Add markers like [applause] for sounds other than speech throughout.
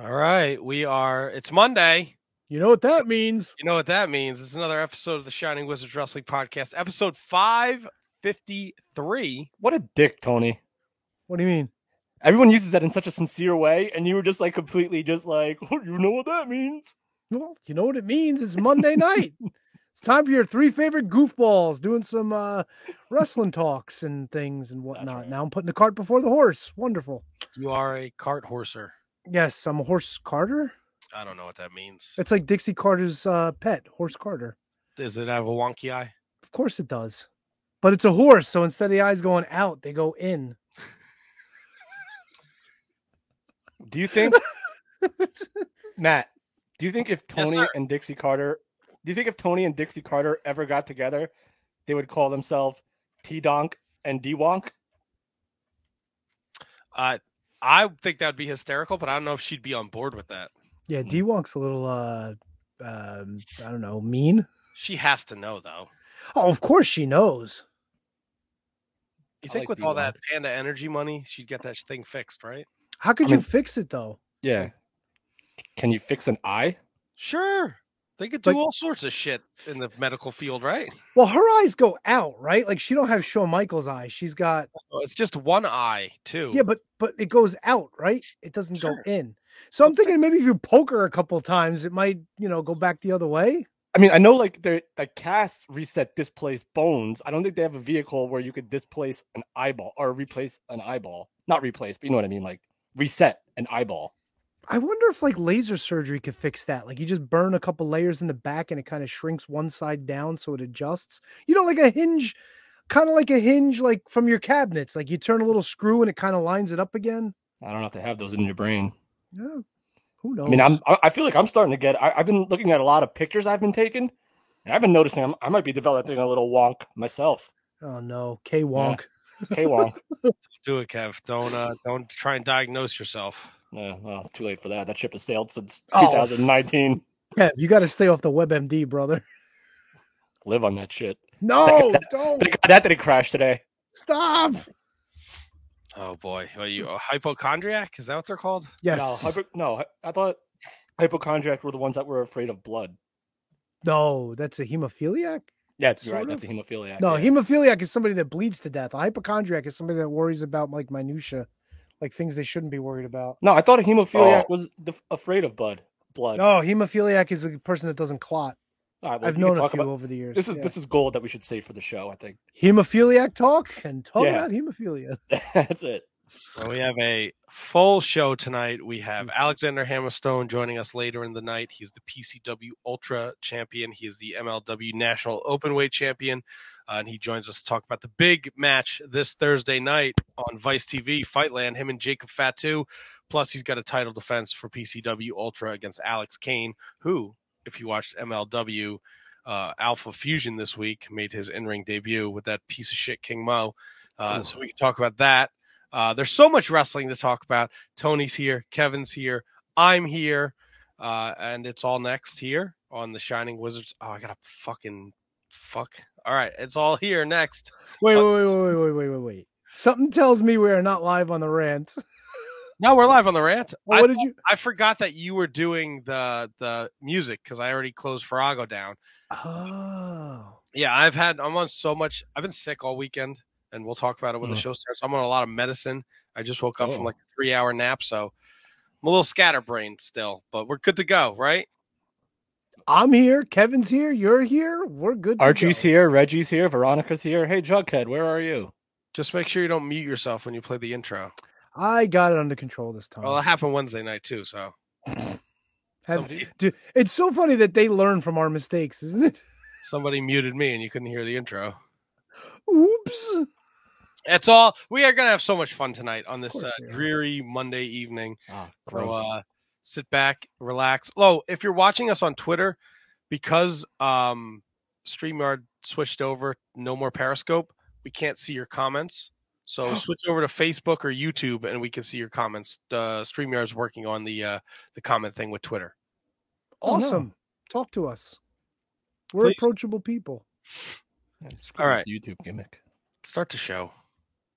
All right, we are. It's Monday. You know what that means? You know what that means? It's another episode of the Shining Wizards Wrestling Podcast, episode five fifty three. What a dick, Tony. What do you mean? Everyone uses that in such a sincere way, and you were just like completely just like, oh, [laughs] you know what that means? Well, you know what it means. It's Monday night. [laughs] It's time for your three favorite goofballs doing some uh, wrestling talks and things and whatnot. right. Now I'm putting the cart before the horse. Wonderful. You are a cart horser. Yes, I'm a horse carter. I don't know what that means. It's like Dixie Carter's uh, pet, horse carter. Does it have a wonky eye? Of course it does. But it's a horse, so instead of the eyes going out, they go in. Do you think, [laughs] Matt? Do you think if Tony sir. and Dixie Carter, do you think if Tony and Dixie Carter ever got together, they would call themselves T Donk and D Wonk? Uh, I think that'd be hysterical, but I don't know if she'd be on board with that. Yeah, Hmm. D Wonk's a little uh um I don't know, mean. She has to know, though. Oh, of course she knows. You I think like with all D-Wonk. that Panda Energy money, she'd get that thing fixed, right? How could I you mean- fix it though? Yeah. Can you fix an eye? Sure. They could do Like- all sorts of shit in the medical field, right? Well, her eyes go out, right? Like she don't have Shawn Michaels eyes. She's got Well, It's just one eye, too. yeah, but but it goes out, right? It doesn't Sure. go in. So I'm thinking maybe if you poke her a couple times, it might, you know, go back the other way. I mean, I know like the like casts reset displace bones. I don't think they have a vehicle where you could displace an eyeball or replace an eyeball. Not replace, but you know what I mean, like reset an eyeball. I wonder if like laser surgery could fix that. Like you just burn a couple layers in the back and it kind of shrinks one side down so it adjusts. You know, like a hinge, kind of like a hinge, like from your cabinets. Like you turn a little screw and it kind of lines it up again. I don't know if they have those in your brain. Yeah, who knows? I mean, I'm I I feel like I'm starting to get. I, I've been looking at a lot of pictures I've been taking, and I've been noticing I'm, I might be developing a little wonk myself. oh no, K Wonk. K wonk. [laughs] Do it, Kev. Don't uh, don't try and diagnose yourself. Yeah, well, it's too late for that. That ship has sailed since Oh. 2019. Kev, you got to stay off the WebMD, brother. Live on that shit. No, don't Thank God that didn't crash today. stop. Oh boy, are you a hypochondriac? Is that what they're called? Yes. No, hypo, no, I- I thought hypochondriac were the ones that were afraid of blood. No, that's a hemophiliac. Yeah, you're right. Sort That's a hemophiliac. No, yeah. hemophiliac is somebody that bleeds to death. A hypochondriac is somebody that worries about like minutia, like things they shouldn't be worried about. No, I thought a hemophiliac Oh. was the, afraid of blood. Blood. No, hemophiliac is a person that doesn't clot. All right, well, I've we can known a few about- over the years. This is yeah. this is gold that we should save for the show. I think hemophiliac talk and talk Yeah. about hemophilia. [laughs] that's it. Well, we have a full show tonight. We have Mm-hmm. Alexander Hammerstone joining us later in the night. He's the PCW Ultra Champion. He is the MLW National Openweight Champion, uh, and he joins us to talk about the big match this Thursday night on Vice TV, Fightland. Him and Jacob Fatu. Plus, he's got a title defense for PCW Ultra against Alex Kane, who, if you watched MLW uh, Alpha Fusion this week, made his in-ring debut with that piece of shit King Mo. Uh, so we can talk about that. Uh, there's so much wrestling to talk about. Tony's here, Kevin's here, I'm here, uh, and it's all next here on the Shining Wizards. Oh, I gotta fucking fuck. All right, it's all here next. Wait, wait, wait, wait, wait, wait, wait, wait. Something tells me we are not live on the rant. [laughs] Now we're live on the rant. Well, I, what did you? I forgot that you were doing the the music because I already closed Farrago down. Oh, Yeah, I've had I'm on so much. I've been sick all weekend, and we'll talk about it when the Mm. show starts. I'm on a lot of medicine. I just woke up from Oh. like a three hour nap, so I'm a little scatterbrained still, but we're good to go, right? I'm here. Kevin's here. You're here. We're good. To Archie's go. here, Reggie's here, Veronica's here. Hey, Jughead, where are you? Just make sure you don't mute yourself when you play the intro. I got it under control this time. Well, it happened Wednesday night too, so Have- somebody, Dude, it's so funny that they learn from our mistakes, isn't it? somebody muted me and you couldn't hear the intro. Oops. That's all we are gonna have so much fun tonight on this uh, dreary Monday evening. Ah, So uh, sit back, relax. Oh, if you're watching us on Twitter, because um, StreamYard switched over, no more Periscope, we can't see your comments. So switch over to Facebook or YouTube, and we can see your comments. Uh, StreamYard's working on the uh, the comment thing with Twitter. Oh, no. Awesome. Talk to us. We're Please. approachable people. Yeah, screw all this right. YouTube gimmick. Start the show.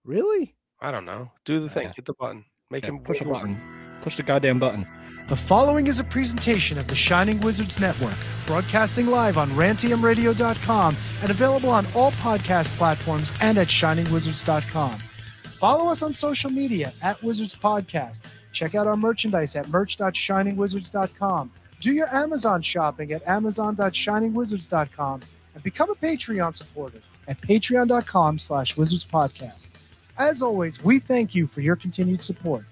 Really? I don't know. Do the thing. Yeah. Hit the button. Make Yeah, him push a wiggle. button. Push the goddamn button. The following is a presentation of the Shining Wizards Network, broadcasting live on rantiumradio.com and available on all podcast platforms and at shiningwizards.com. Follow us on social media at Wizards Podcast. Check out our merchandise at merch.shiningwizards.com. Do your Amazon shopping at amazon.shiningwizards.com and become a Patreon supporter at patreon.com slash wizards podcast. As always, we thank you for your continued support.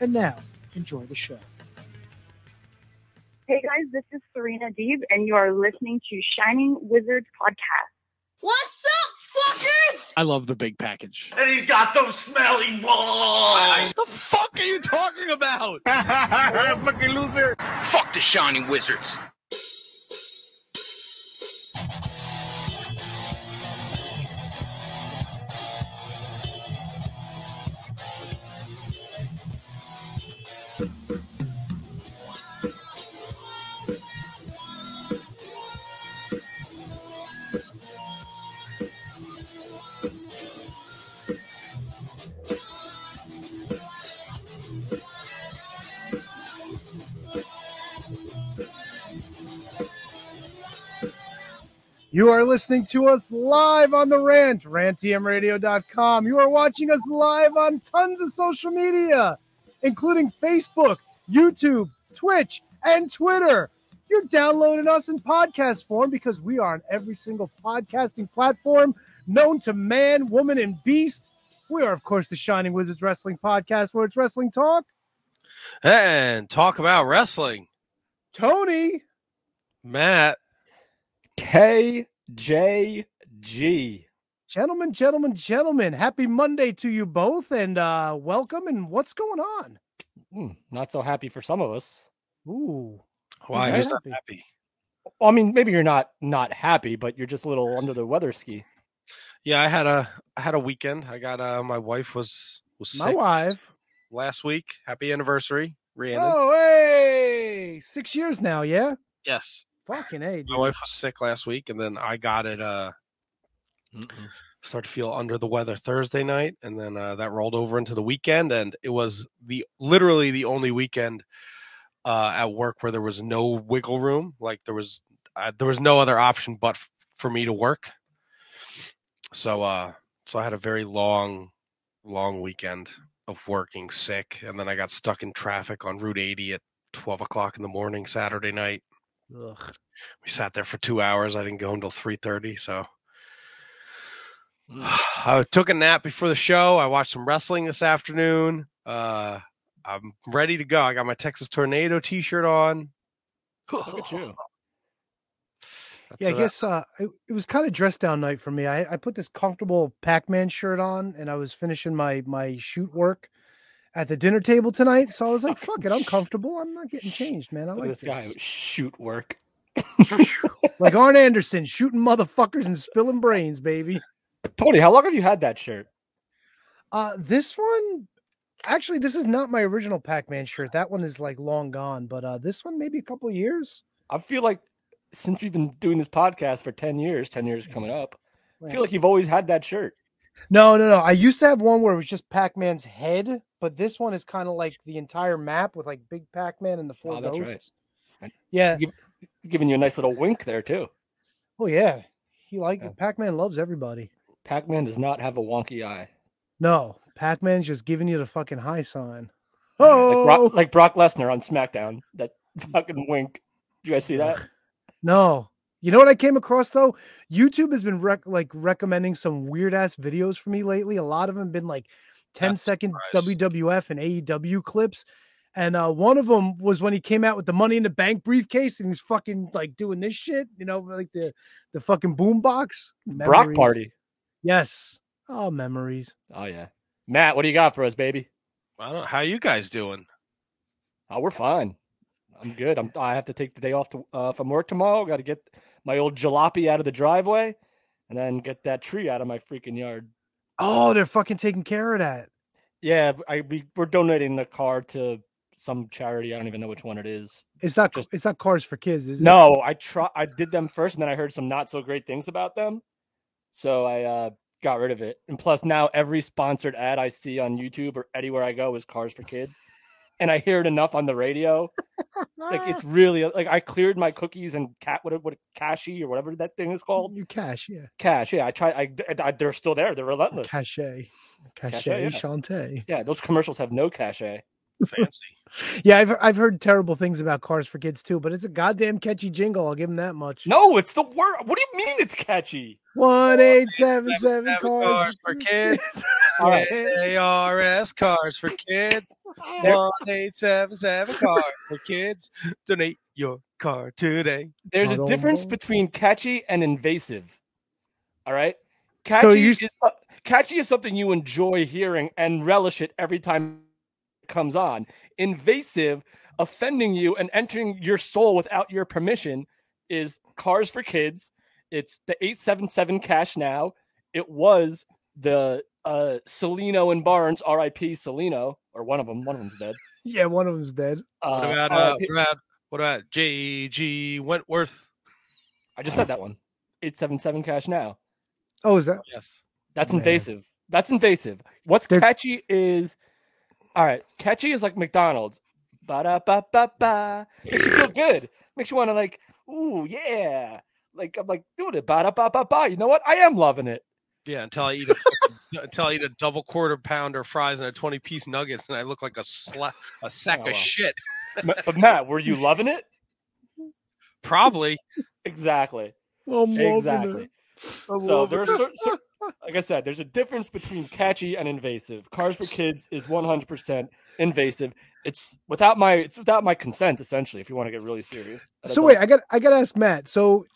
And now, enjoy the show. Hey guys, this is Serena Deeb, and you are listening to Shining Wizards Podcast. What's up, fuckers? I love the big package. And he's got those smelly balls. What the fuck are you talking about? Fucking [laughs] loser. Fuck the Shining Wizards. You are listening to us live on the rant, rantiumradio.com. You are watching us live on tons of social media, including Facebook, YouTube, Twitch, and Twitter. You're downloading us in podcast form because we are on every single podcasting platform known to man, woman, and beast. We are, of course, the Shining Wizards Wrestling Podcast, where it's wrestling talk. And talk about wrestling. Tony, Matt, KJG. Gentlemen, gentlemen, gentlemen, happy Monday to you both and uh welcome and what's going on? Hmm, not so happy for some of us. Ooh. why very who's not happy. happy? Well, I mean, maybe you're not not happy, but you're just a little under the weather ski. Yeah, I had a I had a weekend. I got uh my wife was was My sick wife. last week. Happy anniversary, Rhiannon. Oh hey. Six years now, yeah? Yes. Fucking A. My wife was sick last week and then I got it uh start to feel under the weather Thursday night, and then uh, that rolled over into the weekend, and it was the literally the only weekend uh, at work where there was no wiggle room. Like there was uh, there was no other option but f- for me to work. So uh, so I had a very long, long weekend of working sick, and then I got stuck in traffic on Route 80 at 12 o'clock in the morning Saturday night. Ugh. We sat there for two hours. I didn't go until 3:30, so. Mm. [sighs] I took a nap before the show. I watched some wrestling this afternoon. Uh, I'm ready to go. I got my Texas Tornado T-shirt on. Look at you. [sighs] That's Yeah, I guess uh it, it was kind of dress down night for me. I, I put this comfortable Pac-Man shirt on and I was finishing my my shoot work at the dinner table tonight. So I was like, fuck it, I'm comfortable. I'm not getting changed, man. I like this this. guy shoot work. [laughs] Like Arn Anderson shooting motherfuckers and spilling brains, baby. Tony, how long have you had that shirt? Uh, this one, actually, this is not my original Pac-Man shirt. That one is like long gone, but uh, this one maybe a couple of years. I feel like since we've been doing this podcast for 10 years, 10 years coming up, I feel like you've always had that shirt. No, no, no. I used to have one where it was just Pac-Man's head, but this one is kind of like the entire map with like Big Pac-Man and the four Oh, that's ghosts. right. Yeah. Give- Giving you a nice little wink there, too. Oh yeah. He like Yeah. Pac-Man loves everybody. Pac Man does not have a wonky eye. No, Pac-Man's just giving you the fucking high sign. Like Oh, Brock, like Brock Lesnar on SmackDown. That [laughs] fucking wink. Did you guys see that? no. You know what I came across though? YouTube has been rec- like recommending some weird ass videos for me lately. A lot of them been like 10 Not second surprised. WWF and AEW clips. And uh, one of them was when he came out with the Money in the Bank briefcase and he was fucking like doing this shit, you know, like the the fucking boombox. Brock Memories. Party. Yes. Oh, memories. Oh, yeah. Matt, what do you got for us, baby? I don't. How you guys doing? Oh, we're fine. I'm good. I'm, I have to take the day off to, uh, from work tomorrow. Got to get my old jalopy out of the driveway and then get that tree out of my freaking yard. Oh, they're fucking taking care of that. Yeah, I we, we're donating the car to some charity. I don't even know which one it is. It's not Just- it's not cars for kids, is it? No, I try. I did them first, and then I heard some not so great things about them, so I uh, got rid of it. And plus, now every sponsored ad I see on YouTube or anywhere I go is cars for kids. And I hear it enough on the radio. Like it's [laughs] really like I cleared my cookies and cat what what cashy or whatever that thing is called. you cash, yeah. Cash, yeah. I try. I, I they're still there. They're relentless. Cachet. Cachet, Cachet, yeah. Shantae. Yeah, those commercials have no cachet. Fancy. [laughs] Yeah, I've I've heard terrible things about Cars for Kids too, but it's a goddamn catchy jingle. I'll give them that much. No, it's the word. What do you mean it's catchy? One eight seven seven Seven cars cars for kids. [laughs] All right. ARS cars for kids. One eight seven seven cars for kids. Donate your car today. There's a difference between catchy and invasive. All right, catchy you is uh, catchy is something you enjoy hearing and relish it every time it comes on. Invasive, offending you and entering your soul without your permission is Cars for Kids. It's the 877 Cash Now. It was the uh Cellino and Barnes, R.I.P. Cellino, or one of them. One of them's dead. Yeah, one of them's dead. What Uh, about uh, what about what about J.G. Wentworth? I just said that one. 877 Cash Now. Oh, is that Yes. That's Man. invasive. That's invasive. What's They're- catchy is all right. Catchy is like McDonald's. Ba da ba ba ba. Makes you feel good. Makes you want to like, ooh yeah. Like I'm like doing it. Ba da ba ba ba. You know what? I am loving it. Yeah, until I eat a fucking- [laughs] until I eat a double quarter pounder fries and a twenty piece nuggets, and I look like a sla- a sack Oh, of well. shit. [laughs] But Matt, were you loving it? Probably. [laughs] Exactly. I'm Exactly. it. So there's it. cer- cer- like I said, there's a difference between catchy and invasive. Cars for Kids is 100% invasive. It's without my it's without my consent essentially. If you want to get really serious. But So don't- wait, I got I got to ask Matt. So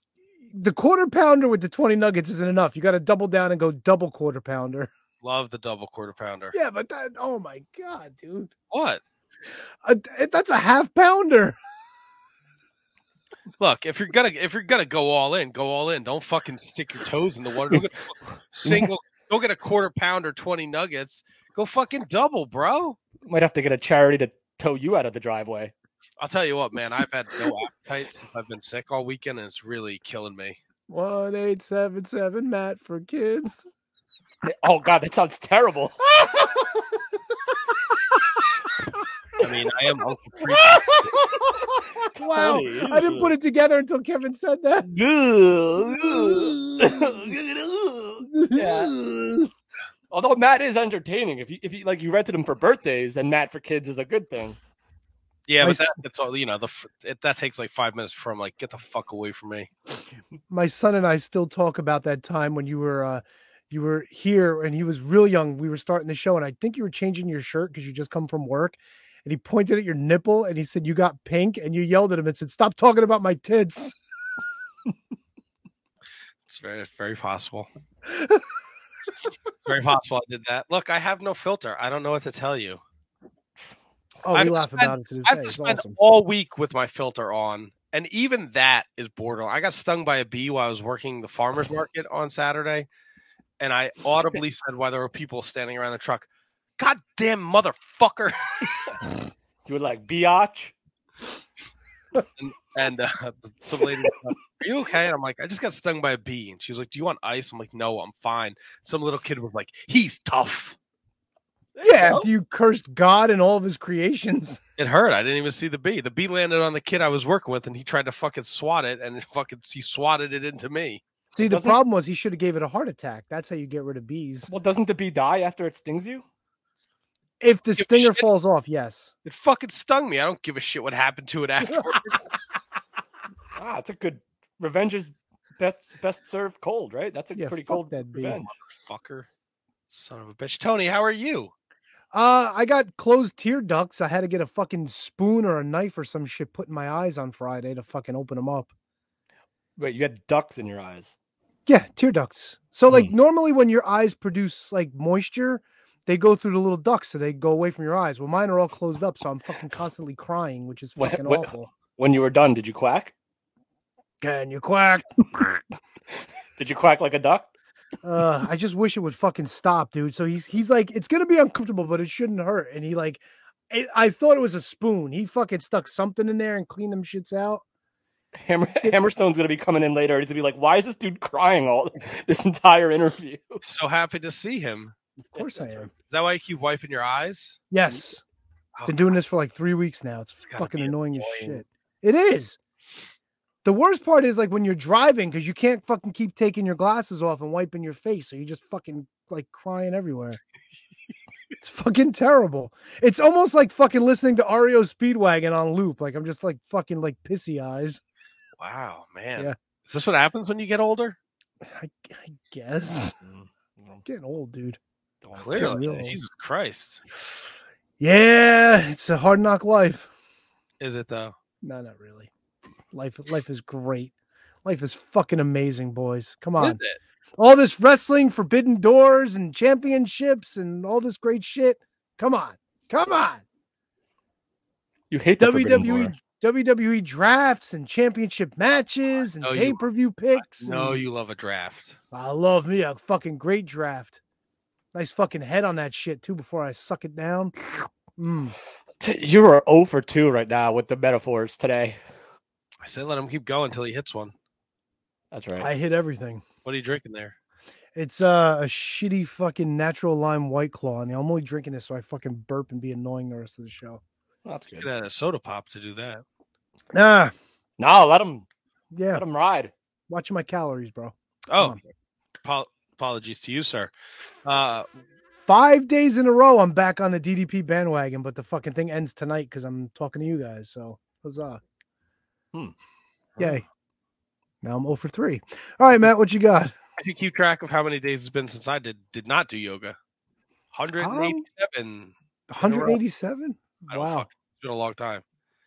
the quarter pounder with the twenty nuggets isn't enough. You got to double down and go double quarter pounder. Love the double quarter pounder. Yeah, but that oh my god, dude, What? Uh, that's a half pounder. Look, if you're gonna if you're gonna go all in, go all in. Don't fucking stick your toes in the water. Don't get [laughs] single. Don't get a quarter pounder, twenty nuggets. Go fucking double, bro. might have to get a charity to tow you out of the driveway. I'll tell you what, man. I've had no appetite since I've been sick all weekend, and it's really killing me. One eight seven seven Matt for kids. Oh god, that sounds terrible. I mean, I am Uncle [laughs] Creepy. wow, I didn't put it together until Kevin said that. [laughs] yeah. Although Matt is entertaining. If you if you like you rented him for birthdays, then Matt for kids is a good thing. Yeah, My but that, it's all you know. The it, that takes like five minutes from like get the fuck away from me. my son and I still talk about that time when you were uh you were here and he was real young. We were starting the show and I think you were changing your shirt because you just come from work. And he pointed at your nipple and he said you got pink and you yelled at him and said, Stop talking about my tits. It's very very possible. [laughs] very possible I did that. Look, I have no filter. I don't know what to tell you. Oh, I've we laugh spent- about it to I have to It's spend awesome. all week with my filter on, and even that is borderline. I got stung by a bee while I was working the farmers [laughs] market on Saturday, and I audibly [laughs] said while there were people standing around the truck, "God damn motherfucker!" [laughs] You were like biatch. And uh, some lady, like, "Are you okay?" And I'm like, "I just got stung by a bee," and she was like, "Do you want ice?" I'm like, "No, I'm fine." Some little kid was like, "He's tough." Yeah, after you cursed God and all of his creations. [laughs] It hurt. I didn't even see the bee. The bee landed on the kid I was working with, and he tried to fucking swat it, and [laughs] fucking he swatted it into me. See, the Doesn't- problem was he should have gave it a heart attack. That's how you get rid of bees. Well, doesn't the bee die after it stings you? If the stinger shit. falls off, yes. It fucking stung me. I don't give a shit what happened to it [laughs] afterwards. Ah, it's a good revenge is best best served cold, right? That's a Yeah, pretty fuck cold that bee. revenge. Fucker. Son of a bitch. Tony, how are you? Uh, I got closed tear ducts. I had to get a fucking spoon or a knife or some shit put in my eyes on Friday to fucking open them up. Wait, you had ducks in your eyes. Yeah, tear ducts. So like normally when your eyes produce like moisture, they go through the little ducts so they go away from your eyes. Well, mine are all closed up, so I'm fucking constantly crying, which is fucking what- awful. When you were done, did you quack? Can you quack? [laughs] Did you quack like a duck? Uh, I just wish it would fucking stop, dude. So he's he's like, it's gonna be uncomfortable, but it shouldn't hurt. And he like, it, I thought it was a spoon. He fucking stuck something in there and cleaned them shits out. Hammer, [laughs] Hammerstone's gonna be coming in later. He's gonna be like, "Why is this dude crying all [laughs] this entire interview?" So happy to see him. Of course I am. Is that why you keep wiping your eyes? Yes. Oh, Been doing this for like three weeks now. It's, It's fucking be annoying as shit. It is. The worst part is like when you're driving because you can't fucking keep taking your glasses off and wiping your face, so you're just fucking like crying everywhere. it's fucking terrible. It's almost like fucking listening to REO Speedwagon on loop. Like I'm just like fucking like pissy eyes. Wow, man. Yeah. Is this what happens when you get older? I, I guess. Mm-hmm. Getting old, dude. Clearly. real. Jesus Christ. Yeah, it's a hard knock life. Is it though? No, not really. Life life is great. Life is fucking amazing, boys. Come on. All this wrestling, forbidden doors, and championships, and all this great shit. Come on. Come on. You hate the Forbidden WWE Door. WWE drafts and championship matches and know you- pay per view picks. No, and- you love a draft. I love me a fucking great draft. Nice fucking head on that shit too before I suck it down. Mm. You are 0 for 2 right now with the metaphors today. I said let him keep going until he hits one. That's right. I hit everything. What are you drinking there? It's uh, a shitty fucking natural lime white claw, and I'm only drinking this so I fucking burp and be annoying the rest of the show. That's good. could add a soda pop to do that. Ah, No, let him yeah. let him ride. Watching my calories, bro. Oh, on. apologies to you, sir. Uh, Five days in a row, I'm back on the DDP bandwagon, but the fucking thing ends tonight because I'm talking to you guys. So, huzzah. Hmm. Yay. Now I'm 0 for 3. All right, Matt, what you got? I can keep track of how many days it's been since I did did not do yoga. 187. 187? I don't Wow. fuck- It's been a long time.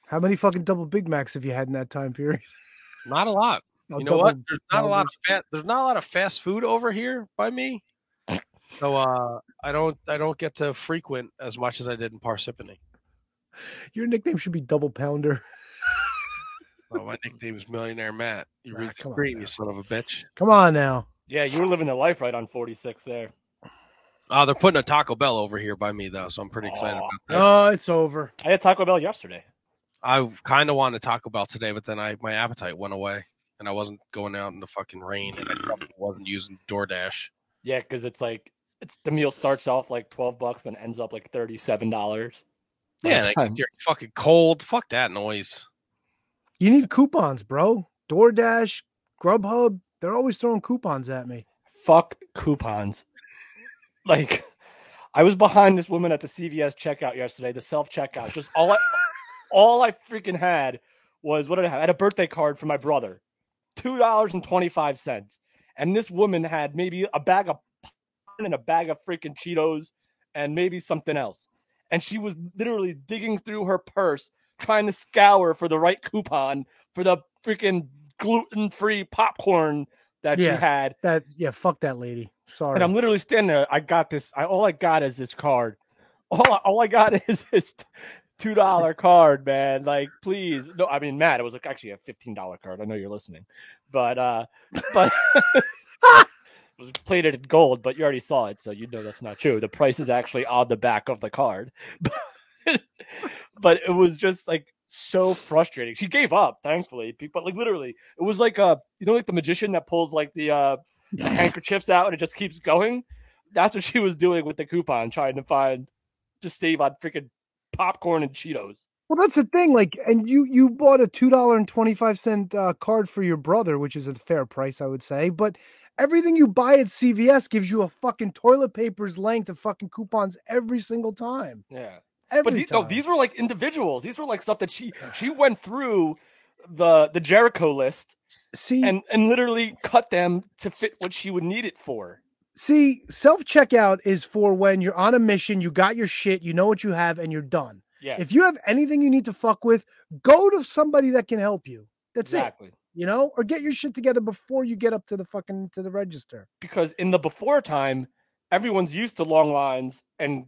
How many fucking double Big Macs have you had in that time period? [laughs] Not a lot. You know what? There's not a lot of fat. There's not a lot of fast food over here by me. So uh, I don't I don't get to frequent as much as I did in Parsippany. Your nickname should be Double Pounder. [laughs] Oh, my nickname is Millionaire Matt. You Ah, read the come on screen, you son of a bitch. Come on now. Yeah, you were living the life right on 46 there. Oh, they're putting a Taco Bell over here by me though, so I'm pretty excited Aw. about that. Oh, it's over. I had Taco Bell yesterday. I kind of wanted Taco Bell today, but then I my appetite went away, and I wasn't going out in the fucking rain, and I probably wasn't using DoorDash. Yeah, because it's like it's the meal starts off like 12 bucks and ends up like $37. Yeah, By the like, time- you're fucking cold. Fuck that noise. You need coupons, bro. DoorDash, Grubhub, they're always throwing coupons at me. fuck coupons. [laughs] like, I was behind this woman at the CVS checkout yesterday, the self checkout. Just all I, [laughs] all I freaking had was what did I have? I had a birthday card for my brother, two dollars and twenty five cents, and this woman had maybe a bag of and a bag of freaking Cheetos and maybe something else, and she was literally digging through her purse trying to scour for the right coupon for the freaking gluten free popcorn that Yeah. she had. That yeah, fuck that lady. Sorry. And I'm literally standing there. I got this. I all I got is this card. [laughs] All I, all I got is this two dollar [laughs] card, man. Like, please. No, I mean, Matt, it was like actually a fifteen dollar card. I know you're listening, but uh, [laughs] but it was plated in gold. But you already saw it, so you know that's not true. The price is actually on the back of the card. But it was just like so frustrating. She gave up, thankfully. But like literally, it was like uh, you know, like the magician that pulls like the uh handkerchiefs out and it just keeps going. That's what she was doing with the coupon, trying to find to save on freaking popcorn and Cheetos. well, that's the thing. Like, and you you bought a two dollar and twenty five cent uh, card for your brother, which is a fair price, I would say. But everything you buy at CVS gives you a fucking toilet paper's length of fucking coupons every single time. Yeah. Every But these, no, these were like individuals. These were like stuff that she she went through the the Jericho list see and and literally cut them to fit what she would need it for. see self checkout is for when you're on a mission, you got your shit, you know what you have, and you're done. Yeah. If you have anything you need to fuck with, go to somebody that can help you. That's it. exactly. You know, or get your shit together before you get up to the fucking to the register. because in the before time, everyone's used to long lines and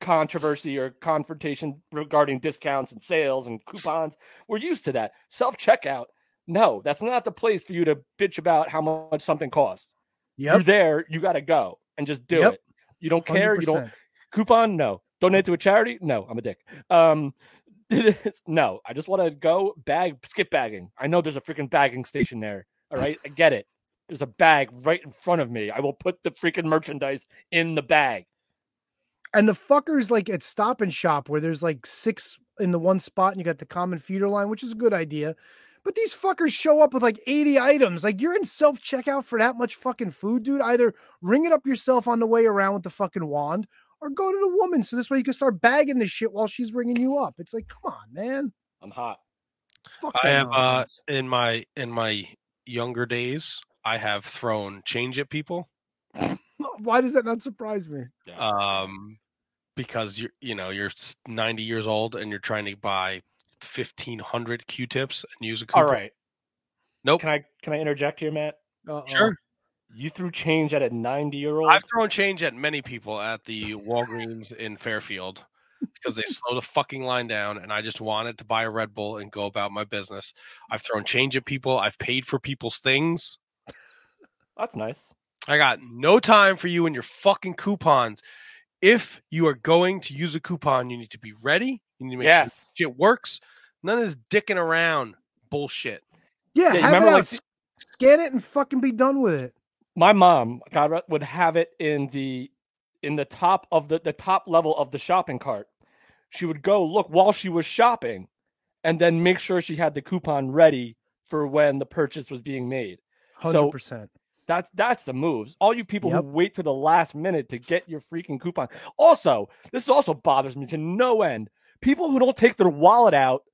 controversy or confrontation regarding discounts and sales and coupons. We're used to that. Self checkout, no, that's not the place for you to bitch about how much something costs. You're there, you got to go and just do Yep. it. You don't care. You don't coupon, no. Donate to a charity, no. I'm a dick. Um, [laughs] no, I just want to go bag skip bagging. I know there's a freaking bagging station there. All right, I get it. There's a bag right in front of me. I will put the freaking merchandise in the bag. And the fuckers like at Stop and Shop where there's like six in the one spot and you got the common feeder line, which is a good idea. But these fuckers show up with like 80 items. Like you're in self checkout for that much fucking food, dude. Either ring it up yourself on the way around with the fucking wand or go to the woman so this way you can start bagging the shit while she's ringing you up. It's like, come on, man. I'm hot. Fuck I that have uh in my in my younger days, I have thrown change at people. [laughs] Why does that not surprise me? Um because you're you know, you're 90 years old and you're trying to buy 1500 Q-tips and use a coupon. All right. Nope. Can I can I interject here, Matt? Uh-oh. Sure. You threw change at a 90 year old. I've thrown change at many people at the Walgreens in Fairfield because they slow the fucking line down and I just wanted to buy a Red Bull and go about my business. I've thrown change at people. I've paid for people's things. That's nice. I got no time for you and your fucking coupons. If you are going to use a coupon, you need to be ready. You need to make Yes. sure shit works. None of this dicking around bullshit. Yeah, you have remember, it out, like, s- scan it and fucking be done with it. My mom, God would have it in the in the top of the the top level of the shopping cart. She would go look while she was shopping, and then make sure she had the coupon ready for when the purchase was being made. Hundred So- percent. That's that's the moves. All you people Yep. who wait to the last minute to get your freaking coupon. Also, this also bothers me to no end. People who don't take their wallet out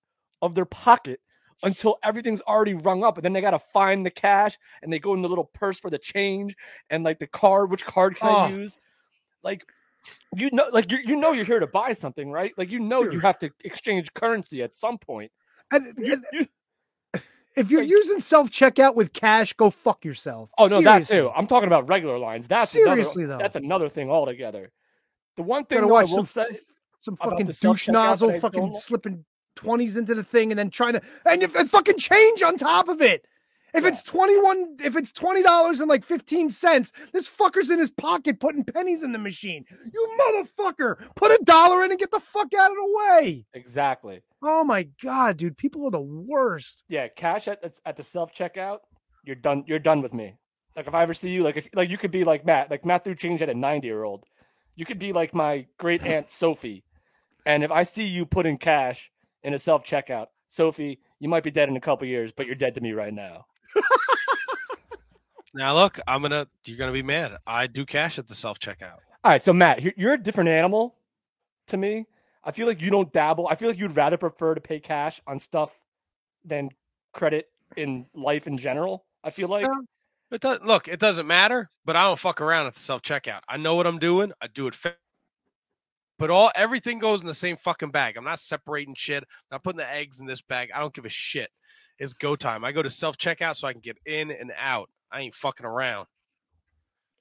of their pocket until everything's already rung up, and then they gotta find the cash and they go in the little purse for the change and like the card. Which card can I Oh. use? Like you know, like you you know you're here to buy something, right? Like you know you have to exchange currency at some point. And, You- and you- if you're like- using self checkout with cash, go fuck yourself. Oh no, that Seriously. too. I'm talking about regular lines. That's Seriously, another, though. That's another thing altogether. The one thing I will some say, some fucking douche nozzle fucking slipping twenties into the thing and then trying to and if and fucking change on top of it. If Yeah. it's twenty one, if it's twenty dollars and like fifteen cents, this fucker's in his pocket putting pennies in the machine. You motherfucker! Put a dollar in and get the fuck out of the way. exactly. Oh my god, dude, people are the worst. Yeah, cash at at the self checkout. You're done. You're done with me. Like if I ever see you, like if like you could be like Matt, like Matt threw change at a 90 year old. You could be like my great [laughs] aunt Sophie, and if I see you putting cash in a self checkout, Sophie, you might be dead in a couple years, but you're dead to me right now. Now look, I'm gonna you're gonna be mad. I do cash at the self checkout. All right, so Matt, you're, a different animal to me. I feel like you don't dabble. I feel like you'd rather prefer to pay cash on stuff than credit in life in general. I feel like. It does look, it doesn't matter, but I don't fuck around at the self checkout. I know what I'm doing. I do it fa- but all everything goes in the same fucking bag. I'm not separating shit. I'm not putting the eggs in this bag. I don't give a shit. It's go time. I go to self checkout so I can get in and out. I ain't fucking around.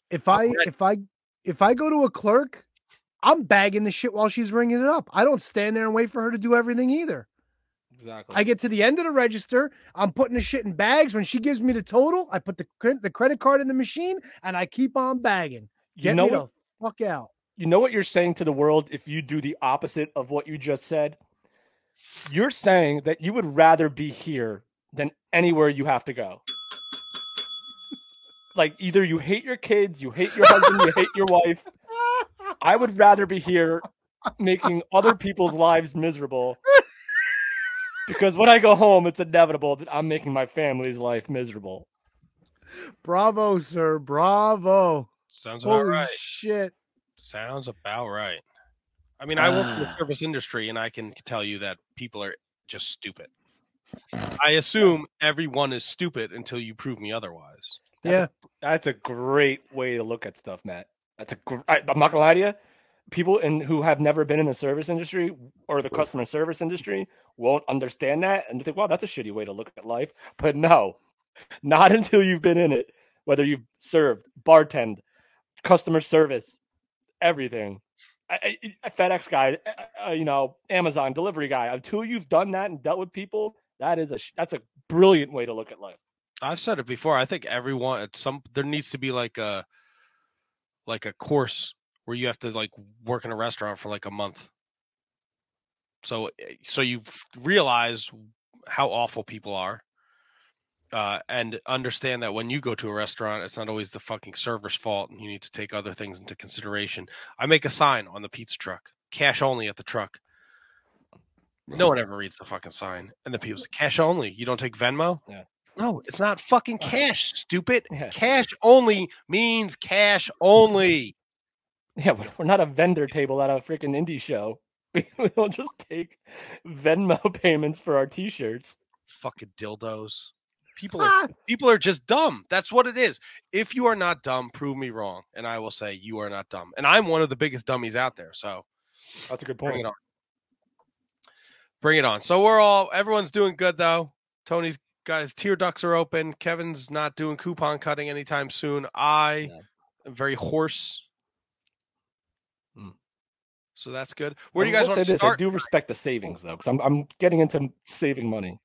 If I if I if I go to a clerk, I'm bagging the shit while she's ringing it up. I don't stand there and wait for her to do everything either. Exactly. I get to the end of the register. I'm putting the shit in bags. When she gives me the total, I put the the credit card in the machine, and I keep on bagging. you Get know me what? the fuck out. You know what you're saying to the world if you do the opposite of what you just said. You're saying that you would rather be here than anywhere you have to go. Like either you hate your kids, you hate your husband, you hate your wife. I would rather be here making other people's lives miserable. Because when I go home, it's inevitable that I'm making my family's life miserable. Bravo, sir. Bravo. Sounds about Holy right. shit. Sounds about right. I mean, I work in the Ah. service industry, and I can tell you that people are just stupid. I assume everyone is stupid until you prove me otherwise. That's yeah. That's a great way to look at stuff, Matt. That's a. Gr- I, I'm not gonna lie to you. People in who have never been in the service industry or the customer service industry won't understand that and they think, "Wow, that's a shitty way to look at life." But no, not [laughs] until you've been in it. Whether you've served, bartend, customer service, everything. I, I- a FedEx guy, uh, uh, you know, Amazon delivery guy. Until you've done that and dealt with people, that is a that's a brilliant way to look at life. I've said it before. I think everyone at some there needs to be like a like a course where you have to like work in a restaurant for like a month. So eh, so you realize how awful people are, uh, and understand that when you go to a restaurant, it's not always the fucking server's fault, and you need to take other things into consideration. I make a sign on the pizza truck, cash only at the truck. No mm-hmm. one ever reads the fucking sign, and the people mm-hmm. say cash only. You don't take Venmo. Yeah. No, it's not fucking [laughs] cash, stupid. Yeah. Cash only means cash [laughs] only. Yeah, we're- we're not a vendor table at a freaking indie show. [laughs] We don't just take Venmo payments for our t-shirts. fucking dildos. People are ah! people are just dumb. That's what it is. If you are not dumb, prove me wrong, and I will say you are not dumb. And I'm one of the biggest dummies out there. So That's a good bring point. Bring it on. So we're all everyone's doing good though. Tony's guys tear ducts are open. Kevin's not doing coupon cutting anytime soon. I am very hoarse. Hmm. So that's good. Where do you guys want to this, start? I do respect the savings though, because I'm I'm getting into saving money.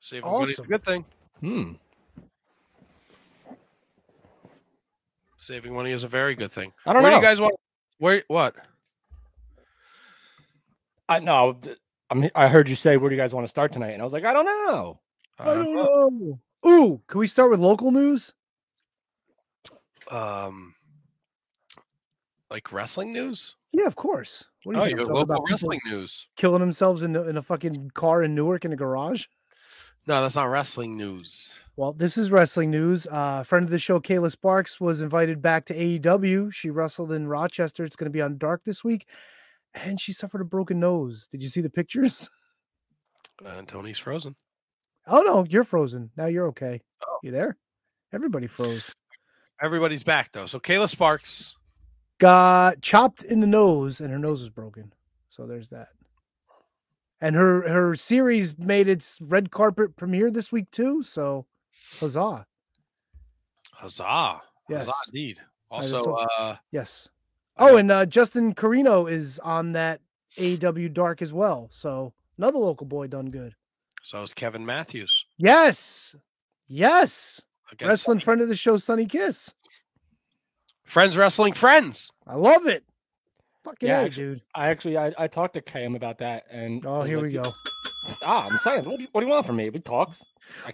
Saving money is a good thing. Hmm. Saving money is a very good thing. I don't Where know. do you guys want? Where what? I know. I'm, I heard you say, "Where do you guys want to start tonight?" And I was like, "I don't know." I don't know. Ooh, can we start with local news? um like wrestling news? Yeah, of course. What do Oh, you talking local about wrestling news. killing themselves in, in a fucking car in Newark in a garage? No, that's not wrestling news. Well, this is wrestling news. Uh, friend of the show, Kayla Sparks, was invited back to AEW. She wrestled in Rochester. It's going to be on Dark this week, and she suffered a broken nose. Did you see the pictures? And [laughs] Tony's frozen. Oh no, you're frozen. Now you're okay. Oh. You there? Everybody froze. Everybody's back though. So Kayla Sparks. Got chopped in the nose, and her nose was broken. So there's that. And her her series made its red carpet premiere this week too. So huzzah! Huzzah. Yes. Huzzah indeed. Also, uh Yes. I Oh, and uh, Justin Corino is on that AW Dark as well. So another local boy done good. so is Kevin Matthews. Yes. Yes. Against Wrestling friend of the show, Sonny Kiss. Friends Wrestling Friends. I love it. Fucking Yeah, A, dude. I actually I, I talked to Cam about that, and Oh, here like, we go. Ah, I'm saying, what do you, what do you want from me? We talk.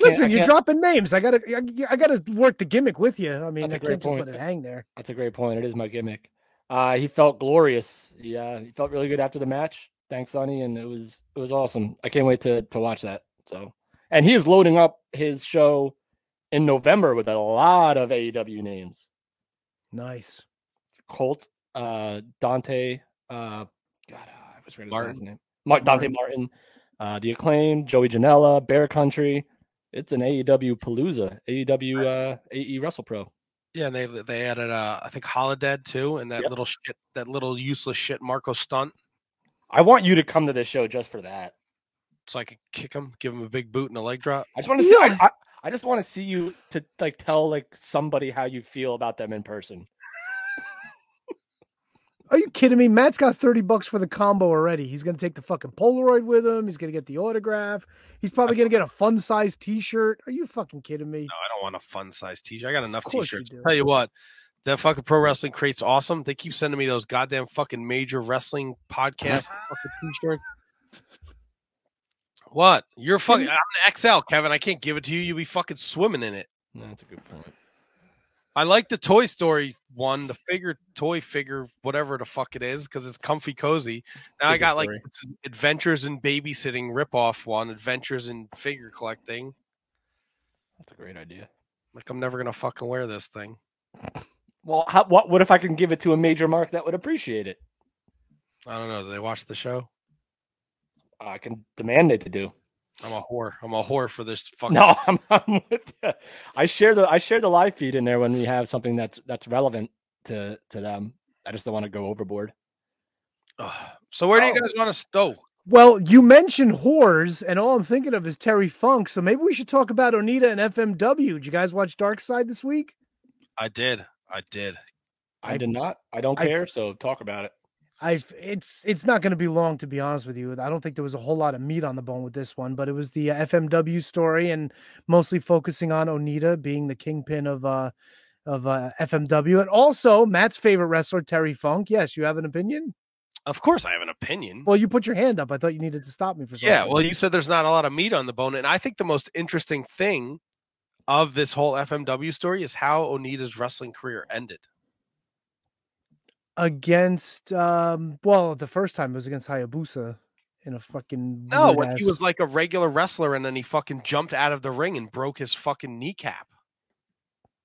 Listen, you're dropping names. I gotta, I, I gotta work the gimmick with you. I mean, That's a I great can't just point. let it hang there. That's a great point. It is my gimmick. Uh, he felt glorious. Yeah, he felt really good after the match. Thanks, Sonny, and it was it was awesome. I can't wait to to watch that. So, and he is loading up his show in November with a lot of AEW names. Nice. Colt, uh, Dante, uh, God, I was ready his Martin. last name. Mar- Dante Martin, uh, the acclaim, Joey Janela, Bear Country. It's an AEW palooza. AEW, uh, AE Wrestle Pro. Yeah, and they they added uh I think Holodead too, and that Yep. little shit that little useless shit Marko Stunt. I want you to come to this show just for that. So I could kick him, give him a big boot and a leg drop. I just want to see. Yeah. I, I, I just want to see you to like tell like somebody how you feel about them in person. Are you kidding me? Matt's got 30 bucks for the combo already. He's going to take the fucking Polaroid with him. He's going to get the autograph. He's probably going to get a fun size t shirt. Are you fucking kidding me? No, I don't want a fun size t-shirt. I got enough Of course you t-shirts. Tell you what, that fucking pro wrestling crate's awesome. They keep sending me those goddamn fucking major wrestling podcast [laughs] t-shirts. What? You're fucking I'm an XL, Kevin. I can't give it to you. You'll be fucking swimming in it. That's a good point. I like the Toy Story one, the figure, toy figure, whatever the fuck it is, because it's comfy cozy. Now I Figure got like story. it's Adventures in Babysitting ripoff one, Adventures in Figure Collecting. That's a great idea. Like I'm never gonna fucking wear this thing. Well, how, what what if I can give it to a major mark that would appreciate it? I don't know. Do they watch the show? I can demand it to do. I'm a whore. I'm a whore for this [laughs] fucking. No, I'm, I'm with you. I share the I share the live feed in there when we have something that's that's relevant to to them. I just don't want to go overboard. Ugh. So where do you Oh. guys want to stow? Oh. Well, you mentioned whores, and all I'm thinking of is Terry Funk. So maybe we should talk about Onita and FMW. Did you guys watch Dark Side this week? I did. I did. I, I- did not. I don't I- care. So talk about it. I've it's it's not going to be long to be honest with you. I don't think there was a whole lot of meat on the bone with this one, but it was the uh, FMW story and mostly focusing on Onita being the kingpin of uh of uh, FMW and also Matt's favorite wrestler Terry Funk. Yes, you have an opinion? Of course, I have an opinion. Well, you put your hand up. I thought you needed to stop me for something. Yeah, well, you said there's not a lot of meat on the bone, and I think the most interesting thing of this whole FMW story is how Onita's wrestling career ended. Against um well the first time it was against Hayabusa in a fucking No, when he was like a regular wrestler, and then he fucking jumped out of the ring and broke his fucking kneecap.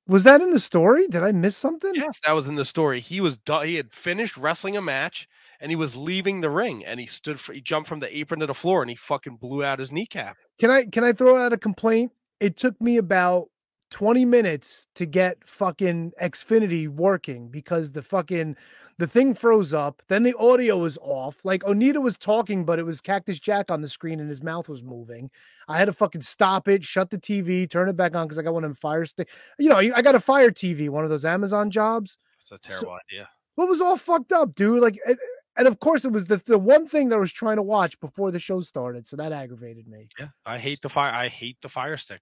was that in the story? Did I miss something? Yes, that was in the story. He was. He had finished wrestling a match, and he was leaving the ring, and he stood for. He jumped from the apron to the floor, and he fucking blew out his kneecap. Can I can I throw out a complaint? It took me about 20 minutes to get fucking Xfinity working because the fucking the thing froze up, then the audio was off. Like Onita was talking, but it was Cactus Jack on the screen and his mouth was moving. I had to fucking stop it, shut the TV, turn it back on because I got one of them fire stick. You know, I got a fire TV, one of those Amazon jobs. That's a terrible idea. What was all fucked up, dude? Like, and, and of course, it was the, the one thing that I was trying to watch before the show started, so that aggravated me. Yeah, I hate the fire. I hate the fire stick.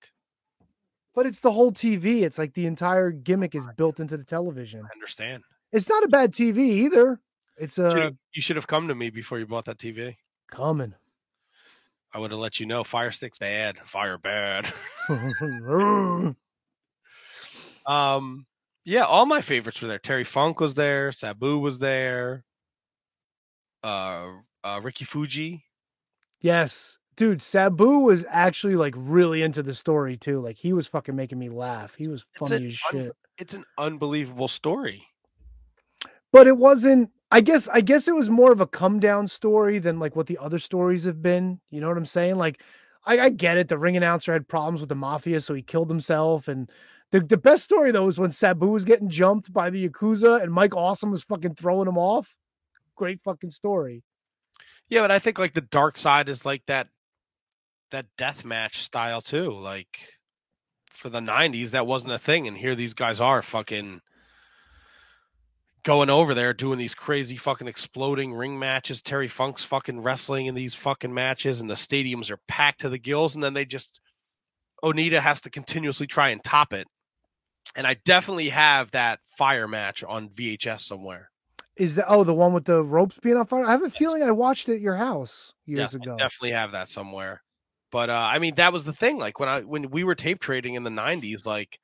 But it's the whole TV. It's like the entire gimmick is built into the television. I understand. It's not a bad TV either. It's You uh you should have come to me before you bought that TV. coming. I would have let you know. Fire stick's bad. Fire bad. [laughs] um, yeah, all my favorites were there. Terry Funk was there. Sabu was there. Uh, uh Ricky Fuji. yes, dude. Sabu was actually like really into the story too. Like he was fucking making me laugh. He was funny as un- shit. It's an unbelievable story. but it wasn't i guess i guess it was more of a come down story than like what the other stories have been you know what i'm saying like i, I get it the ring announcer had problems with the mafia so he killed himself and the, the best story though was when sabu was getting jumped by the yakuza and mike awesome was fucking throwing him off great fucking story Yeah, but I think like the dark side is like that that death match style too. Like for the '90s, that wasn't a thing, and here these guys are fucking going over there doing these crazy fucking exploding ring matches. Terry Funk's fucking wrestling in these fucking matches, and the stadiums are packed to the gills, and then they just Onita has to continuously try and top it. And I definitely have that fire match on VHS somewhere. is that oh the one with the ropes being on fire i have a feeling i watched it at your house years Yeah, I ago definitely have that somewhere. But uh, I mean, that was the thing. Like when I when we were tape trading in the '90s, like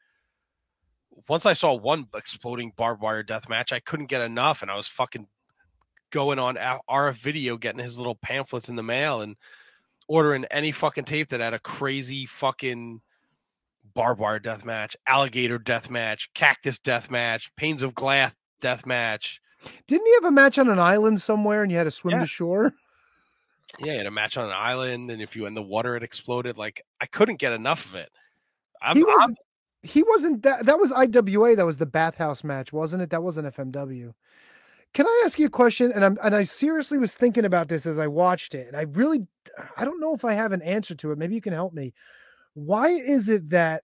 once I saw one exploding barbed wire death match, I couldn't get enough, and I was fucking going on RF Video, getting his little pamphlets in the mail, and ordering any fucking tape that had a crazy fucking barbed wire death match, alligator death match, cactus death match, panes of glass death match. didn't he have a match on an island somewhere and you had to swim Yeah. to shore Yeah, and a match on an island, and if you in the water, it exploded. Like I couldn't get enough of it. I'm, he I'm- wasn't he wasn't that that was IWA that was the bathhouse match wasn't it that wasn't FMW can I ask you a question and I'm and I seriously was thinking about this as I watched it and I really I don't know if I have an answer to it maybe you can help me why is it that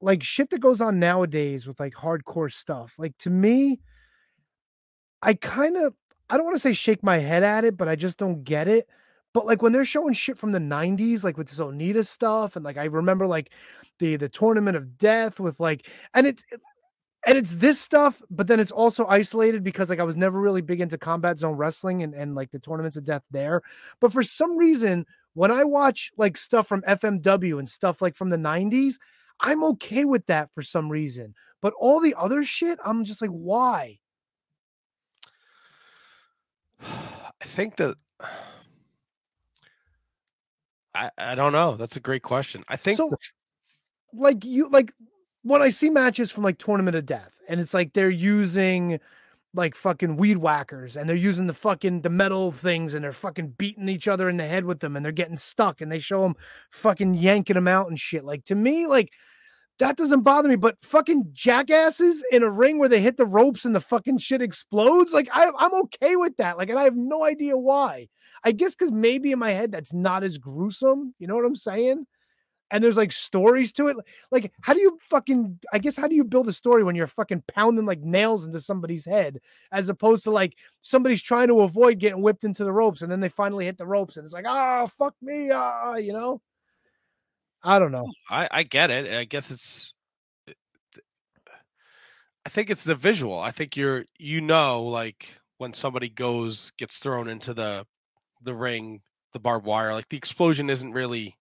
like shit that goes on nowadays with like hardcore stuff like to me I kind of I don't want to say shake my head at it but I just don't get it but like when they're showing shit from the 90s like with this Onita stuff and like I remember like the the tournament of death with like and it's and it's this stuff but then it's also isolated because like I was never really big into combat zone wrestling and and like the tournaments of death there but for some reason when I watch like stuff from FMW and stuff like from the 90s I'm okay with that for some reason but all the other shit I'm just like why I think that I I don't know. That's a great question. I think So- like you like when I see matches from like Tournament of Death, and it's like they're using like fucking weed whackers and they're using the fucking the metal things and they're fucking beating each other in the head with them and they're getting stuck and they show them fucking yanking them out and shit. Like to me, like that doesn't bother me, but fucking jackasses in a ring where they hit the ropes and the fucking shit explodes, like I, I'm okay with that. Like, and I have no idea why. I guess because maybe in my head that's not as gruesome. You know what I'm saying? and there's like stories to it. Like, how do you fucking? I guess how do you build a story when you're fucking pounding like nails into somebody's head, as opposed to like somebody's trying to avoid getting whipped into the ropes, and then they finally hit the ropes, and it's like, ah, fuck me, ah, you know. I don't know. Oh, I I get it. I guess it's eh, I think it's the visual. I think you're you know like when somebody goes gets thrown into the the ring, the barbed wire. Like the explosion isn't really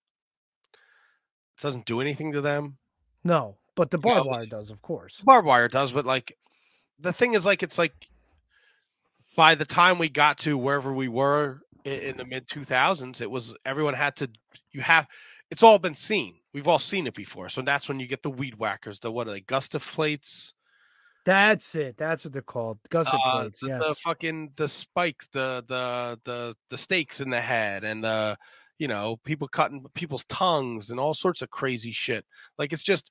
it doesn't do anything to them. No, but the barbed but- wire does, of course. Barbed wire does, but like the thing is like it's like by the time we got to wherever we were in, in the mid 2000s it was everyone had to you have it's all been seen we've all seen it before so that's when you get the weed whackers the what are they gustif plates That's it. That's what they're called. Gusset uh, plates. the, Yes. the fucking the spikes the the the the stakes in the head and the you know people cutting people's tongues and all sorts of crazy shit like it's just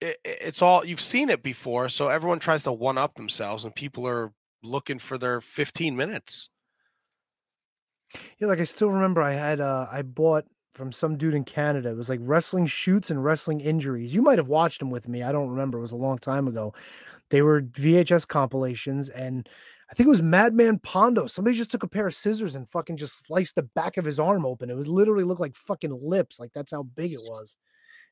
it, it's all you've seen it before so everyone tries to one up themselves and people are looking for their 15 minutes Yeah, like I still remember I had uh I bought from some dude in Canada. It was like wrestling shoots and wrestling injuries. You might have watched them with me. I don't remember. It was a long time ago. They were VHS compilations and I think it was Madman Pondo. Somebody just took a pair of scissors and fucking just sliced the back of his arm open. It was literally looked like fucking lips. Like that's how big it was.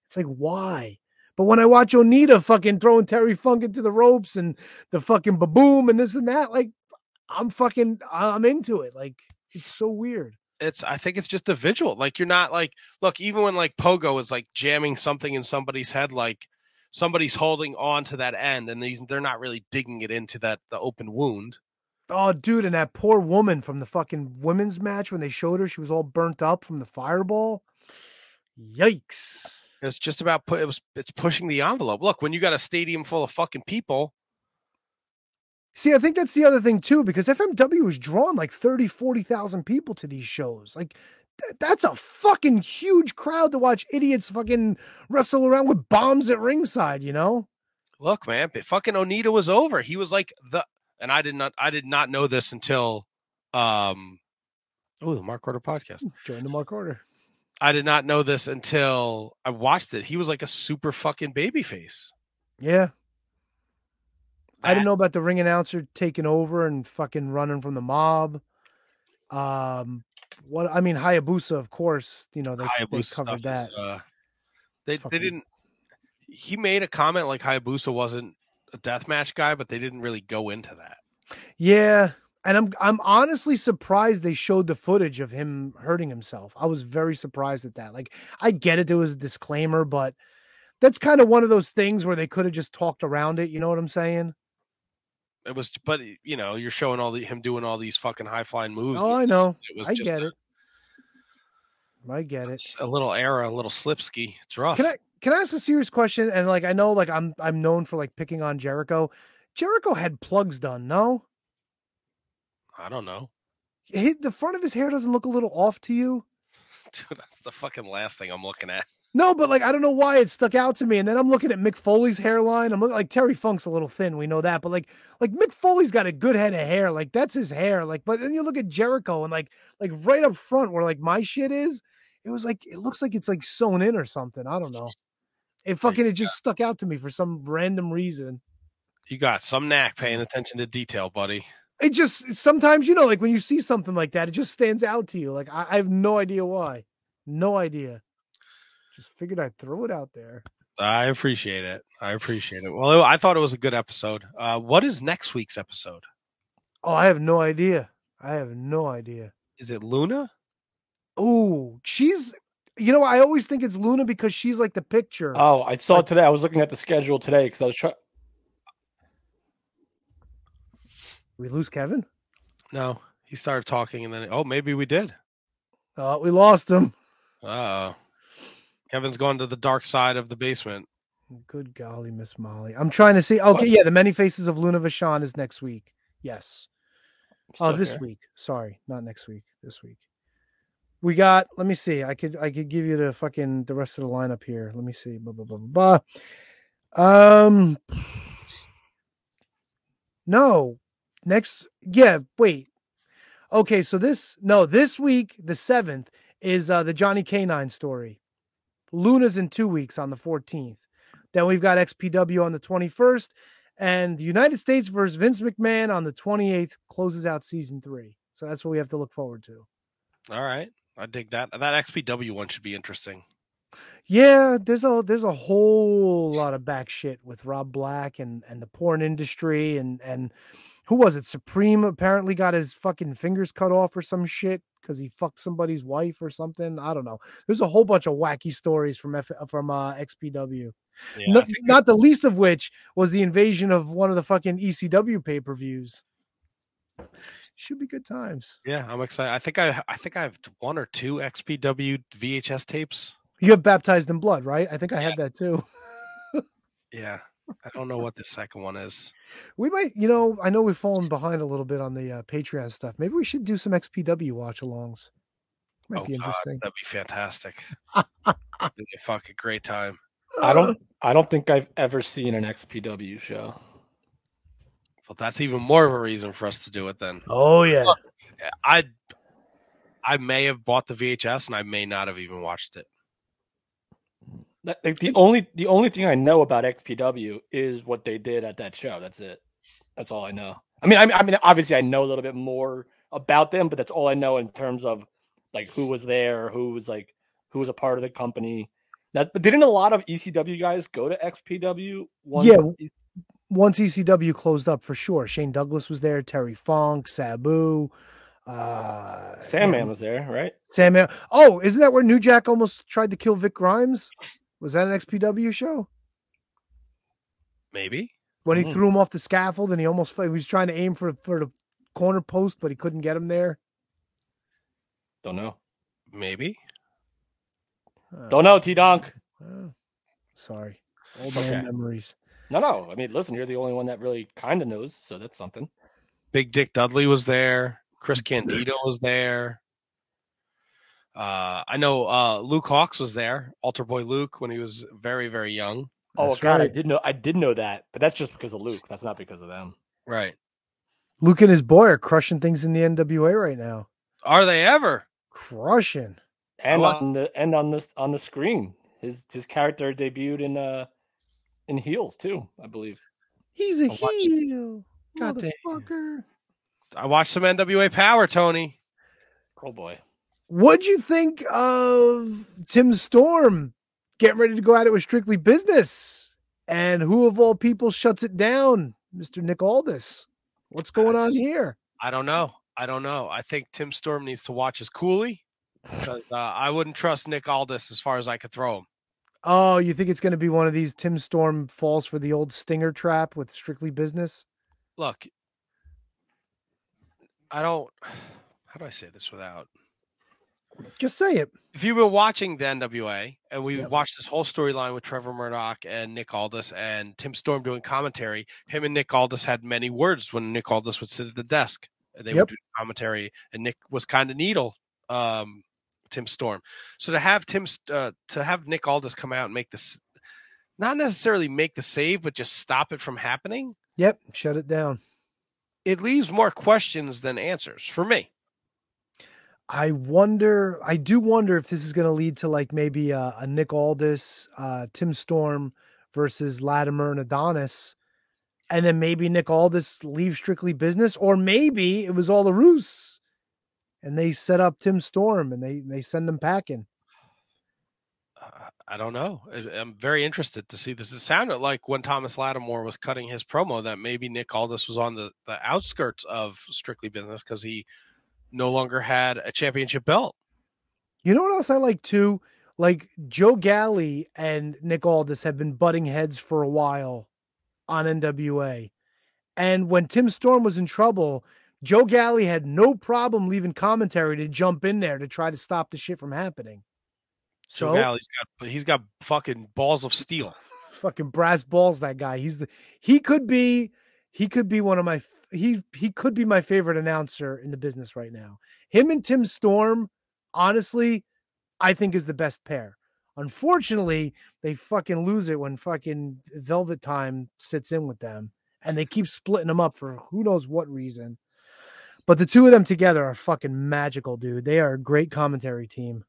It's like why? But when I watch Onita fucking throwing Terry Funk into the ropes and the fucking baboom and this and that, like I'm fucking I'm into it. Like it's so weird. It's i think it's just a visual like you're not like look even when like pogo is like jamming something in somebody's head like somebody's holding on to that end and these they're not really digging it into that the open wound Oh, dude, and that poor woman from the fucking women's match when they showed her, she was all burnt up from the fireball. Yikes. it's just about put it was it's pushing the envelope look when you got a stadium full of fucking people See, I think that's the other thing too, because FMW has drawn like 30, 40,000 people to these shows. Like, th- that's a fucking huge crowd to watch idiots fucking wrestle around with bombs at ringside, you know? look man fucking onita was over he was like the and i did not i did not know this until um oh the mark order podcast Join the Mark Order. i did not know this until i watched it he was like a super fucking baby face Yeah. I didn't know about the ring announcer taking over and fucking running from the mob. Um, what I mean, Hayabusa, of course, you know they, they covered that. is, uh, they Fucking- they didn't. He made a comment like Hayabusa wasn't a deathmatch guy, but they didn't really go into that. Yeah, and I'm I'm honestly surprised they showed the footage of him hurting himself. I was very surprised at that. Like, I get it, there was a disclaimer, but that's kind of one of those things where they could have just talked around it. You know what I'm saying? It was, but you know, you're showing all the him doing all these fucking high flying moves. Oh, I know. It was I just get a, it. I get it. a little error, a little slipsky. It's rough. Can I can I ask a serious question? And like I know, like I'm I'm known for like picking on Jericho. Jericho had plugs done, no? I don't know, He, the front of his hair doesn't look a little off to you? [laughs] dude. That's the fucking last thing I'm looking at. No, but like I don't know why it stuck out to me. And then I'm looking at Mick Foley's hairline. I'm looking like Terry Funk's a little thin, we know that, but like like Mick Foley's got a good head of hair. Like that's his hair. Like, but then you look at Jericho and like like right up front where like my shit is, it was like it looks like it's like sewn in or something. I don't know. It fucking it just stuck out to me for some random reason. You got some knack paying attention to detail, buddy. It just sometimes you know, like when you see something like that, it just stands out to you. Like I, I have no idea why. No idea. Just figured I'd throw it out there. I appreciate it. I appreciate it. Well, I thought it was a good episode. Uh, what is next week's episode? Oh, I have no idea. I have no idea. Is it Luna? Oh, she's you know, I always think it's Luna because she's like the picture. Oh, I saw Like- today. I was looking at the schedule today because I was trying. we lose Kevin? No, he started talking, and then oh, maybe we did. Uh, we lost him. Uh Kevin's gone to the dark side of the basement. Good golly, Miss Molly. I'm trying to see. Okay, yeah, the many faces of Luna Vachon is next week. Yes. Oh, Still this here. week. Sorry, not next week. This week. We got. Let me see. I could. I could give you the fucking the rest of the lineup here. Let me see. Blah blah blah blah. blah. Um. No. Next. Yeah. Wait. Okay. So this. No. This week, the seventh is uh the Johnny Canine story. Luna's in two weeks on the 14th. Then we've got XPW on the 21st, and the United States versus Vince McMahon on the 28th closes out season three. So that's what we have to look forward to. All right, I dig that. That XPW one should be interesting. Yeah, there's a there's a whole lot of back shit with Rob Black and and the porn industry and and who was it? Supreme apparently got his fucking fingers cut off or some shit because he fucked somebody's wife or something. I don't know. There's a whole bunch of wacky stories from F- from uh, XPW. Yeah, No- not the least of which was the invasion of one of the fucking ECW pay per views. Should be good times. Yeah, I'm excited. I think I I think I have one or two XPW VHS tapes. You have baptized in blood, right? I think I have that too. [laughs] Yeah. I don't know what the second one is. We might, you know, I know we've fallen behind a little bit on the uh, Patreon stuff. Maybe we should do some XPW watch alongs. Might oh be God, that'd be fantastic. [laughs] It'd be a fucking great time. I don't. I don't think I've ever seen an XPW show. Well, that's even more of a reason for us to do it then. Oh yeah. I I may have bought the VHS and I may not have even watched it. That- like, the only the only thing I know about XPW is what they did at that show. That's it. That's all I know. I mean, I mean, I mean, obviously, I know a little bit more about them, but that's all I know in terms of like who was there, who was like who was a part of the company. That, but didn't a lot of ECW guys go to XPW? Once Yeah. EC Once ECW closed up for sure. Shane Douglas was there, Terry Funk, Sabu, uh Sandman yeah, was there, right? Sandman. Oh, isn't that where New Jack almost tried to kill Vic Grimes? Was that an XPW show? Maybe. When he Mhm. threw him off the scaffold and he almost he was trying to aim for for the corner post, but he couldn't get him there. Don't know. Maybe. Uh, Don't know. T Donk. uh, sorry. Old Okay. man memories. No, no. I mean, listen, you're the only one that really kind of knows, so that's something. Big Dick Dudley was there. Chris Candido was there. Uh, I know uh, Luke Hawx was there. Altar Boy Luke when he was very very young. Oh That's God, I did know. I did know that, but that's just because of Luke. That's not because of them. Right. Luke and his boy are crushing things in the NWA right now. Are they ever? Crushing. And watched- on the and on this on the screen, his his character debuted in uh in Heels too, I believe. He's a I watched- heel. Goddamn. Motherfucker. I watched some NWA Power, Tony. Oh boy. What'd you think of Tim Storm getting ready to go at it with strictly business? And who of all people shuts it down? Mr. Nick Aldis. What's going on here? I don't know. I don't know. I think Tim Storm needs to watch his Cooley. 'cause, Uh, I wouldn't trust Nick Aldis as far as I could throw him. Oh, you think it's going to be one of these Tim Storm falls for the old stinger trap with strictly business? Look, I don't. [sighs] How do I say this without? Just say it. If you've been watching the NWA and we Yep. watched this whole storyline with Trevor Murdoch and Nick Aldis and Tim Storm doing commentary, him and Nick Aldis had many words when Nick Aldis would sit at the desk and they Yep. would do commentary, and Nick was kind of needle. Um, Tim Storm. So to have Tim, uh, to have Nick Aldis come out and make this, not necessarily make the save, but just stop it from happening, Yep. Shut it down. it leaves more questions than answers for me. I wonder. I do wonder if this is going to lead to like maybe a, a Nick Aldis, uh, Tim Storm versus Latimer and Adonis, and then maybe Nick Aldis leaves strictly business, or maybe it was all a ruse, and they set up Tim Storm and they they send him packing. Uh, I don't know. I- I'm very interested to see this. It sounded like when Thomas Latimer was cutting his promo that maybe Nick Aldis was on the, the outskirts of strictly business because he no longer had a championship belt. You know what else I like too? Like Joe Galli and Nick Aldis have been butting heads for a while on NWA. And when Tim Storm was in trouble, Joe Galli had no problem leaving commentary to jump in there to try to stop the shit from happening. So So Galli's got he's got fucking balls of steel. fucking brass balls that guy. He's the he could be he could be one of my he he could be my favorite announcer in the business right now. Him and Tim Storm, honestly, I think is the best pair. Unfortunately, they fucking lose it when fucking Velvet Time sits in with them and they keep splitting them up for who knows what reason. But the two of them together are fucking magical, dude. They are a great commentary team.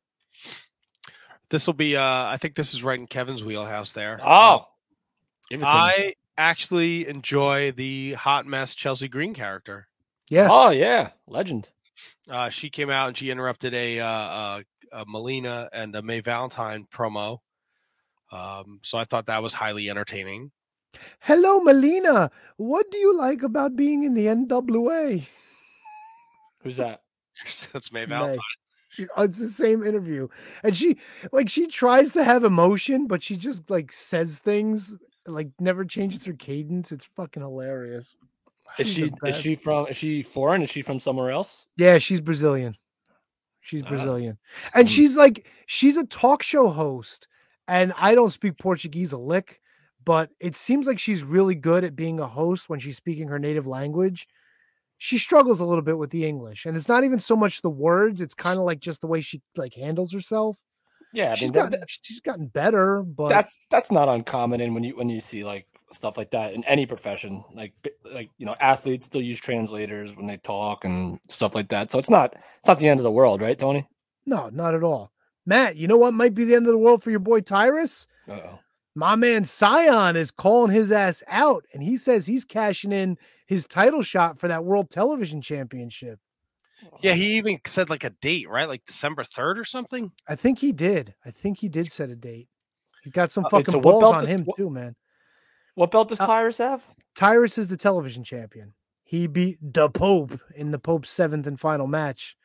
This will be uh I think this is right in Kevin's wheelhouse there. Oh, give it to me. I actually enjoy the hot mess Chelsea Green character. Yeah. Oh yeah, legend. Uh, she came out and she interrupted a, uh, uh, a Melina and a May Valentine promo. Um, so I thought that was highly entertaining. Hello, Melina. What do you like about being in the NWA? Who's that? [laughs] That's May May. Valentine. She- oh, It's the same interview, and she like she tries to have emotion, but she just like says things like never changes her cadence. It's fucking hilarious. Is she is she from is she foreign? Is she from somewhere else? Yeah, she's Brazilian. She's Ah. Brazilian. And Mm. she's like she's a talk show host. And I don't speak Portuguese a lick, but it seems like she's really good at being a host when she's speaking her native language. She struggles a little bit with the English, and it's not even so much the words, it's kind of like just the way she like handles herself. Yeah, I she's mean that- gotten she's gotten better, but that's that's not uncommon and when you when you see like stuff like that in any profession like like you know athletes still use translators when they talk and stuff like that so it's not it's not the end of the world right tony no, not at all. Matt, you know what might be the end of the world for your boy Tyrus? Uh-oh. my man Cyon is calling his ass out, and he says he's cashing in his title shot for that World Television Championship. Yeah, he even said like a date, right? Like December 3rd or something. I think he did. I think he did set a date. He got some Uh, fucking so balls on does- him what- too, man. what belt does Uh, tyrus have Tyrus is the television champion. He beat the Pope in the Pope's seventh and final match.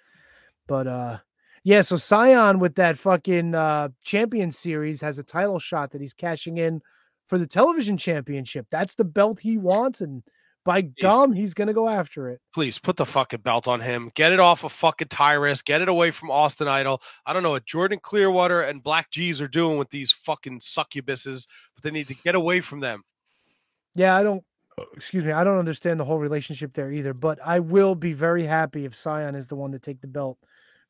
But uh yeah, so Cyon with that fucking uh champion series has a title shot that he's cashing in for the television championship. That's the belt he wants, and by gum, he's gonna go after it. Please put the fucking belt on him. Get it off of fucking Tyrus. Get it away from Austin Idol. I don't know what Jordan Clearwater and BLK Jeez are doing with these fucking succubuses, but they need to get away from them. Yeah, I don't excuse me, I don't understand the whole relationship there either, but I will be very happy if Cyon is the one to take the belt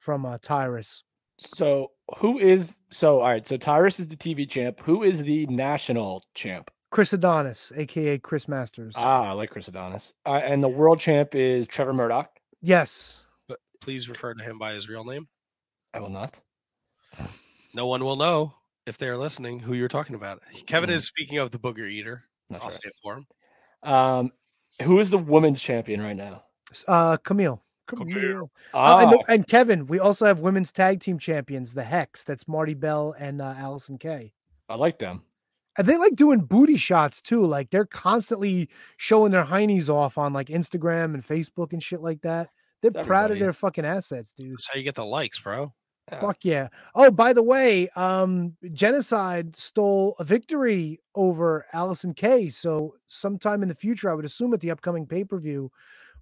from uh Tyrus. so who is so all right so tyrus is the tv champ who is the national champ Chris Adonis, aka Chris Masters. ah i like chris adonis uh, and the world champ is trevor murdoch yes. But please refer to him by his real name. i will not No one will know if they're listening who you're talking about. Kevin Mm. is speaking of the booger eater. That's I'll right. say it for him. um who is the women's champion right now Uh Kamille. Kamille. Kamille. ah, Oh, and, the- and Kevin, we also have women's tag team champions, the Hex. That's Marti Belle and uh, Allysin Kay. i like them And they like doing booty shots too. Like they're constantly showing their heinies off on like Instagram and Facebook and shit like that. They're It's proud of their fucking assets, dude. That's how you get the likes, bro. Yeah. Fuck yeah. Oh, by the way, um, Genocide stole a victory over Allysin Kay. So sometime in the future, I would assume at the upcoming pay-per-view,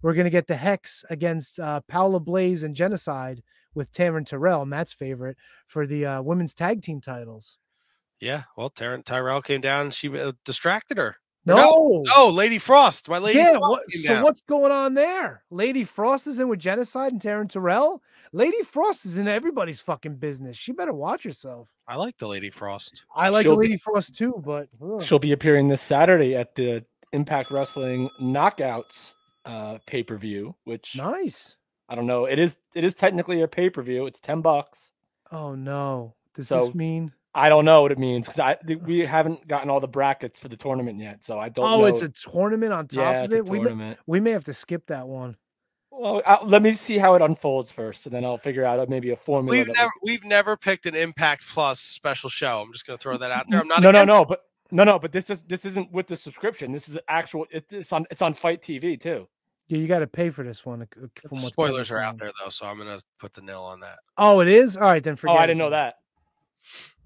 we're gonna get the Hex against uh Paola Blaze and Genocide with Taryn Terrell, Matt's favorite, for the uh women's tag team titles. Yeah. Well, Ty- Tyrell came down. She uh, distracted her. No, Oh, Lady Frost. My Lady yeah. Frost What, came so down. what's going on there? Lady Frost is in with Genocide and Taryn Terrell. Lady Frost is in everybody's fucking business. She better watch herself. I like the Lady Frost. I like She'll the be- Lady Frost too, but ugh. She'll be appearing this Saturday at the Impact Wrestling Knockouts uh, pay per view, which nice. I don't know. It is it is technically a pay per view. It's ten bucks. Oh no. Does So, this mean? I don't know what it means because I we haven't gotten all the brackets for the tournament yet, so I don't. Oh, know. it's a tournament on top yeah, of it's a it. We may, tournament. we may have to skip that one. Well, I, let me see how it unfolds first, and then I'll figure out uh, maybe a formula. We've never we've never picked an Impact Plus special show. I'm just going to throw that out there. I'm not. no, no, against no, but no, no, but this is this isn't with the subscription. This is actual. It, it's on it's on FITE TV too. Yeah, you got to pay for this one. uh, From The spoilers are out there though, so I'm going to put the nil on that. Oh, it is. All right, then Oh, forget. I didn't know that.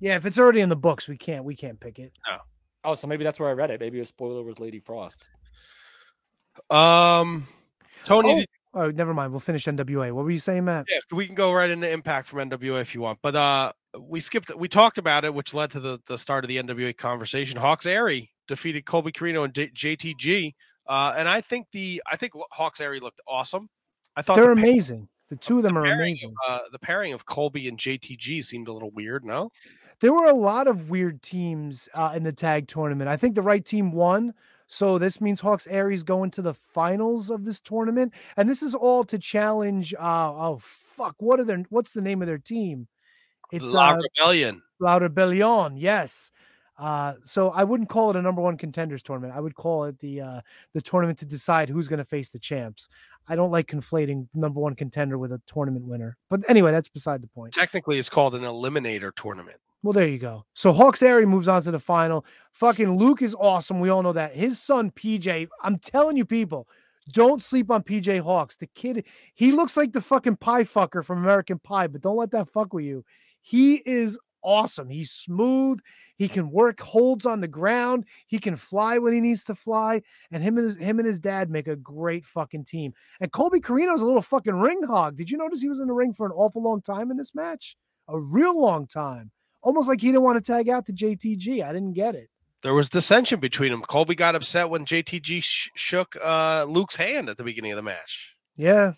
Yeah, if it's already in the books, we can't. We can't pick it. Oh, so maybe that's where I read it. Maybe a spoiler was Lady Frost. Um, Tony, Oh, did- oh, never mind. We'll finish NWA. What were you saying, Matt? yeah, we can go right into Impact from NWA if you want, but uh, we skipped. We talked about it, which led to the the start of the NWA conversation. Hawx Aerie defeated Colby Corino and J- JTG, uh, and I think the I think Hawx Aerie looked awesome. I thought They're the, pa- amazing. The two of them are pairing amazing. uh, the pairing of Colby and JTG seemed a little weird. No, There were a lot of weird teams uh, in the tag tournament. I think the right team won. So this means Hawx Aerie's going to the finals of this tournament, and this is all to challenge. Uh, oh fuck! What are their? What's the name of their team? It's La uh, Rebellion. La Rebellion. Yes. Uh, so I wouldn't call it a number one contenders tournament. I would call it the uh, the tournament to decide who's going to face the champs. I don't like conflating number one contender with a tournament winner. But anyway, that's beside the point. Technically, it's called an eliminator tournament. Well, there you go. So Hawx Aerie moves on to the final. Fucking Luke is awesome. We all know that. His son PJ, I'm telling you, people, don't sleep on PJ Hawx. The kid, he looks like the fucking pie fucker from American Pie, but don't let that fuck with you. He is awesome. He's smooth. He can work holds on the ground. He can fly when he needs to fly. And him and his him and his dad make a great fucking team. And Colby Corino's a little fucking ring hog. Did you notice he was in the ring for an awful long time in this match? A real long time. Almost like he didn't want to tag out to JTG. I didn't get it. There was dissension between them. Colby got upset when JTG sh- shook uh, Luke's hand at the beginning of the match. Yeah.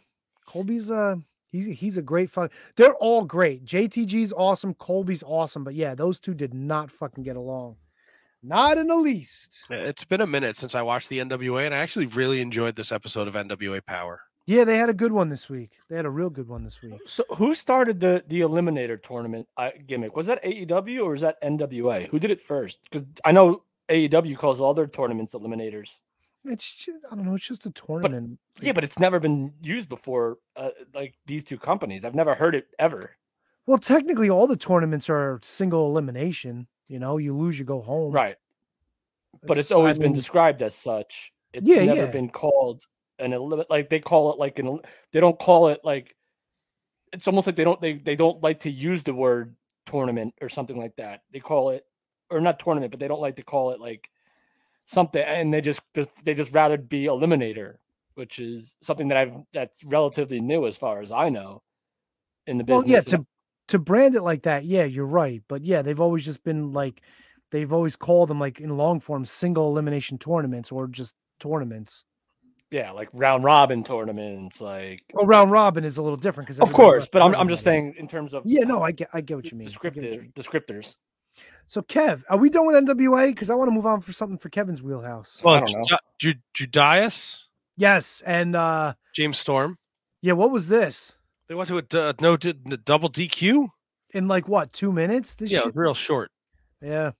Colby's uh he's he's a great fuck. They're all great. JTG's awesome, Colby's awesome, but yeah, those two did not fucking get along. Not in the least. It's been a minute since I watched the NWA, and I actually really enjoyed this episode of NWA Power. Yeah, they had a good one this week. They had a real good one this week. So who started the the Eliminator tournament uh, gimmick? Was that AEW or was that NWA? Who did it first? Because I know AEW calls all their tournaments Eliminators. It's just, I don't know, it's just a tournament. Yeah, but it's never been used before. Uh, like these two companies, I've never heard it ever. Well, technically, all the tournaments are single elimination. You know, you lose, you go home. Right. But it's It's- I always been described as such. It's Yeah, never yeah. been called an elim- like they call it like an they don't call it like it's almost like they don't they they don't like to use the word tournament or something like that. They call it or not tournament, but they don't like to call it like something and they just they just rather be eliminator, which is something that I've that's relatively new as far as I know in the business Well, yeah, to to brand it like that, yeah, you're right. But yeah, they've always just been like they've always called them like in long form single elimination tournaments or just tournaments. yeah, like round robin tournaments, like Well, round robin is a little different because of course, but I'm I'm just saying in terms of Yeah, no, I get I get what you mean. Descriptive mean. descriptors. So Kev, are we done with NWA? Because I want to move on for something for Kevin's wheelhouse. Well, I. Ju- Ju- Judais, Yes, and uh James Storm. yeah, what was this? They went to a, d- a no d- a double DQ. In like what two minutes? This Yeah, it shit? was real short. yeah,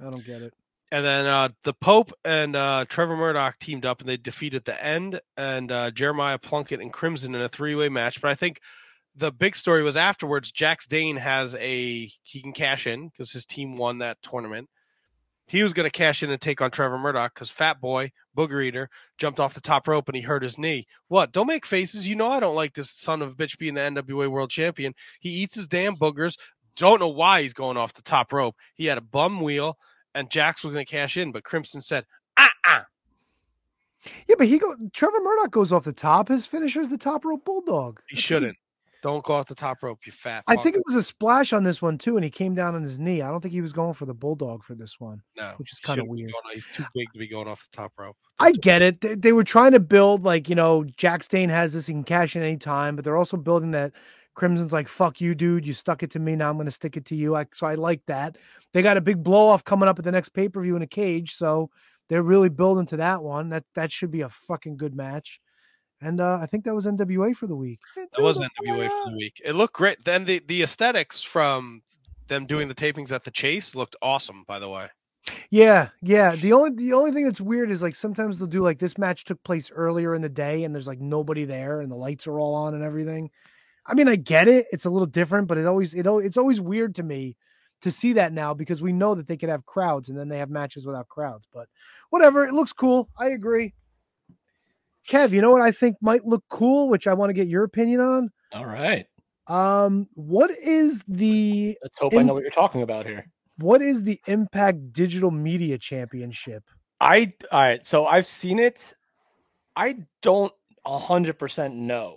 I don't get it. And then uh, the Pope and uh, Trevor Murdoch teamed up and they defeated the End and uh, Jeremiah Plunkett and Crimson in a three way match. But I think the big story was afterwards. Jax Dane has a he can cash in because his team won that tournament. He was going to cash in and take on Trevor Murdoch because Fat Boy Booger Eater jumped off the top rope and he hurt his knee. What? Don't make faces. You know I don't like this son of a bitch being the NWA World Champion. He eats his damn boogers. Don't know why he's going off the top rope. He had a bum wheel and Jax was going to cash in, but Crimson said, "Ah, ah." Yeah, but he go Trevor Murdoch goes off the top. His finisher is the top rope bulldog. He That's shouldn't. Don't go off the top rope, you fat." I think it was a splash on this one too, and he came down on his knee. I don't think he was going for the bulldog for this one. no, which is kinda weird. going- He's too big to be going off the top rope. I get it. They, they were trying to build like you know Jax Dane has this. He can cash in any time, but they're also building that Crimson's like fuck you, dude. You stuck it to me. Now I'm going to stick it to you. I, so I like that. They got a big blow off coming up at the next pay per view in a cage, so they're really building to that one. That that should be a fucking good match. And uh, I think that was NWA for the week. That was NWA for the week. It looked great. Then the the aesthetics from them doing the tapings at the Chase looked awesome. By the way, Yeah, yeah. The only the only thing that's weird is like sometimes they'll do like this match took place earlier in the day and there's like nobody there and the lights are all on and everything. I mean, I get it. It's a little different, but it always it it's always weird to me to see that now because we know that they could have crowds and then they have matches without crowds. But whatever, it looks cool. I agree. Kev, you know what I think might look cool, which I want to get your opinion on. All right. Um, what is the Let's hope I know what you're talking about here. what is the Impact Digital Media Championship? I all right. So I've seen it. I don't hundred percent know.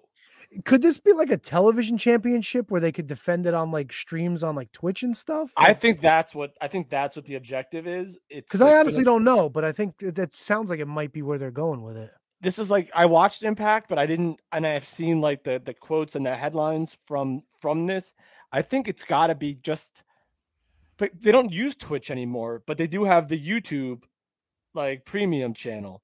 could this be like a television championship where they could defend it on like streams on like Twitch and stuff? I think that's what I think that's what the objective is. It's because I honestly don't know, but I think that sounds like it might be where they're going with it. This is like I watched Impact, but I didn't, and I've seen like the the quotes and the headlines from from this. I think it's got to be just, but they don't use Twitch anymore, but they do have the YouTube like premium channel.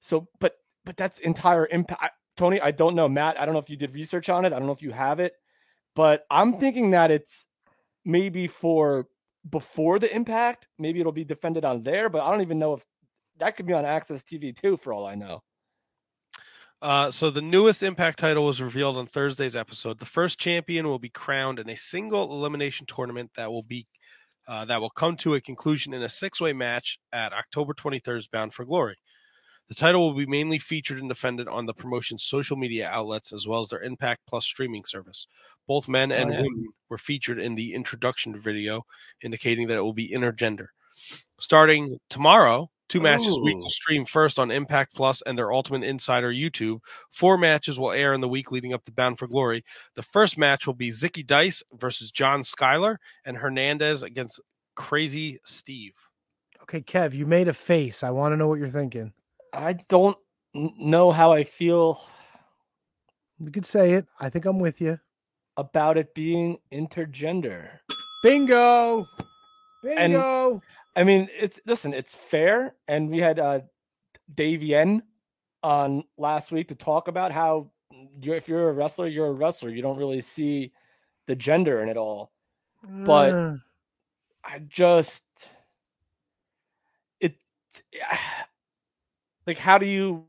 So, but but that's entire impact. Tony, I don't know, Matt. I don't know if you did research on it. I don't know if you have it, but I'm thinking that it's maybe for before the impact. Maybe it'll be defended on there, but I don't even know if that could be on AXS TV too, for all I know. Uh, so the newest Impact title was revealed on Thursday's episode. The first champion will be crowned in a single elimination tournament that will be uh, that will come to a conclusion in a six way match at October 23rd's Bound for Glory. The title will be mainly featured and defended on the promotion's social media outlets as well as their Impact Plus streaming service. Both men and Oh, yeah. women were featured in the introduction video, indicating that it will be intergender. Starting tomorrow, two matches week will stream first on Impact Plus and their Ultimate Insider YouTube. Four matches will air in the week leading up to Bound for Glory. The first match will be Zicky Dice versus John Skyler and Hernandez against Crazy Steve. Okay, Kev, you made a face. I want to know what you're thinking. I don't know how I feel You could say it. I think I'm with you. about it being intergender. Bingo. Bingo. I mean, it's listen, it's fair, and we had uh Dave Yen on last week to talk about how you're if you're a wrestler, you're a wrestler. You don't really see the gender in it all. but- Uh, I just it like how do you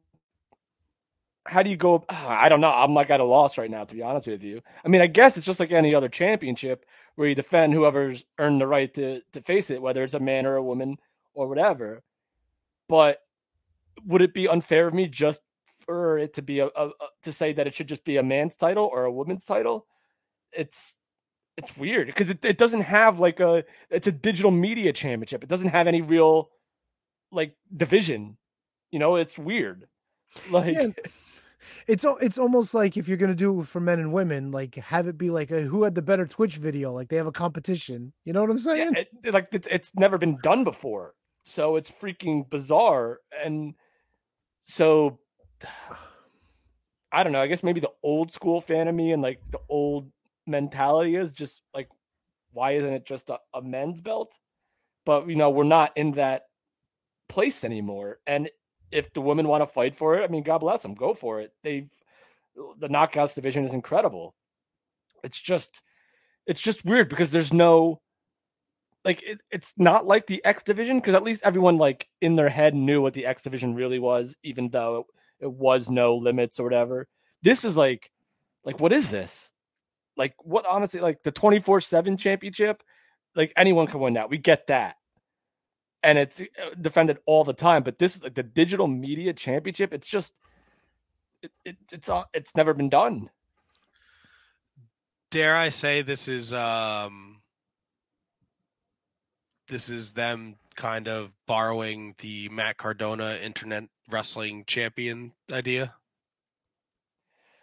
how do you go I don't know. I'm like at a loss right now to be honest with you. I mean, I guess it's just like any other championship where you defend whoever's earned the right to to face it, whether it's a man or a woman or whatever. But would it be unfair of me just for it to be a, a, a to say that it should just be a man's title or a woman's title? It's it's weird because it, it doesn't have like a it's a digital media championship. It doesn't have any real like division. You know, it's weird. Like Yeah. [laughs] it's it's almost like if you're gonna do it for men and women, like have it be like a, who had the better Twitch video, like they have a competition. You know what I'm saying? it, it- like it's, it's never been done before. So it's freaking bizarre and so I don't know. I guess maybe the old school fan of me and like the old mentality is just like, why isn't it just a, a men's belt? But you know, we're not in that place anymore. And if the women want to fight for it, I mean, God bless them, go for it. They've the knockouts division is incredible. It's just, it's just weird because there's no, like, it, it's not like the X division because at least everyone like in their head knew what the X division really was, even though it, it was no limits or whatever. This is like, like, what is this? Like, what honestly, like the 24 7 championship, like anyone can win that. We get that. And it's uh, defended all the time. But this is like the digital media championship. It's just, it, it, it's it's never been done. Dare I say this is um this is them kind of borrowing the Matt Cardona internet wrestling champion idea?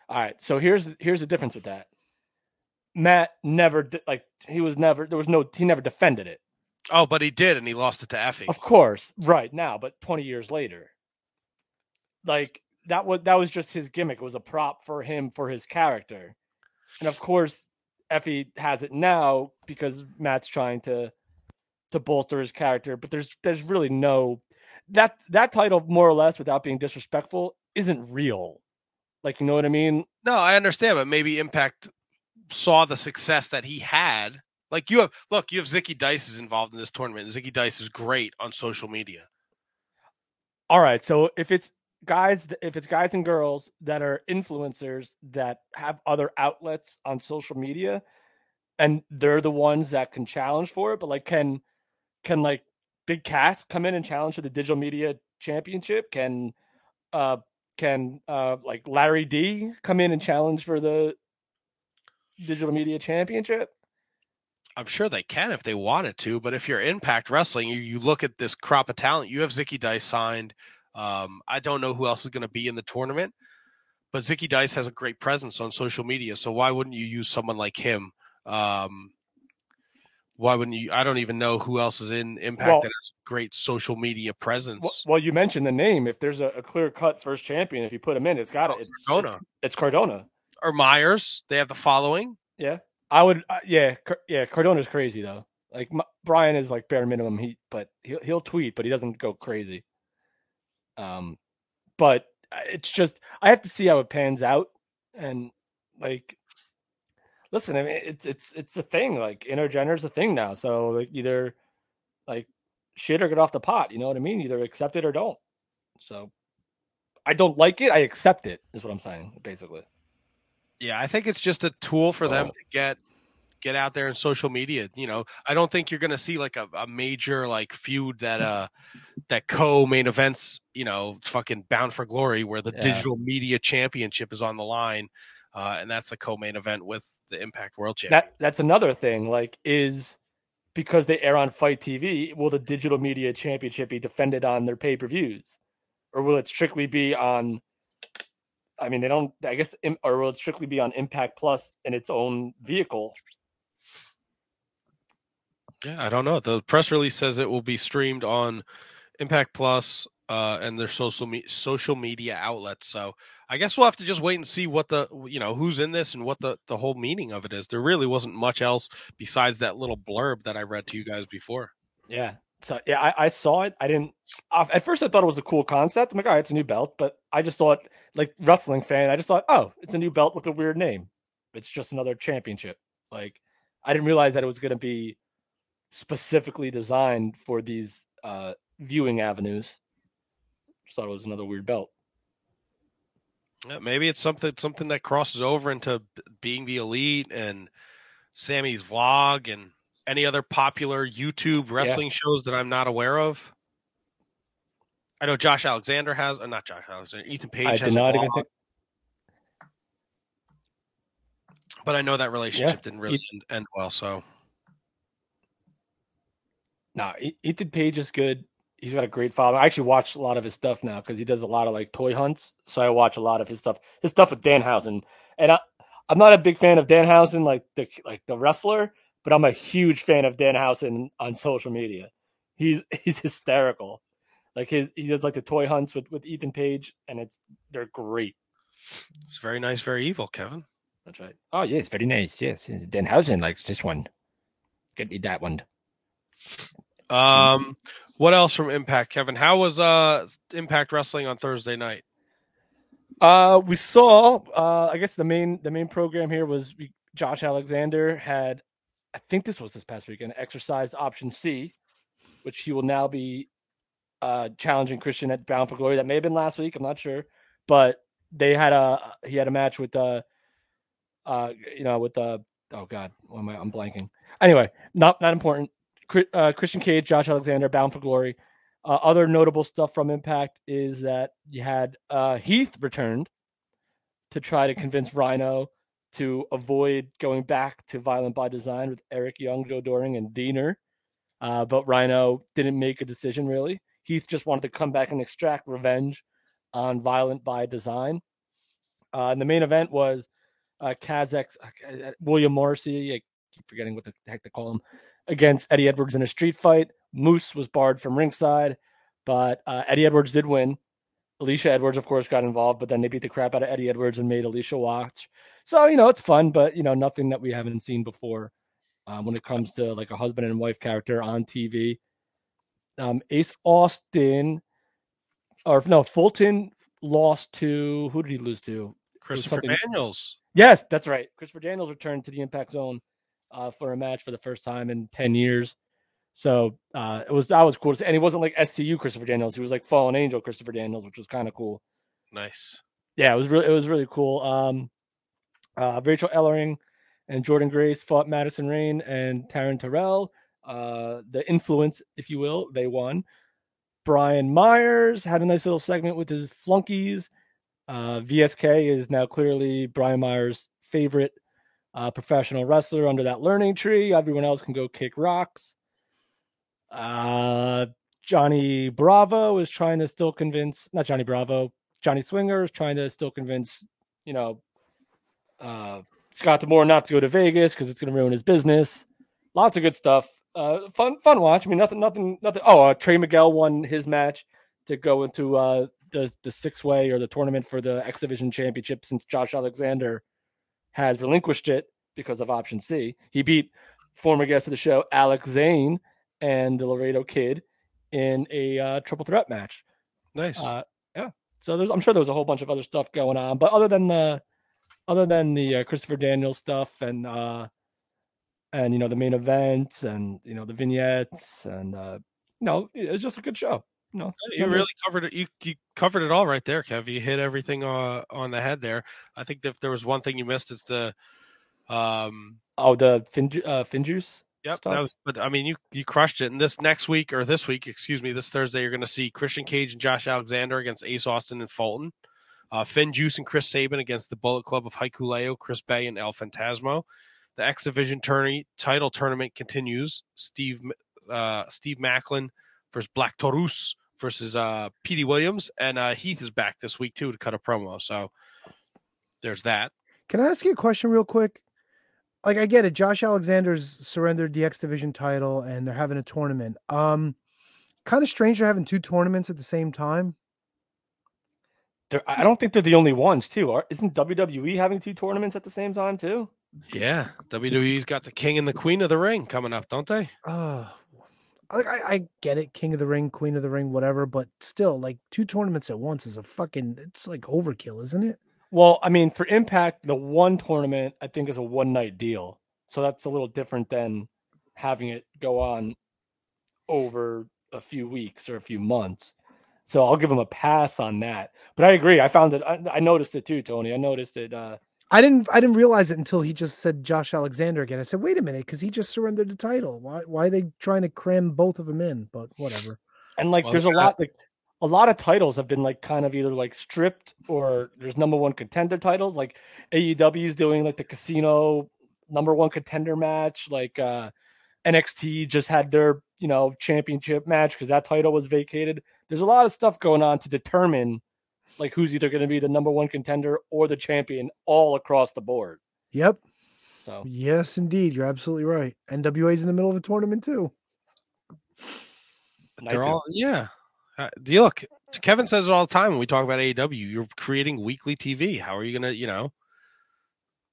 All right. So here's here's the difference with that. Matt never like he was never there was no he never defended it. Oh, but he did and he lost it to Effy. Of course, right now, but 20 years later. Like that was that was just his gimmick. It was a prop for him for his character. And of course, Effy has it now because Matt's trying to to bolster his character, but there's there's really no that that title more or less without being disrespectful isn't real. Like you know what I mean? No, I understand, but maybe Impact saw the success that he had. Like you have, look, you have Zicky Dice is involved in this tournament. Zicky Dice is great on social media. All right. So if it's guys, if it's guys and girls that are influencers that have other outlets on social media, and they're the ones that can challenge for it, but like can can like Big Kass come in and challenge for the digital media championship? Can uh can uh like Larry D come in and challenge for the digital media championship? I'm sure they can if they wanted to, but if you're Impact Wrestling, you, you look at this crop of talent. You have Zicky Dice signed. Um, I don't know who else is going to be in the tournament, but Zicky Dice has a great presence on social media. So why wouldn't you use someone like him? Um, why wouldn't you? I don't even know who else is in Impact Well- that has great social media presence. Well, well, you mentioned the name. If there's a, a clear cut first champion, if you put him in, it's got Oh, it. It's Cardona. It's, it's Cardona. or Myers, they have the following. Yeah, I would. Uh, yeah, yeah. Cardona's crazy though. Like M- Brian is like bare minimum. He but he'll he'll tweet, but he doesn't go crazy. Um, but uh, it's just I have to see how it pans out, and like, listen, I mean, it's it's it's a thing. Like intergender's a thing now. So like either like shit or get off the pot. You know what I mean? Either accept it or don't. So I don't like it. I accept it. Is what I'm saying basically. Yeah, I think it's just a tool for them Oh. to get get out there in social media. You know, I don't think you're going to see like a, a major like feud that [laughs] uh that co main events. You know, fucking Bound for Glory, where the Yeah. digital media championship is on the line, uh, and that's the co main event with the Impact World Championship. That that's another thing. Like, is because they air on FITE TV, will the digital media championship be defended on their pay per views, or will it strictly be on? I mean, they don't. I guess, or will it strictly be on Impact Plus in its own vehicle? Yeah, I don't know. The press release says it will be streamed on Impact Plus uh, and their social me- social media outlets. So I guess we'll have to just wait and see what the you know who's in this and what the the whole meaning of it is. There really wasn't much else besides that little blurb that I read to you guys before. Yeah. So yeah, I, I saw it. I didn't. uh, At first, I thought it was a cool concept. I'm like, all right, it's a new belt, but I just thought, like wrestling fan, I just thought, oh, it's a new belt with a weird name. It's just another championship. Like, I didn't realize that it was going to be specifically designed for these uh, viewing avenues. Just thought it was another weird belt. Yeah, maybe it's something something that crosses over into being the elite and Sammy's vlog and any other popular YouTube wrestling shows that I'm not aware of. I know Josh Alexander has, or not Josh Alexander, Ethan Page I has did not even think. but I know that relationship Yeah, didn't really end, end well. So No, E- Ethan Page is good. He's got a great following. I actually watch a lot of his stuff now because he does a lot of like toy hunts. So I watch a lot of his stuff. His stuff with Danhausen, and I, I'm not a big fan of Danhausen, like the like the wrestler, but I'm a huge fan of Danhausen on social media. He's [laughs] he's hysterical. Like his he does like the toy hunts with with Ethan Page, and it's they're great. it's very nice, very evil, Kevin. That's right. Oh yes, very nice. Yes, Danhausen likes this one. Get me that one. Um, what else from Impact, Kevin? How was uh Impact Wrestling on Thursday night? Uh, we saw. Uh, I guess the main the main program here was we, Josh Alexander had. I think this was this past weekend. Exercised option C, which he will now be uh challenging Christian at Bound for Glory. That may have been last week. I'm not sure, but they had a he had a match with uh uh you know with uh oh god what am I I'm blanking. Anyway, not not important. Uh, Christian Cage, Josh Alexander, Bound for Glory. Uh, other notable stuff from Impact is that you had uh, Heath returned to try to convince Rhino to avoid going back to Violent by Design with Eric Young, Joe Doering, and Deaner. Uh, but Rhino didn't make a decision really. Heath just wanted to come back and extract revenge on Violent by Design. Uh, and the main event was uh, uh, William Morrissey. I keep forgetting what the heck they call him against Eddie Edwards in a street fight. Moose was barred from ringside, but uh, Eddie Edwards did win. Alicia Edwards, of course, got involved, but then they beat the crap out of Eddie Edwards and made Alicia watch. So you know it's fun, but you know nothing that we haven't seen before um, when it comes to like a husband and wife character on TV. Um, Ace Austin, or no, Fulton lost to who did he lose to? Christopher Daniels. Yes, that's right. Christopher Daniels returned to the Impact Zone uh, for a match for the first time in ten years. So uh, it was that was cool, and he wasn't like SCU Christopher Daniels. He was like Fallen Angel Christopher Daniels, which was kind of cool. Nice. Yeah, it was really it was really cool. Um, uh, Rachel Ellering and Jordan Grace fought Madison Rayne and Taryn Terrell. Uh, the influence, if you will, they won. Brian Myers had a nice little segment with his flunkies. Uh, VSK is now clearly Brian Myers' favorite uh, professional wrestler under that learning tree. Everyone else can go kick rocks. Uh, Johnny Bravo is trying to still convince, not Johnny Bravo, Johnny Swinger is trying to still convince, you know, uh, Scott D'Amore not to go to Vegas because it's going to ruin his business. Lots of good stuff. Uh, fun, fun watch. I mean, nothing, nothing, nothing. Oh, uh, Trey Miguel won his match to go into uh, the the six way or the tournament for the X Division Championship since Josh Alexander has relinquished it because of option C. He beat former guest of the show Alex Zayne and the Laredo Kid in a uh, triple threat match. Nice. Uh, yeah. So there's, I'm sure there was a whole bunch of other stuff going on, but other than the, other than the uh, Christopher Daniels stuff and uh, and you know the main events and you know the vignettes and uh, you know it was just a good show. No, you really covered it. You, you covered it all right there, Kev. You hit everything uh, on the head there. I think if there was one thing you missed, it's the um, Oh, the fin uh, FinJuice. Yep, stuff? that was. But I mean, you you crushed it. And this next week or this week, excuse me, this Thursday, you're going to see Christian Cage and Josh Alexander against Ace Austin and Fulton. Uh, FinJuice and Chris Sabin against the Bullet Club of Hikuleo, Chris Bey, and El Fantasmo. The X Division tourney title tournament continues. Steve uh, Steve Maclin versus Black Taurus versus uh, Petey Williams, and uh, Heath is back this week too to cut a promo. So there's that. Can I ask you a question real quick? Like I get it, Josh Alexander's surrendered the X Division title and they're having a tournament. Um kind of strange they're having two tournaments at the same time. They're, I don't think they're the only ones too. Are, isn't WWE having two tournaments at the same time too? Yeah, WWE's got the King and the Queen of the Ring coming up, don't they? Uh I, I get it, King of the Ring, Queen of the Ring, whatever, but still, like two tournaments at once is a fucking it's like overkill, isn't it? Well, I mean, for Impact, the one tournament I think is a one night deal, so that's a little different than having it go on over a few weeks or a few months. So I'll give them a pass on that. But I agree. I found it. I, I noticed it too, Tony. I noticed it. Uh, I didn't I didn't realize it until he just said Josh Alexander again. I said, wait a minute, because he just surrendered the title. Why why are they trying to cram both of them in? But whatever. and like, Well, there's a lot like a lot of titles have been like kind of either like stripped or there's number one contender titles. Like AEW is doing like the casino number one contender match. Like uh NXT just had their you know championship match because that title was vacated. There's a lot of stuff going on to determine like who's either going to be the number one contender or the champion all across the board. Yep. So Yes, indeed. You're absolutely right. NWA's in the middle of a tournament too. They're all yeah. Uh, look, Kevin says it all the time when we talk about AEW. You're creating weekly TV. How are you gonna, you know,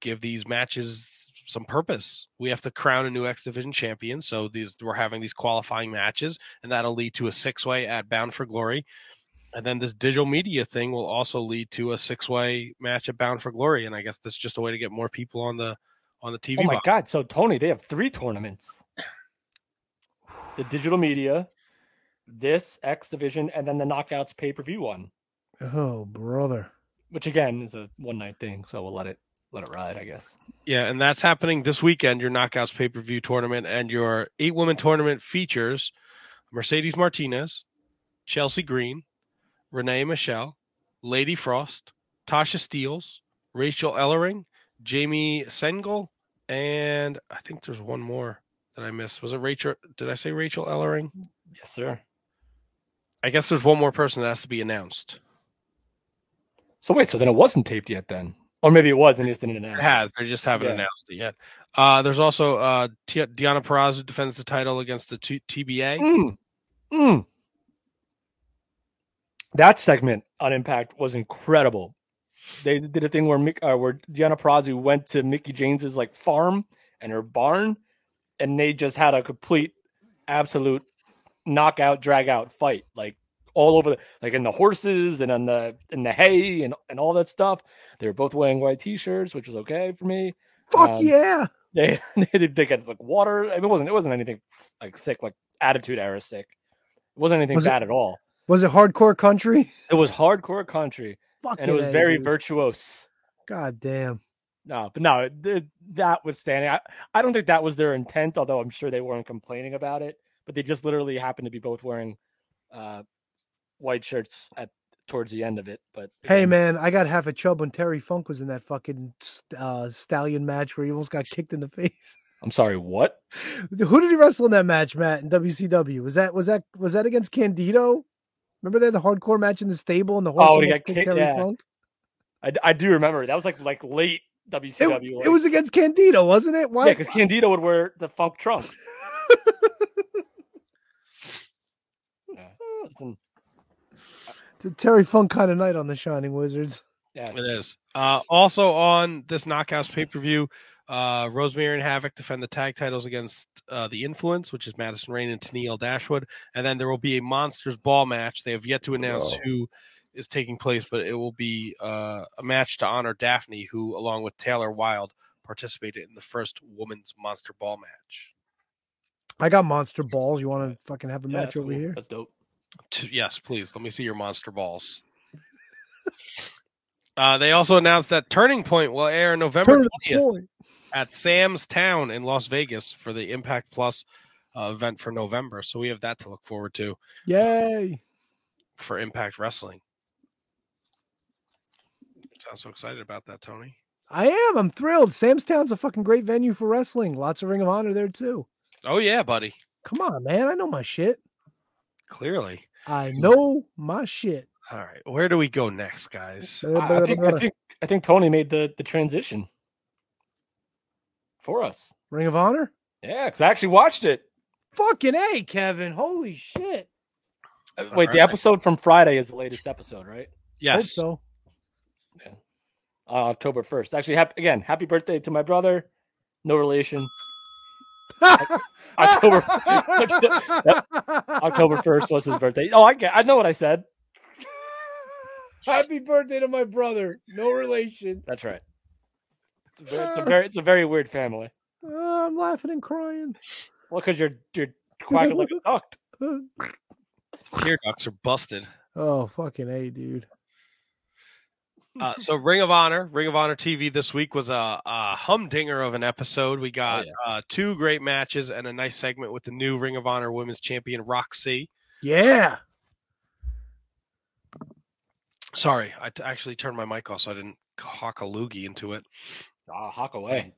give these matches some purpose? We have to crown a new X Division champion, so these we're having these qualifying matches, and that'll lead to a six way at Bound for Glory. And then this digital media thing will also lead to a six way match at Bound for Glory. And I guess that's just a way to get more people on the on the TV. Oh my box. god! So Tony, they have three tournaments: the digital media, this X Division, and then the Knockouts pay per view one, Oh, brother. which again is a one night thing. So we'll let it let it ride, I guess. Yeah, and that's happening this weekend. Your Knockouts pay per view tournament and your eight women tournament features Mercedes Martinez, Chelsea Green, Renee Michelle, Lady Frost, Tasha Steelz, Rachel Ellering, Jamie Senegal, and I think there's one more that I missed. Was it Rachel? Did I say Rachel Ellering? Yes, sir. I guess there's one more person that has to be announced. So wait, so then it wasn't taped yet, then, or maybe it was and just didn't announce. it. has. They just haven't Yeah. announced it yet. Uh, there's also uh, T- Deonna Purrazzo defends the title against the T- TBA. Mm. Mm. That segment on Impact was incredible. They did a thing where Mick, uh, where Deonna Purrazzo went to Mickie James's like farm and her barn, and they just had a complete, absolute knockout, drag out fight, like all over, the, like in the horses and on the in the hay and and all that stuff. They were both wearing white t-shirts, which was okay for me. Fuck Um, yeah. [laughs] They they did they get like water. I mean, it wasn't it wasn't anything like sick, like attitude era sick. It wasn't anything Was it- bad at all. Was it hardcore country? It was hardcore country, Fuck and it was yeah, very dude. virtuose. God damn. No, but no, th- that withstanding, I, I don't think that was their intent. Although I'm sure they weren't complaining about it, but they just literally happened to be both wearing uh, white shirts at towards the end of it. But Hey again, man, I got half a chub when Terry Funk was in that fucking uh, stallion match where he almost got kicked in the [laughs] face. I'm sorry, what? Who did he wrestle in that match, Matt? In WCW was that was that was that against Candido? Remember they had the hardcore match in the stable and the horse Oh, when he got kicked kicked- Terry yeah. Funk? I, I do remember that was like like late It, WCW. it like- was against Candido, wasn't it? Why? yeah, because Candido would wear the funk trunks. [laughs] yeah, listen, It's a Terry Funk kind of night on the Shining Wizards. yeah. It is. Uh, also on this Knockouts pay per view, uh, Rosemary and Havoc defend the tag titles against uh, the Influence, which is Madison Rayne and Tennille Dashwood, and then there will be a Monsters Ball match. They have yet to announce Whoa. who is taking place, but it will be uh, a match to honor Daffney, who, along with Taylor Wilde, participated in the first women's Monster Ball match. I got monster balls. You want to fucking have a Yeah, match over cool. here? That's dope. T- yes, please. Let me see your monster balls. [laughs] uh, they also announced that Turning Point will air November Turn the 20th. point. At Sam's Town in Las Vegas for the Impact Plus uh, event for November. So we have that to look forward to Yay. for Impact Wrestling. Sounds so excited about that, Tony. I am. I'm thrilled. Sam's Town's a fucking great venue for wrestling. Lots of Ring of Honor there too. Oh yeah, buddy. Come on, man. I know my shit. Clearly. I know my shit. All right. Where do we go next, guys? I, I think I think I think Tony made the the transition for us. Ring of Honor? Yeah, because I actually watched it. Fucking A, Kevin. Holy shit. Uh, Wait, the episode from Friday is the latest episode, right? Hope Yes. so. Uh, October first. Actually, hap- again, happy birthday to my brother. No relation. [laughs] October October first was his birthday. Oh, I get. I know what I said. [laughs] Happy birthday to my brother. No relation. That's right. It's a very, it's a very, it's a very weird family. Oh, [laughs] I'm laughing and crying. Well, because you're you're quacking like a [laughs] duck. Tear ducts are busted. Oh, fucking A, dude. Uh, so Ring of Honor, Ring of Honor TV this week was a, a humdinger of an episode. We got yeah. uh, two great matches and a nice segment with the new Ring of Honor Women's Champion Rok-C. Yeah. Sorry, I t- actually turned my mic off so I didn't hawk a loogie into it. Ah, hawk away.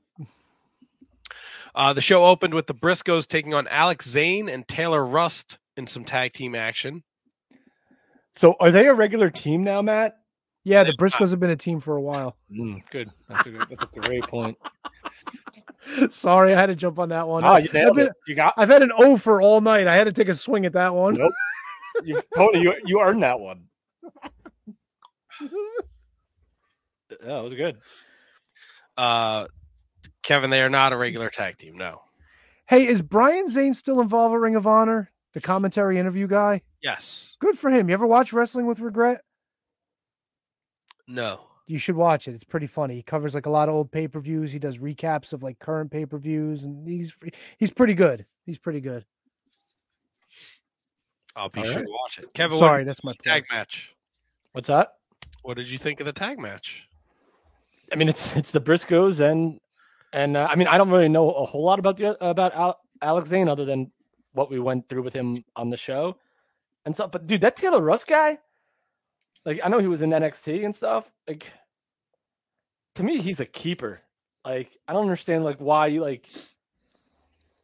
Uh, the show opened with the Briscoes taking on Alex Zayne and Taylor Rust in some tag team action. So, are they a regular team now, Matt? Yeah, the Briscoes have been a team for a while. Mm, good. That's a, that's a great point. [laughs] Sorry, I had to jump on that one. Oh, you I've, nailed been, it. You got I've had an O for all night. I had to take a swing at that one. Nope. you totally you, you earned that one. [laughs] That was good. Uh, Kevin, they are not a regular tag team. No. Hey, is Brian Zane still involved with Ring of Honor? The commentary interview guy? Yes. Good for him. You ever watch Wrestling with Regret? No. You should watch it. It's pretty funny. He covers like a lot of old pay per views. He does recaps of like current pay per views, and he's he's pretty good. He's pretty good. I'll be All sure right. to watch it. Kevin, Sorry, that's my tag match? What's that? What did you think of the tag match? I mean, it's it's the Briscoes and and uh, I mean, I don't really know a whole lot about the about Al- Alex Zayne other than what we went through with him on the show and stuff. But dude, that Taylor Rust guy, like I know he was in NXT and stuff. Like to me, he's a keeper. Like I don't understand like why you like.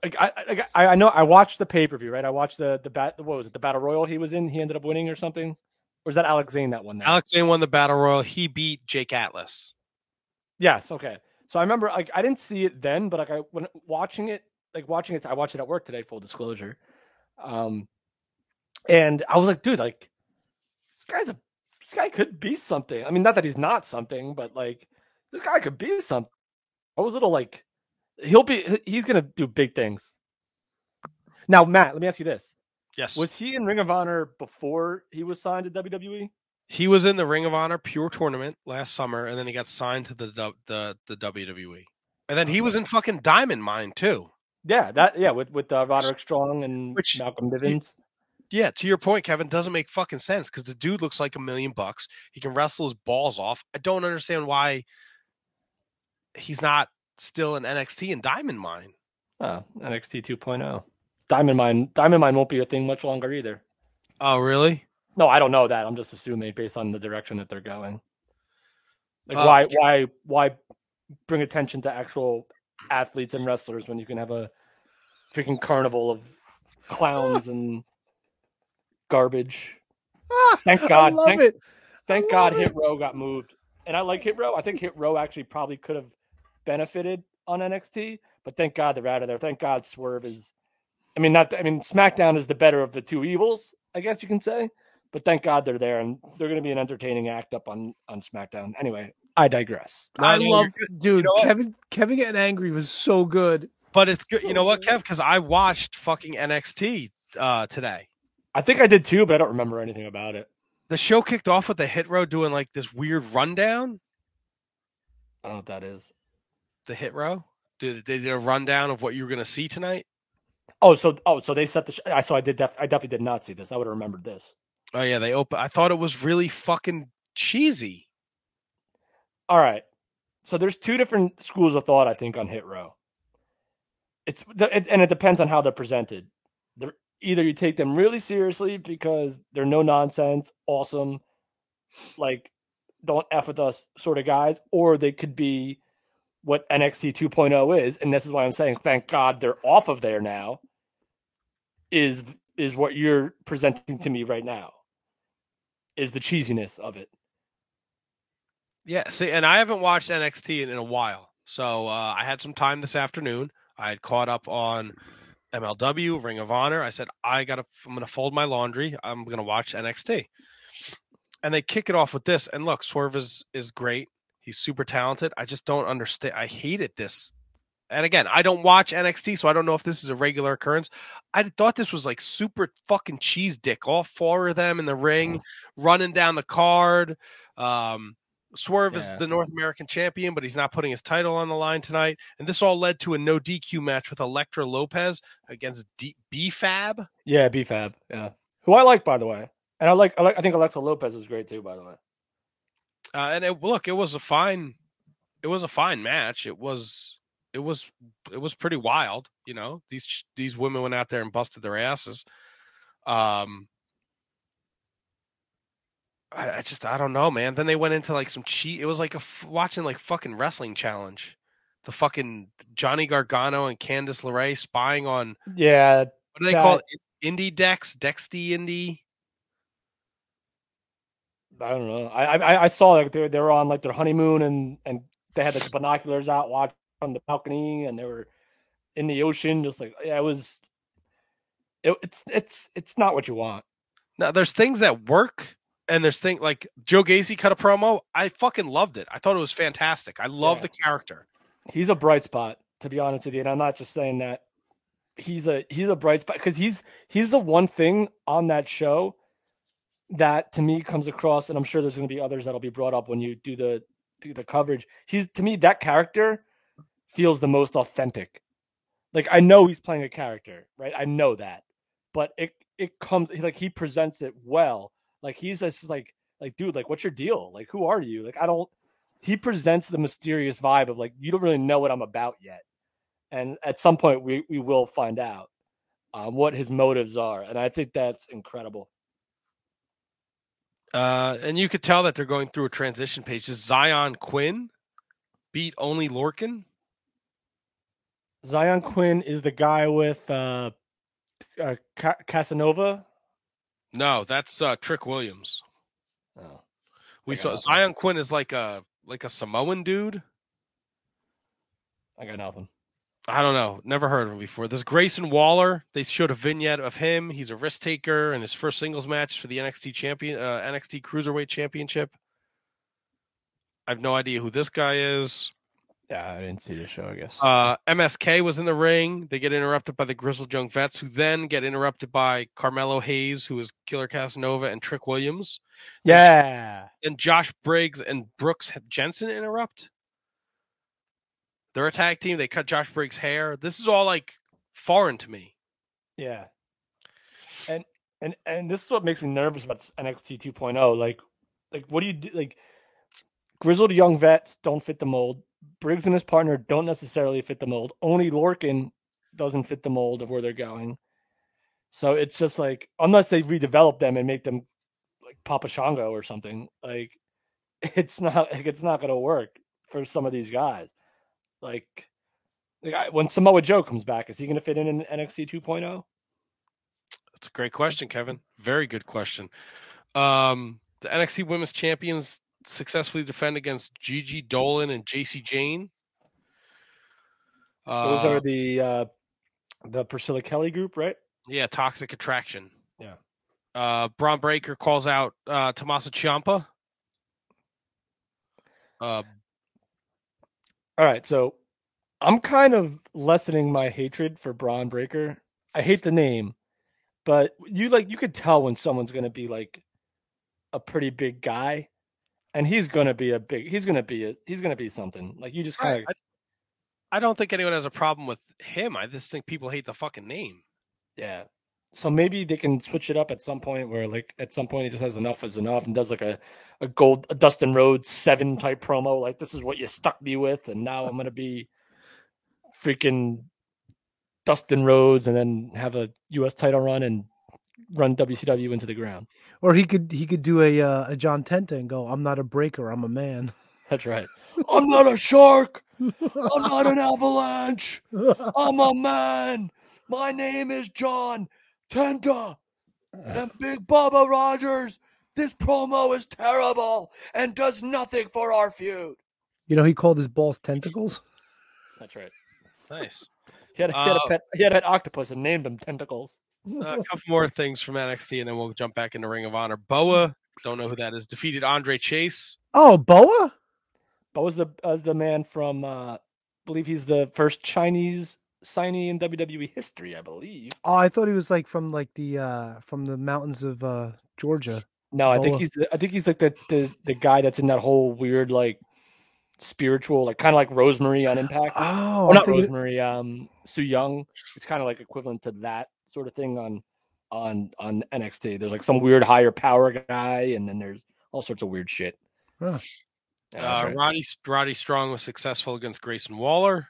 Like I, I- I, know I watched the pay per view right. I watched the the bat. What was it? The battle royal he was in. He ended up winning or something. Or is that Alex Zayne that that? Alex Zane won the battle royal. He beat Jake Atlas. Yes. Okay. So I remember, like, I didn't see it then, but like, I when watching it, like watching it, I watched it at work today. Full disclosure. Um, and I was like, dude, like, this guy's a this guy could be something. I mean, not that he's not something, but like, this guy could be something. I was a little like, he'll be, he's gonna do big things. Now, Matt, let me ask you this: Yes. Was he in Ring of Honor before he was signed to? WWE? He was in the Ring of Honor Pure Tournament last summer, and then he got signed to the the the, WWE. And then he was in fucking Diamond Mine too. Yeah, that yeah, with with uh, Roderick Strong and Which- Malcolm Bivens. Yeah, to your point, Kevin, doesn't make fucking sense because the dude looks like a million bucks. He can wrestle his balls off. I don't understand why he's not still in NXT and Diamond Mine. Oh, NXT 2.0. Diamond Mine. Diamond Mine won't be a thing much longer either. Oh, really? No, I don't know that. I'm just assuming based on the direction that they're going. Like Uh, why why why bring attention to actual athletes and wrestlers when you can have a freaking carnival of clowns and garbage. Ah, Thank God. Thank, it. thank God it. Hit Row got moved. And I like Hit Row. I think Hit Row actually probably could have benefited on NXT, but thank God they're out of there. Thank God Swerve is I mean not I mean SmackDown is the better of the two evils, I guess you can say. But thank God they're there and they're going to be an entertaining act up on on SmackDown. Anyway, I digress. No, I no, love, you're dude. know? Kevin, Kevin getting angry was so good. But it's good. You know what, Kev? Because I watched fucking NXT uh, today. I think I did too, but I don't remember anything about it. The show kicked off with the Hit Row doing like this weird rundown. I don't know what that is. The Hit Row. Did they did a rundown of what you were going to see tonight? Oh, so oh, so they set the. Sh- I so I did. Def- I definitely did not see this. I would have remembered this. Oh yeah, they open. I thought it was really fucking cheesy. All right. so there's two different schools of thought I think on Hit Row. It's it, and it depends on how they're presented. They're, either you take them really seriously because they're no nonsense, awesome, like don't f with us sort of guys, or they could be what NXT 2.0 is, and this is why I'm saying thank God they're off of there now. Is is what you're presenting to me right now? Is the cheesiness of it? Yeah, see, and I haven't watched NXT in, in a while, so uh, I had some time this afternoon. I had caught up on MLW, Ring of Honor. I said I got to. I'm to fold my laundry. I'm to watch NXT, and they kick it off with this. And look, Swerve is is great. He's super talented. I just don't understand. I hated this. And again, I don't watch NXT, so I don't know if this is a regular occurrence. I thought this was like super fucking cheese dick. All four of them in the ring, running down the card. Um, Swerve is the North American champion, but he's not putting his title on the line tonight. And this all led to a no DQ match with Elektra Lopez against D- B-Fab. Yeah, B-Fab. Yeah, who I like by the way, and I like I like I think Alexa Lopez is great too by the way. Uh, and it, look, it was a fine, it was a fine match. It was, it was, it was pretty wild. You know, these these women went out there and busted their asses. Um, I, I just, I don't know, man. Then they went into like some cheat. It was like a f- watching like fucking wrestling challenge. The fucking Johnny Gargano and Candice LeRae spying on Yeah, what do they That- call it? Indie Dex, Dexty Indie. I don't know. I I, I saw like they they were on like their honeymoon and and they had like the binoculars out watching from the balcony and they were in the ocean just like yeah it was. It, it's it's it's not what you want. Now there's things that work and there's thing like Joe Gacy cut a promo. I fucking loved it. I thought it was fantastic. I love Yeah. the character. he's a bright spot to be honest with you and i'm not just saying that he's a he's a bright spot because he's he's the one thing on that show that to me comes across and i'm sure there's going to be others that'll be brought up when you do the do the coverage he's to me that character feels the most authentic like i know he's playing a character right i know that but it it comes like he presents it well like he's just like like dude like what's your deal like who are you like i don't he presents the mysterious vibe of like you don't really know what I'm about yet, and at some point we we will find out um, what his motives are, and I think that's incredible. Uh, and you could tell that they're going through a transition page. Does Xyon Quinn beat only Lorkin? Xyon Quinn is the guy with uh, uh Ca- Casanova. No, that's uh, Trick Williams. Oh, We saw nothing. Xyon Quinn is like a like a Samoan dude. I got nothing. I don't know. Never heard of him before. There's Grayson Waller. They showed a vignette of him. He's a risk taker in his first singles match for the NXT champion, uh, NXT Cruiserweight Championship. I have no idea who this guy is. Yeah, I didn't see the show. I guess. Uh, MSK was in the ring. They get interrupted by the Grizzled Young Vets, who then get interrupted by Carmelo Hayes, who is Killer Casanova, and Trick Williams. yeah, And Josh Briggs and Brooks Jensen interrupt. They're a tag team. They cut Josh Briggs' hair. This is all like foreign to me. yeah, and and and this is what makes me nervous about NXT 2.0. oh. Like, like what do you do? Like, grizzled young vets don't fit the mold. Briggs and his partner don't necessarily fit the mold. Only Lorkin doesn't fit the mold of where they're going. So it's just like unless they redevelop them and make them like Papa Shango or something, like [laughs] it's not like it's not gonna work for some of these guys. Like, like I, when Samoa Joe comes back, is he gonna fit in in NXT 2.0? That's a great question, Kevin. Very good question. Um, the NXT Women's Champions successfully defend against Gigi Dolan and Jacy Jayne. Those Uh, are the uh the Priscilla Kelly group, right? yeah, Toxic Attraction. Yeah. Uh, Bron Breakker calls out uh, Tommaso Ciampa. Uh, All right, so I'm kind of lessening my hatred for Bron Breakker. I hate the name, but you like you could tell when someone's gonna be like a pretty big guy, and he's gonna be a big. He's gonna be a. He's gonna be something. Like you just kind of. I, I don't think anyone has a problem with him. I just think people hate the fucking name. Yeah. So maybe they can switch it up at some point where like at some point he just has enough is enough and does like a, a gold a Dustin Rhodes seven type promo, like this is what you stuck me with, and now I'm gonna be freaking Dustin Rhodes and then have a US title run and run WCW into the ground. Or he could he could do a uh, a John Tenta and go, "I'm not a breaker, I'm a man." [laughs] That's right. I'm not a shark. I'm not an [laughs] avalanche. I'm a man. My name is John Tenta. And [laughs] Big Baba Rogers. This promo is terrible and does nothing for our feud. You know, he called his balls tentacles. That's right. Nice. He had, a, he had Uh, a pet. He had a pet octopus and named him Tentacles. A [laughs] couple more things from NXT, and then we'll jump back into Ring of Honor. Boa, don't know who that is, defeated Andre Chase. Oh, Boa? But was the was the man from? uh I believe he's the first Chinese signee in WWE history. I believe. Oh, I thought he was like from like the uh from the mountains of uh Georgia. No, I think he's. the- I think he's like the the the guy that's in that whole weird like spiritual, like kind of like Rosemary on Impact. Oh, or not think it- Rosemary. Um, Sue Yung. It's kind of like equivalent to that sort of thing on on on NXT. There's like some weird higher power guy, and then there's all sorts of weird shit. Huh. Yeah, Uh, right. Roddy, Roddy Strong was successful against Grayson Waller.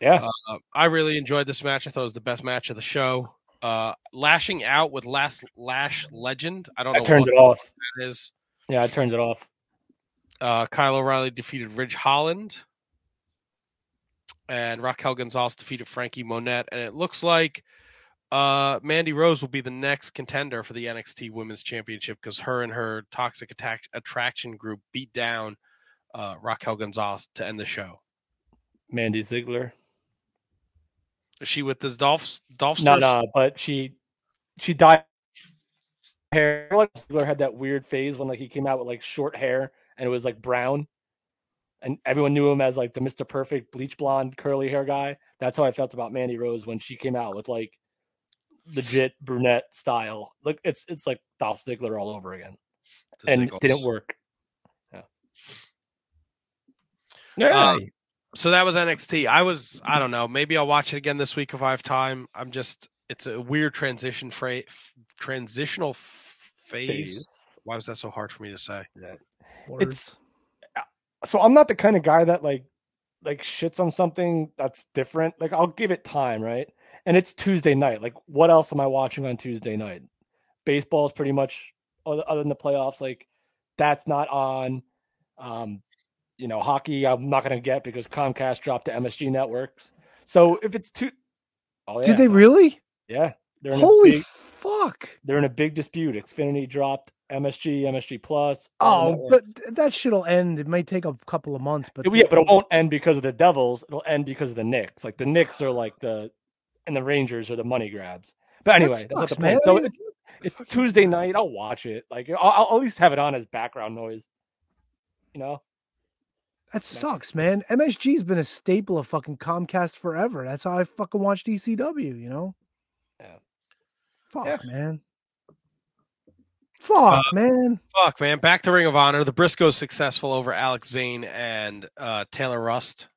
yeah. Uh, I really enjoyed this match. I thought it was the best match of the show. Uh, lashing out with Lash, Lash Legend. I don't I know I turned what it off. that is. Yeah, I turned it off. Uh, Kyle O'Reilly defeated Ridge Holland. And Raquel Gonzalez defeated Franky Monet. And it looks like uh, Mandy Rose will be the next contender for the NXT Women's Championship because her and her Toxic Attack Attraction group beat down uh, Raquel Gonzalez to end the show. Mandy Ziegler. Is she with the Dolphs? Dolphsters? No, no, but she she dyed hair. Like Ziggler had that weird phase when like he came out with like short hair and it was like brown, and everyone knew him as like the Mister Perfect bleach blonde curly hair guy. That's how I felt about Mandy Rose when she came out with like legit brunette style. Like it's it's like Dolph Ziggler all over again, The and it didn't work. Yeah. Uh, so that was NXT. I was, I don't know. Maybe I'll watch it again this week if I have time. I'm just, it's a weird transition fra- f- transitional f- phase. Phase. Why was that so hard for me to say? It's uh, so I'm not the kind of guy that like like shits on something that's different. Like I'll give it time, right? And it's Tuesday night. Like what else am I watching on Tuesday night? Baseball is pretty much other, other than the playoffs. Like that's not on. Um, you know, hockey I'm not gonna get because Comcast dropped the MSG networks. So if it's two, oh yeah, Did they really? yeah, they're in a Holy big, fuck! they're in a big dispute. Xfinity dropped MSG, MSG Plus. Oh, but that shit'll end. It may take a couple of months, but yeah, but it won't end because of the Devils. It'll end because of the Knicks. Like the Knicks are like the, and the Rangers are the money grabs. But anyway, that's not the point. man. So it's, [laughs] it's Tuesday night. I'll watch it. Like I'll, I'll at least have it on as background noise. You know, that sucks, man. MSG's been a staple of fucking Comcast forever. That's how I fucking watched ECW. You know? Yeah. Fuck, Yeah. man. Fuck, Uh, man. Fuck, man. Back to Ring of Honor. The Briscoes successful over Alex Zayne and uh, Taylor Rust.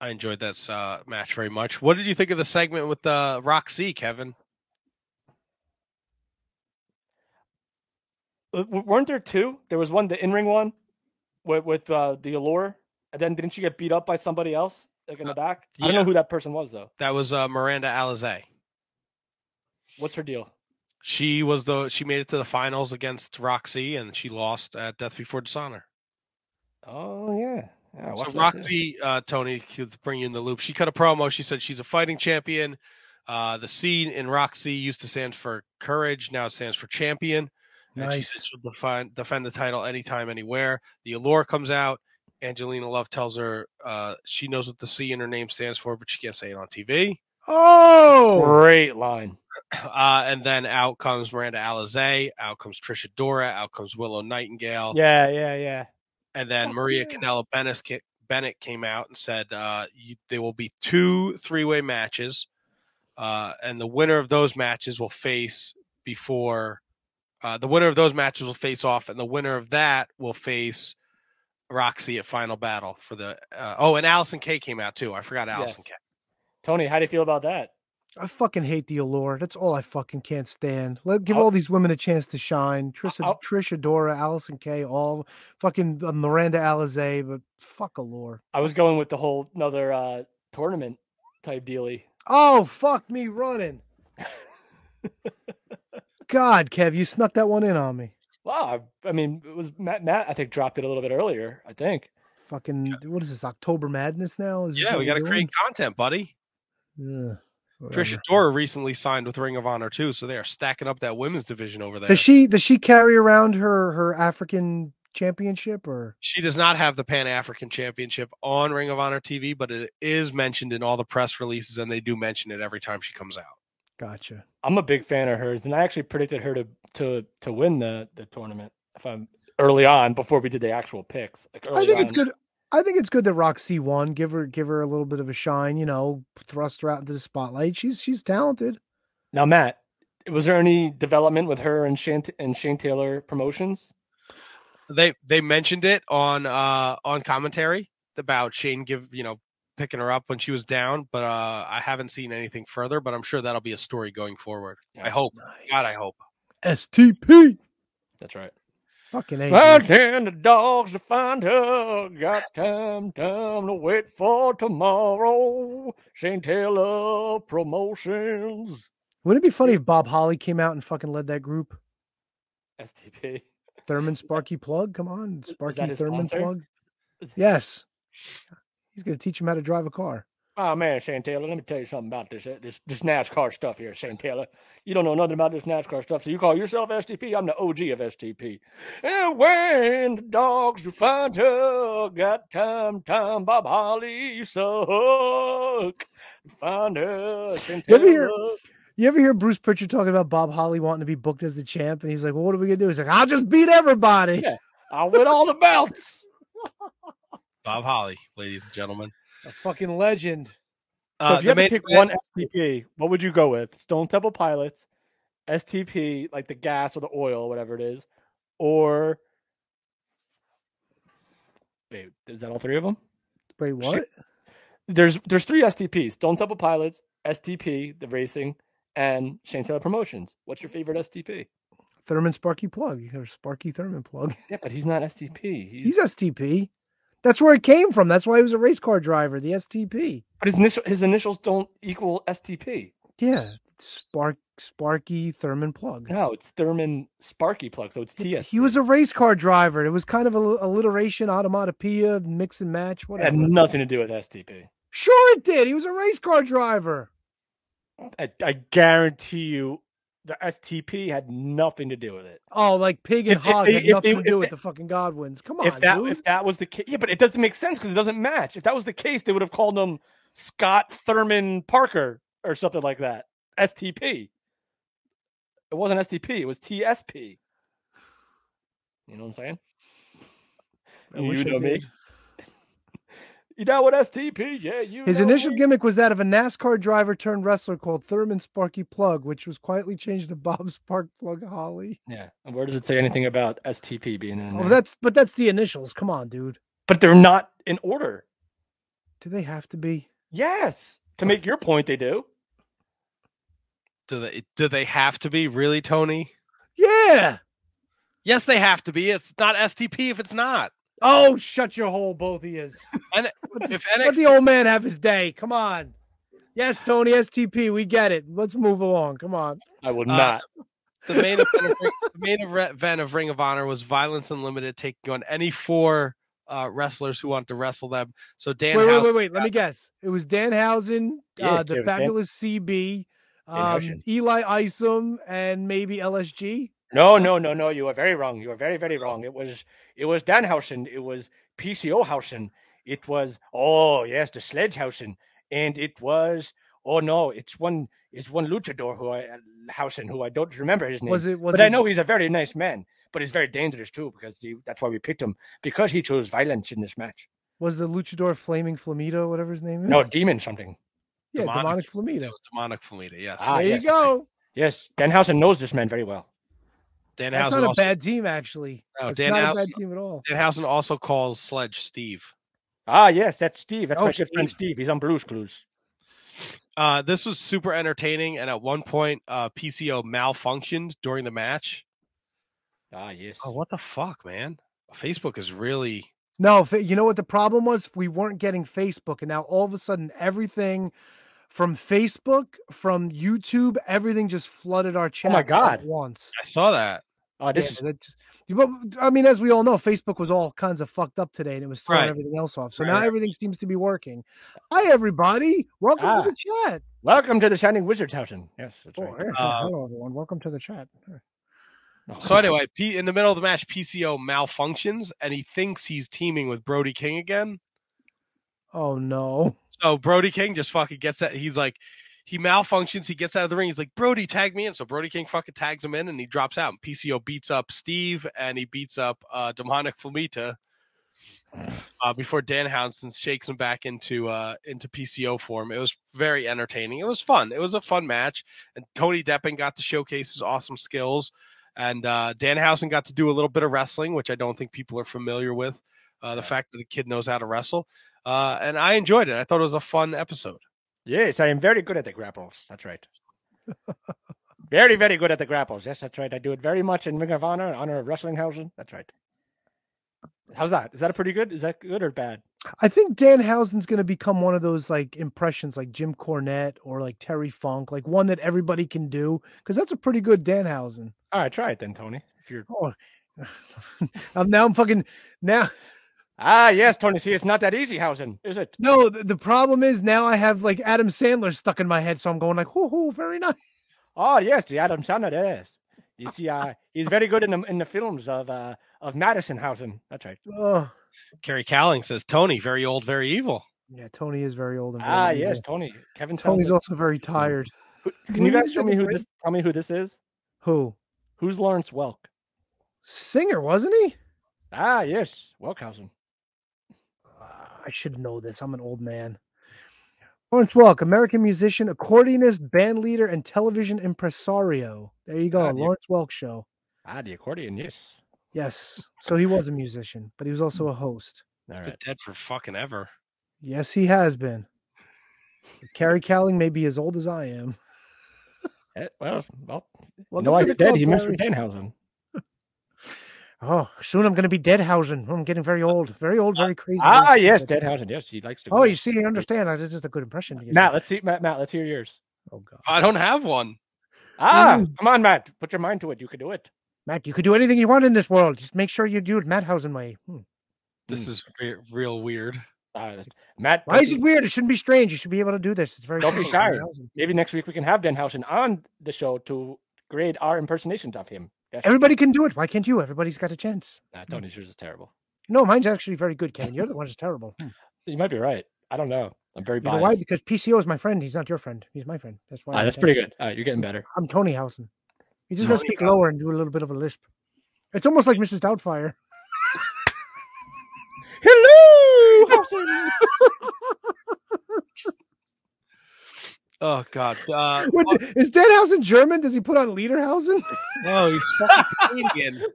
I enjoyed this uh, match very much. What did you think of the segment with uh, Rok-C, Kevin? Uh, w- weren't there two? There was one, the in ring one, with with uh, the Allure, and then didn't she get beat up by somebody else like in the back? I don't know who that person was though. That was uh, Miranda Alizé. What's her deal? She was the she made it to the finals against Rok-C and she lost at Death Before Dishonor. Oh yeah, yeah. So watched that too. Rok-C, uh, Tony, to bring you in the loop, she cut a promo. She said she's a fighting champion. Uh, the C in Rok-C used to stand for courage. Now it stands for champion. And she said she'll defend, defend the title anytime, anywhere. The allure comes out. Angelina Love tells her uh, she knows what the C in her name stands for, but she can't say it on TV. Oh, Great line. [clears throat] Uh, and then out comes Miranda Alizé. Out comes Trish Adora. Out comes Willow Nightingale. Yeah, yeah, yeah. And then Oh, Maria yeah. Canella Bennett, Bennett came out and said uh, you, there will be two three way matches. Uh, and the winner of those matches will face before uh, the winner of those matches will face off, and the winner of that will face Rok-C at Final Battle for the. Uh, oh, and Allysin Kay came out too. I forgot Allison Yes. K. Tony, how do you feel about that? I fucking hate the allure. That's all I fucking can't stand. Let give I'll- all these women a chance to shine. Trisha, I'll- Trisha, Dora, Allysin Kay, all fucking uh, Miranda Alizé, but fuck allure. I was going with the whole another uh, tournament type dealy. Oh fuck me running. [laughs] God, Kev, you snuck that one in on me. Wow, I, I mean, it was Matt. Matt, I think dropped it a little bit earlier. I think. Fucking what is this? October Madness now? Is Yeah, we got to create content, buddy. Doing? Ugh, Trisha whatever. Dora recently signed with Ring of Honor too, so they are stacking up that women's division over there. Does she does she carry around her her African championship or She does not have the Pan African Championship on Ring of Honor TV, but it is mentioned in all the press releases, and they do mention it every time she comes out. gotcha? I'm a big fan of hers, and I actually predicted her to to to win the the tournament. If I'm early on before we did the actual picks. Like I early think it's good. I think it's good that Rok-C won. Give her give her a little bit of a shine. You know, thrust her out into the spotlight. She's she's talented. Now, Matt, was there any development with her and Shane and Shane Taylor promotions? They they mentioned it on uh on commentary about Shane give you know picking her up when she was down, but uh I haven't seen anything further. But I'm sure that'll be a story going forward. I hope. God, I hope. STP. That's right. Fucking A. Dude. can the dogs to find her? Got time, time to wait for tomorrow. Shane Taylor Promotions. Wouldn't it be funny if Bob Holly came out and fucking led that group? STP. Thurman [laughs] Sparky Plug. Come on, Sparky Thurman sponsor? Plug. Yes. He's gonna teach him how to drive a car. Oh man, Shane Taylor, let me tell you something about this uh, this this NASCAR stuff here, Shane Taylor. You don't know nothing about this NASCAR stuff, so you call yourself STP. I'm the OG of STP. And when the dogs do find her, got time, time, Bob Holly, you suck. Find her, Shane You ever hear- You ever hear Bruce Prichard talking about Bob Holly wanting to be booked as the champ? And he's like, Well, what are we gonna do? He's like, I'll just beat everybody. Yeah. I'll win all the belts. Bob Holly, ladies and gentlemen. A fucking legend. So Uh, if you the had to pick one STP, what would you go with? Stone Temple Pilots, STP, like the gas or the oil, whatever it is, or wait, is that all three of them? Wait, what? There's there's three STPs: Stone Temple Pilots, STP, the racing, and Shane Taylor Promotions. What's your favorite STP? Thurman Sparky Plug. Or Sparky Thurman Plug. Yeah, but he's not STP. He's, He's STP. That's where it came from. That's why he was a race car driver, the STP. but his initial his initials don't equal STP. Yeah. Spark Sparky Thurman Plug. No, it's Thurman Sparky Plug, so it's TS. He was a race car driver. It was kind of a alliteration, automatopoeia, mix and match, It had nothing to do with STP. Sure, it did. He was a race car driver. I, I guarantee you, the STP had nothing to do with it. Oh, like pig and If- if hog they- had nothing they- to do if with they- the fucking Godwins. Come on, if that dude. if that was the case, yeah, but it doesn't make sense because it doesn't match. If that was the case, they would have called him Scott Thurman Parker or something like that. STP. It wasn't STP. It was TSP. You know what I'm saying? I you I know me. Did. You know what STP? Yeah, you. His know initial me. gimmick was that of a NASCAR driver turned wrestler called Thurman Sparky Plug, which was quietly changed to Bob Spark Plug Holly. Yeah. And where does it say anything about STP being in Oh, there? that's but that's the initials. Come on, dude. but they're not in order. Do they have to be? Yes. To make your point, they do. Do they do they have to be really Tony? Yeah. Yes, they have to be. It's not STP if it's not. Oh, shut your hole, both of you. And if Let the old man have his day. Come on. Yes, Tony, STP, we get it. Let's move along. Come on. I would Uh, not. the main event of, Ring- the main event of Ring of Honor was Violence Unlimited taking on any four uh, wrestlers who want to wrestle them. So Dan wait, wait, House- wait, wait. Let me guess. It was Danhausen, Yeah, uh, the was Dan- fabulous CB, um, Eli Isom, and maybe LSG. No, no, no, no. You are very wrong. You are very, very wrong. It was it was Danhausen. It was PCO Hausen. It was oh yes, the Sledgehausen. And it was oh no, it's one it's one luchador who I Hausen who I don't remember his name. Was it? Was but it, I know he's a very nice man. But he's very dangerous too because he, that's why we picked him because he chose violence in this match. was the luchador Flaming Flamito, whatever his name is? No, demon something. yeah, Demonic. demonic, It Flamito. was demonic Flamita. Yes, Ah, there yes, you go. Yes, Danhausen knows this man very well. Dan That's Housen not a bad team, actually. No, It's Dan not a bad team at all. Danhausen also calls Sledge Steve. Ah, yes, that's Steve. That's Oh, my good friend Steve. Steve. He's on Blues Clues. Uh, this was super entertaining, and at one point, uh, PCO malfunctioned during the match. Ah, yes. Oh, what the fuck, man! Facebook is really No, you know what the problem was? We weren't getting Facebook, and now all of a sudden, everything from Facebook, from YouTube, everything just flooded our chat. Oh my at God. once. I saw that. Oh, this Yeah, is that just- but, I mean, as we all know, Facebook was all kinds of fucked up today, and it was throwing Right. everything else off. So Right, now everything seems to be working. Hi, everybody! Welcome Ah. to the chat. welcome to the Shining Wizards house. Yes, that's Oh, right. yeah, Uh, hello, everyone. Welcome to the chat. Oh, So anyway, P- in the middle of the match, PCO malfunctions, and he thinks he's teaming with Brody King again. Oh no! So Brody King just fucking gets that. He's like, he malfunctions. He gets out of the ring. He's like, Brody, tag me in. So Brody King fucking tags him in, and he drops out. And PCO beats up Steve, and he beats up uh, Demonic Flamita. Uh, before Danhausen shakes him back into uh, into PCO form, it was very entertaining. It was fun. It was a fun match, and Tony Deppen got to showcase his awesome skills, and uh, Danhausen got to do a little bit of wrestling, which I don't think people are familiar with. Uh, the fact that the kid knows how to wrestle, uh, and I enjoyed it. I thought it was a fun episode. Yes, I am very good at the grapples. That's right. [laughs] very, very good at the grapples. Yes, that's right. I do it very much in Ring of Honor, in Honor of Wrestlinghausen. That's right. How's that? Is that a pretty good? Is that good or bad? I think Dan Danhausen's going to become one of those like impressions, like Jim Cornette or like Terry Funk, like one that everybody can do because that's a pretty good Dan Danhausen. All right, try it then, Tony. If you're Oh, I'm [laughs] now I'm fucking now. Ah yes, Tony. See, it's not that easy, Hausen, is it? No, the, the problem is now I have like Adam Sandler stuck in my head, so I'm going like, "Whoo, whoo, very nice." Oh yes, the Adam Sandler. Yes, you see, uh, he's very good in the in the films of uh of Madison Hausen. That's right. Oh, Kerry Cowling says Tony, very old, very evil. yeah, Tony is very old and very Ah evil. yes, Tony. Kevin sounds Tony's like- also very tired. Can you guys show me who this? Tell me who this is. Who? Who's Lawrence Welk? Singer, wasn't he? Ah yes, Welkhausen. I should know this. I'm an old man. Lawrence Welk, American musician, accordionist, band leader, and television impresario. There you go, Ah, yeah. Lawrence Welk show. Ah, the accordion. Yes. Yes. So he was a musician, but he was also a host. All He's been dead for fucking ever. Yes, he has been. Carrie Cowling may be as old as I am. Eh, well, well. Welcome no, I the dead. He missed Barry. with Danhausen. Oh, soon I'm going to be Deadhausen. I'm getting very old, very old, very crazy. Ah, very yes, stupid. Danhausen. Yes, he likes to. Oh, go. you see, you understand. This is a good impression. to Matt, you. let's see. Matt, Matt, let's hear yours. Oh God, I don't have one. Ah, Mm. come on, Matt. Put your mind to it. You could do it. Matt, you could do anything you want in this world. Just make sure you do it Matthausen way. Hmm. This is re- real weird. Ah, that's- Matt, Why is be- it weird? It shouldn't be strange. You should be able to do this. It's very. Don't be strange. shy. Maybe next week we can have Danhausen on the show to grade our impersonations of him. Everybody can do it. Why can't you? Everybody's got a chance. Nah, Tony's yours is terrible. No, mine's actually very good, Kevin. You're the one who's terrible. You might be right. I don't know. I'm very You know biased. why? Because PCO is my friend. He's not your friend. He's my friend. That's why. Ah, I'm that's saying- pretty good. All right, you're getting better. I'm Tony Housen. You just gotta speak Housen. lower and do a little bit of a lisp. It's almost like Mrs. Doubtfire. [laughs] Hello. [laughs] Oh God. Uh, [laughs] What, is Danhausen German? Does he put on Lederhausen? [laughs] no, he's fucking Canadian. [laughs]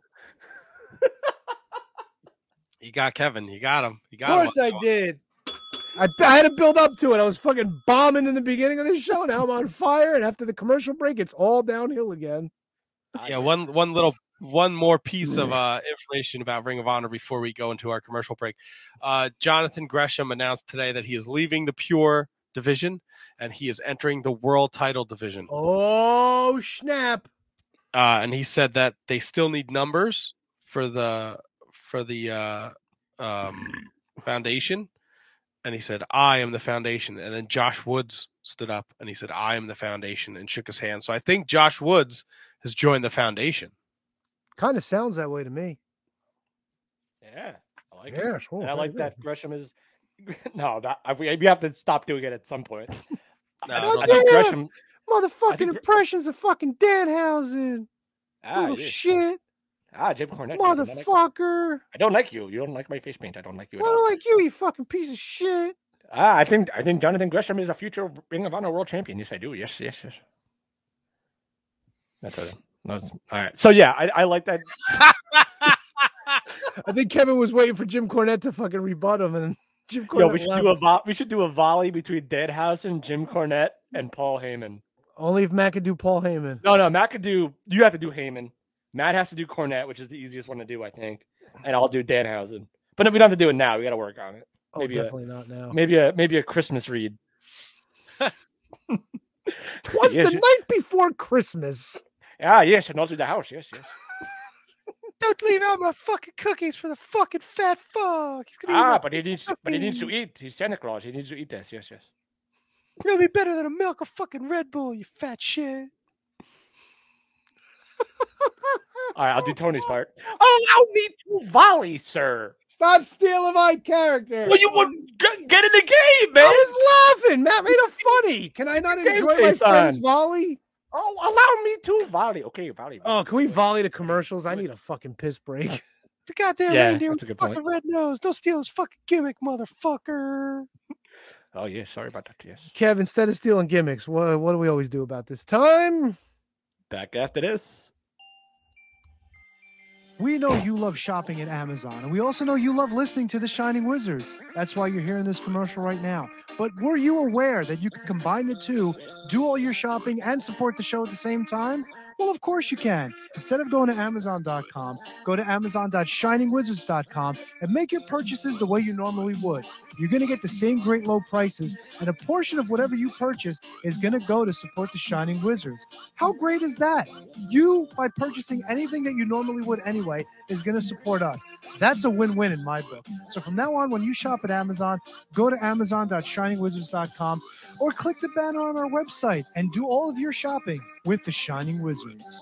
You got Kevin. You got him. You Of got him. course I did. I, I had to build up to it. I was fucking bombing in the beginning of the show. Now I'm on fire, and after the commercial break, it's all downhill again. Yeah, one one little one more piece of uh, information about Ring of Honor before we go into our commercial break. Uh, Jonathan Gresham announced today that he is leaving the Pure division and he is entering the World Title division. Oh snap! Uh, and he said that they still need numbers for the for the uh, um, foundation. And he said, "I am the foundation." And then Josh Woods stood up and he said, "I am the foundation," and shook his hand. So I think Josh Woods has joined the foundation. Kind of sounds that way to me. Yeah, I like it. Yes, oh, And I like that Gresham is. [laughs] No, that we we have to stop doing it at some point. [laughs] No, I, I think. Gresham. Motherfucking think impressions of fucking Danhausen. Ah, Little shit, Ah, Jim Cornette. I don't, like, motherfucker. I don't like you. You don't like my face paint. I don't like you I at all. don't like you, you fucking piece of shit. Ah, I think I think Jonathan Gresham is a future Ring of Honor World Champion. Yes, I do. Yes, yes, yes. That's it. That's, all right. So yeah, I, I like that. [laughs] I think Kevin was waiting for Jim Cornette to fucking rebut him, and Jim Cornette. Yo, we should do a left. vo- we should do a volley between Deadhouse and Jim Cornette and Paul Heyman. Only if Matt could do Paul Heyman. No, no, Matt could do. You have to do Heyman. Matt has to do Cornette, which is the easiest one to do, I think. And I'll do Danhausen. But we don't have to do it now. We got to work on it. Oh, Maybe a- definitely not now. Maybe a maybe a Christmas read. [laughs] What's Yes, the night before Christmas? Ah, yes, and also the house. Yes, yes. Don't leave out my fucking cookies for the fucking fat fuck. He's gonna eat Ah, but he needs, but he needs to eat. He's Santa Claus. He needs to eat this. Yes, yes. It'll be better than a milk of fucking Red Bull, you fat shit. [laughs] All right, I'll do Tony's part. Allow me to volley, sir. Stop stealing my character. Well, you wouldn't get, get in the game, man. I was laughing. Matt made it funny. Can I not enjoy my friend's on. volley? Oh, allow me to volley. Okay, volley. Oh, can we volley to commercials? I need a fucking piss break. [laughs] The goddamn Yeah, reindeer that's with a the good fucking red nose. Don't steal his fucking gimmick, motherfucker. [laughs] Oh, yeah. Sorry about that. Yes. Kev, instead of stealing gimmicks, what, what do we always do about this time? Back after this. We know you love shopping at Amazon, and we also know you love listening to The Shining Wizards. That's why you're hearing this commercial right now. But were you aware that you could combine the two, do all your shopping, and support the show at the same time? Well, of course you can. Instead of going to Amazon.com, go to Amazon.shiningwizards.com and make your purchases the way you normally would. You're going to get the same great low prices, and a portion of whatever you purchase is going to go to support the Shining Wizards. How great is that? You, by purchasing anything that you normally would anyway, is going to support us. That's a win win in my book. So from now on, when you shop at Amazon, go to Amazon.shiningwizards.com or click the banner on our website and do all of your shopping with the Shining Wizards.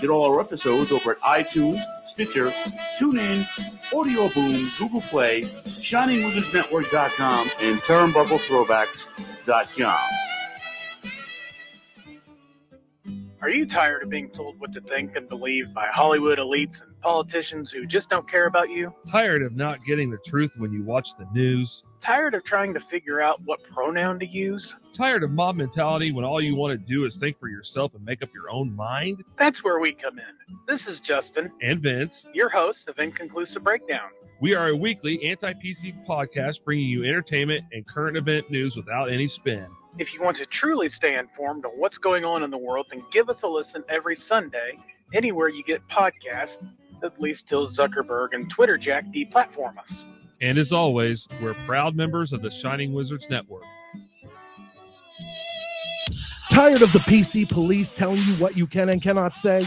Get all our episodes over at iTunes, Stitcher, TuneIn, Audio Boom, Google Play, ShiningWizardsNetwork.com, and TurnbuckleThrowbacks.com. Are you tired of being told what to think and believe by Hollywood elites and politicians who just don't care about you? Tired of not getting the truth when you watch the news? Tired of trying to figure out what pronoun to use? Tired of mob mentality when all you want to do is think for yourself and make up your own mind? That's where we come in. This is Justin, And Vince, your host of Inconclusive Breakdown. we are a weekly anti PC podcast bringing you entertainment and current event news without any spin. If you want to truly stay informed on what's going on in the world, then give us a listen every Sunday, anywhere you get podcasts, at least till Zuckerberg and Twitter Jack deplatform us. And as always, we're proud members of the Shining Wizards Network. Tired of the PC police telling you what you can and cannot say?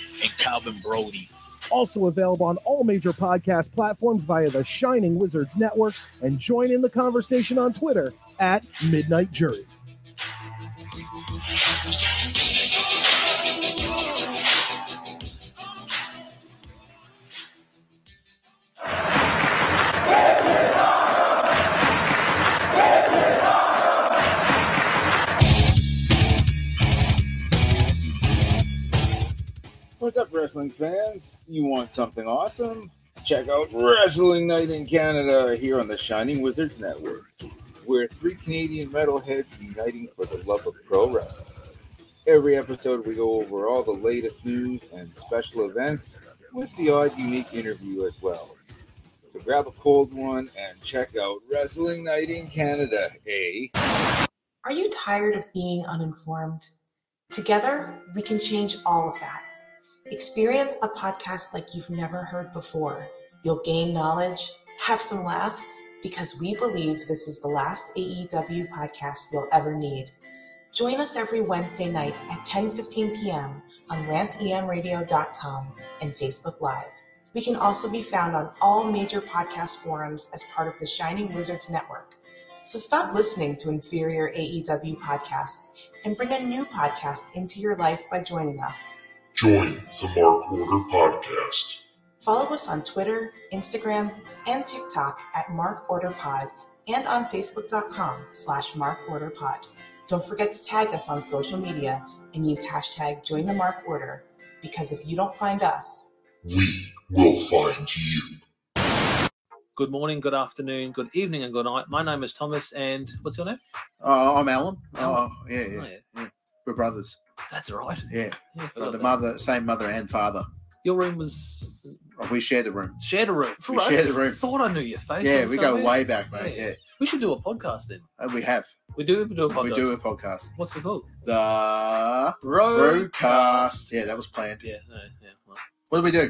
and Calvin Brody. Also available on all major podcast platforms via the Shining Wizards Network, and join in the conversation on Twitter at Midnight Jury. Wrestling fans. You want something awesome? Check out Wrestling Night in Canada here on the Shining Wizards Network. We're three Canadian metalheads uniting for the love of pro wrestling. Every episode, we go over all the latest news and special events with the odd unique interview as well. So grab a cold one and check out Wrestling Night in Canada, eh? Are you tired of being uninformed? Together, we can change all of that. Experience a podcast like you've never heard before. You'll gain knowledge, have some laughs, because we believe this is the last AEW podcast you'll ever need. Join us every Wednesday night at 10:15 p.m. on rantemradio.com and Facebook Live. We can also be found on all major podcast forums as part of the Shining Wizards Network. So stop listening to inferior AEW podcasts and bring a new podcast into your life by joining us. Join the Mark Order Podcast. Follow us on Twitter, Instagram, and TikTok at Mark Order Pod and on Facebook.com slash Mark Order Pod. Don't forget to tag us on social media and use hashtag Join the Mark Order because if you don't find us, We will find you. Good morning, good afternoon, good evening, and good night. My name is Thomas, and what's your name? Oh, I'm Alan. Alan. Oh, yeah, yeah. Oh, yeah. yeah. We're brothers. That's right. Yeah. Yeah, the that. mother, same mother and father. Your room was Oh, we share the room. shared a room. We Right. share the room. Thought I knew your face. Yeah, we go way back, mate. Yeah. We should do a podcast then. Uh, we have. We do. We do a podcast. We do a podcast. What's it called? The Roadcast. Roadcast. Yeah, that was planned. Yeah. no, yeah. Well. What do we do?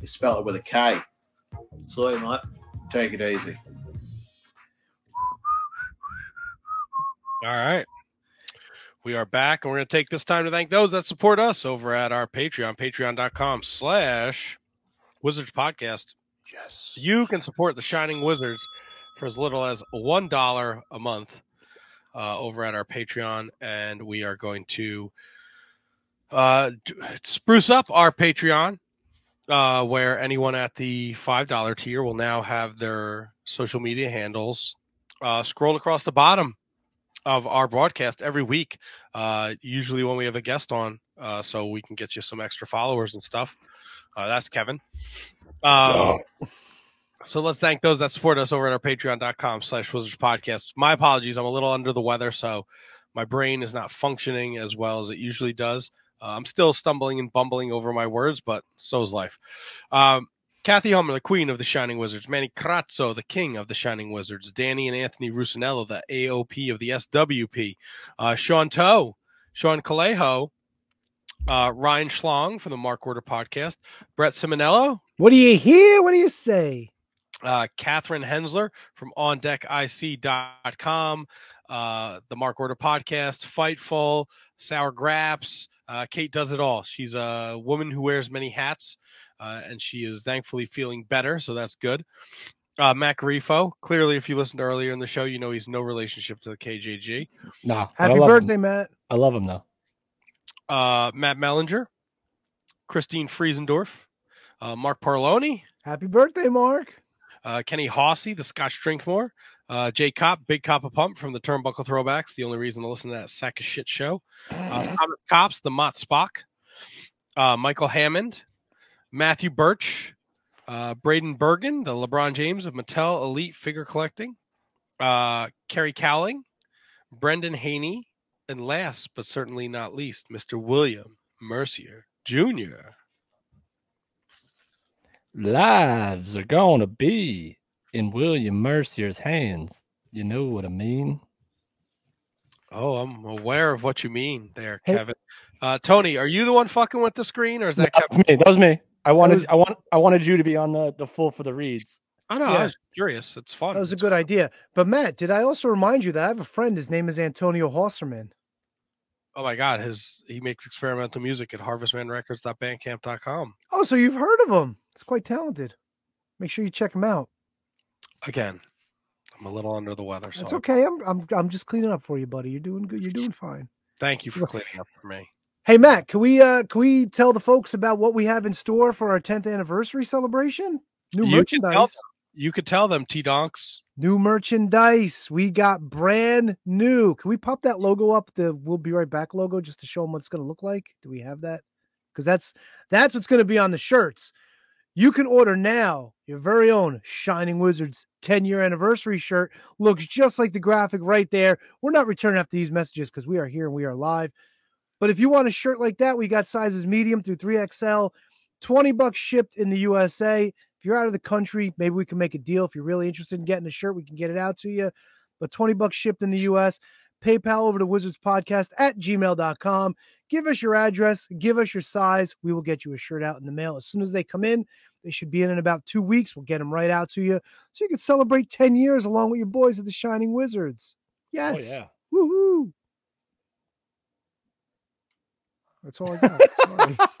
We spell it with a K. Sorry, mate. Take it easy. All right. We are back, and we're going to take this time to thank those that support us over at our Patreon, patreon.com slash Wizards Podcast. Yes. You can support the Shining Wizards for as little as $1 a month uh, over at our Patreon, and we are going to uh, d- spruce up our Patreon, uh, where anyone at the $5 tier will now have their social media handles uh, scrolled across the bottom of our broadcast every week. Uh, usually when we have a guest on, uh, so we can get you some extra followers and stuff. Uh, that's Kevin. Um, so let's thank those that support us over at our patreon.com slash wizards podcast. My apologies. I'm a little under the weather, so my brain is not functioning as well as it usually does. Uh, I'm still stumbling and bumbling over my words, but so is life. Um, Kathy Hummer, the queen of the Shining Wizards, Manny Crazzo, the king of the Shining Wizards, Danny and Anthony Rusinello, the AOP of the SWP, uh, Sean Toe, Sean Calejo, uh, Ryan Schlong from the Mark Order podcast, Brett Simonello, What do you hear? What do you say? uh, Catherine Hensler from OnDeckIC.com, uh, the Mark Order podcast, Fightful, Sour Graps. Uh, Kate does it all. She's a woman who wears many hats, uh, and she is thankfully feeling better, so that's good. Uh, Matt Garifo, clearly, if you listened earlier in the show, you know he's no relationship to the KJG. Nah. but I Happy birthday, him. Matt. I love him though. Uh, Matt Mellinger, Christine Friesendorf, uh, Mark Parloni, Happy birthday, Mark. uh, Kenny Hossey, the Scotch Drinkmore, uh, Jay Cop, Big Cop a Pump from the Turnbuckle Throwbacks, the only reason to listen to that sack of shit show. Uh, Thomas Cops, the Mott Spock, uh, Michael Hammond, Matthew Birch, uh, Braden Bergen, the LeBron James of Mattel Elite Figure Collecting, uh, Kerry Cowling, Brendan Haney, and last but certainly not least, Mr. William Mercier Jr. Lives are gonna be in William Mercier's hands. You know what I mean? Oh, I'm aware of what you mean there, Hey- Kevin. Uh, Tony, are you the one fucking with the screen, or is that That Kevin? me. That was me. I wanted was- I want I wanted you to be on the, the full for the reads. I know. I Yeah. was curious. It's fun. That was a good idea. But Matt, did I also remind you that I have a friend? His name is Antonio Hosserman. Oh my god, his he makes experimental music at harvestmanrecords.bandcamp.com. Oh, so you've heard of him? He's quite talented. Make sure you check him out. Again, I'm a little under the weather, so It's okay. I'm I'm I'm just cleaning up for you, buddy. You're doing good. You're doing fine. thank you for cleaning up for me. Hey Matt, can we uh can we tell the folks about what we have in store for our 10th anniversary celebration? New You could tell merchandise. you could tell them T Donks. New merchandise. We got brand new. Can we pop that logo up? The we'll be right back logo just to show them what it's going to look like. Do we have that? Because that's that's what's going to be on the shirts. You can order now your very own Shining Wizards 10 year anniversary shirt. Looks just like the graphic right there. We're not returning after these messages because we are here and we are live. But if you want a shirt like that, we got sizes medium through 3XL, 20 bucks shipped in the USA. If you're out of the country, maybe we can make a deal. If you're really interested in getting a shirt, we can get it out to you. But 20 bucks shipped in the US. PayPal over to Wizards Podcast at gmail.com. Give us your address, give us your size. We will get you a shirt out in the mail as soon as they come in. They should be in in about two weeks. We'll get them right out to you so you can celebrate 10 years along with your boys at the Shining Wizards. Oh, yes. Oh yeah. Woohoo. That's all I got. [laughs]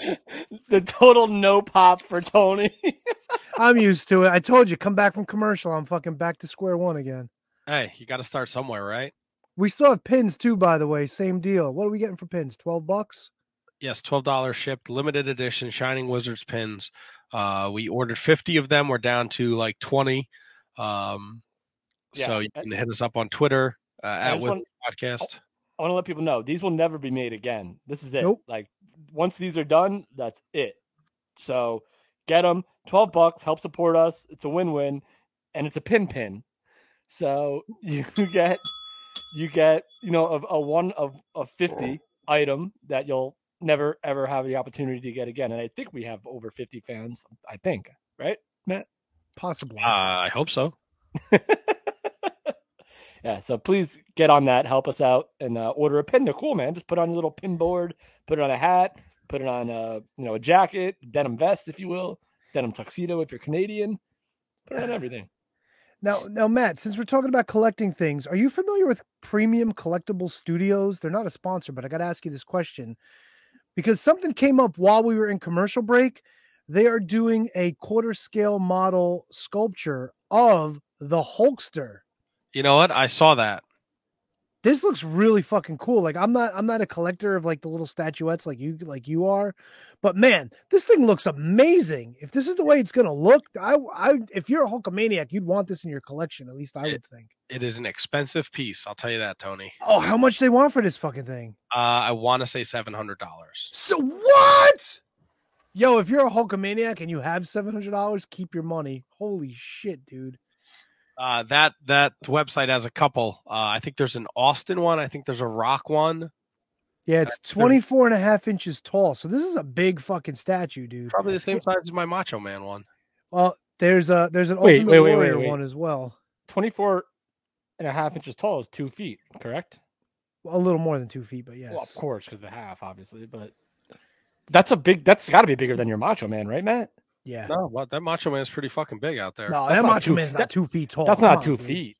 [laughs] The total no pop for Tony. [laughs] I'm used to it. I told you, come back from commercial. I'm fucking back to square one again. Hey, you got to start somewhere, right? We still have pins too, by the way. Same deal. What are we getting for pins? 12 bucks? Yes, twelve dollars shipped, limited edition Shining Wizards pins. Uh, we ordered fifty of them. We're down to like twenty. Um, so you can hit us up on Twitter uh, at want- Podcast. I want to let people know these will never be made again. This is it. Nope. Like once these are done, that's it. So get them. Twelve bucks. Help support us. It's a win-win, and it's a pin pin. So [laughs] you get you get you know a, a one of a fifty item that you'll never ever have the opportunity to get again. And I think we have over fifty fans. I think right, Matt. Possibly. Uh, I hope so. [laughs] Yeah, so please get on that, help us out, and uh, order a pin. They're cool, man. Just put it on your little pin board, put it on a hat, put it on a you know a jacket, denim vest, if you will, denim tuxedo if you're Canadian. Put it on [sighs] everything. Now, now, Matt, since we're talking about collecting things, are you familiar with Premium Collectible Studios? They're not a sponsor, but I got to ask you this question because something came up while we were in commercial break. They are doing a quarter scale model sculpture of the Hulkster. You know what? I saw that. This looks really fucking cool. Like I'm not I'm not a collector of like the little statuettes like you like you are, but man, this thing looks amazing. If this is the way it's gonna look, I I if you're a Hulkamaniac, you'd want this in your collection. At least I would think. It is an expensive piece. I'll tell you that, Tony. Oh, how much they want for this fucking thing? Uh, I want to say seven hundred dollars. So what? Yo, if you're a Hulkamaniac and you have seven hundred dollars, keep your money. Holy shit, dude. Uh, that that website has a couple. Uh, I think there's an Austin one. I think there's a Rock one. Yeah, it's 24 and a half inches tall. So this is a big fucking statue, dude. Probably the same size as my Macho Man one. Well, there's a there's an Wait, Ultimate wait, wait, wait, Warrior wait. one as well. 24 and a half inches tall is two feet, correct? A little more than two feet, but yes. Well, of course, because the half, obviously, but that's a big. That's got to be bigger than your Macho Man, right, Matt? Yeah. No, what that Macho Man's pretty fucking big out there. No, That's that Macho two- Man's not that- two feet tall. That's Come not on, two dude. feet,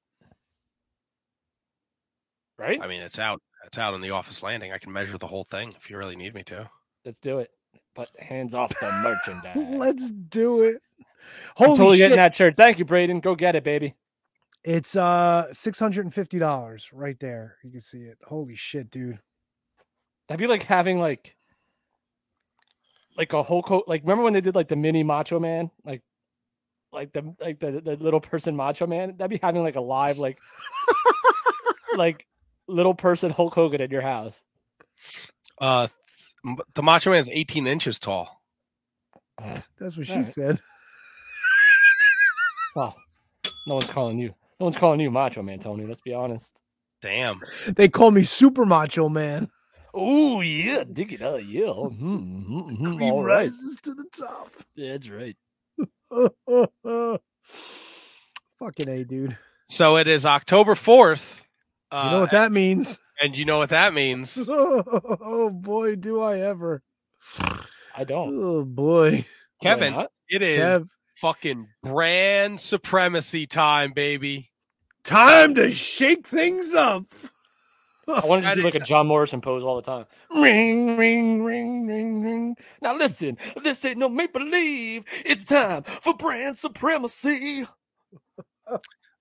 right? I mean, it's out. It's out on the office landing. I can measure the whole thing if you really need me to. Let's do it. But hands off the [laughs] merchandise. Let's do it. I'm Holy totally shit. getting that shirt. Thank you, Braden. Go get it, baby. It's uh six hundred and fifty dollars right there. You can see it. Holy shit, dude. That'd be like having like like a whole coat. Like remember when they did like the mini Macho Man, like like the like the the little person Macho Man. That'd be having like a live like [laughs] like little person Hulk Hogan in your house. Uh, the Macho Man is 18 inches tall. [sighs] That's what she Alright. said. [laughs] Well, no one's calling you. No one's calling you Macho Man, Tony. Let's be honest. Damn. They call me Super Macho Man. Oh yeah, dig it out, yeah. Mhm, mhm, mhm. Cream All right, rises to the top. that's right. [laughs] Fucking A, dude. So it is October 4th. Uh, You know what that means? And you know what that means. [laughs] Oh boy, do I ever. I don't. Oh boy. Kevin, it is Kev. fucking brand supremacy time, baby. Time to shake things up. I want to do like a John Morrison pose all the time. Ring, ring, ring, ring, ring. Now listen, this ain't no make believe. It's time for brand supremacy.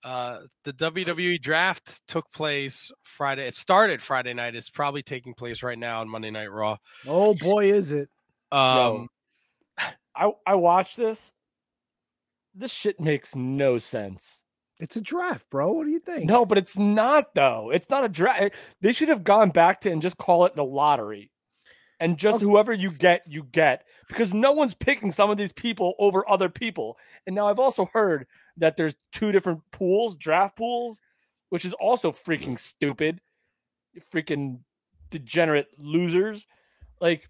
Uh, the WWE draft took place Friday. It started Friday night. It's probably taking place right now on Monday Night Raw. Oh boy, is it! Um, I I watched this. This shit makes no sense. It's a draft, bro. What do you think? No, but it's not though. It's not a draft. They should have gone back to and just call it the lottery. And just whoever you get, you get because no one's picking some of these people over other people. And now I've also heard that there's two different pools, draft pools, which is also freaking stupid. Freaking degenerate losers. Like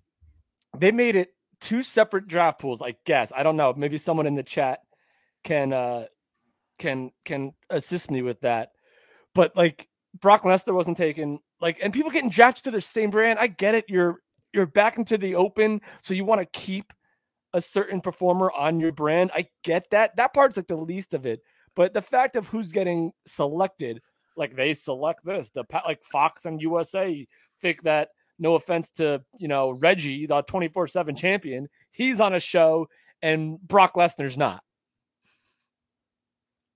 they made it two separate draft pools, I guess. I don't know. Maybe someone in the chat can uh can can assist me with that. But like Brock Lesnar wasn't taken, like, and people getting drafted to their same brand. I get it. You're you're back into the open, so you want to keep a certain performer on your brand. I get that. That part's like the least of it. But the fact of who's getting selected, like they select this, the like Fox and USA think that no offense to you know Reggie, the twenty four seven champion, he's on a show and Brock Lesnar's not.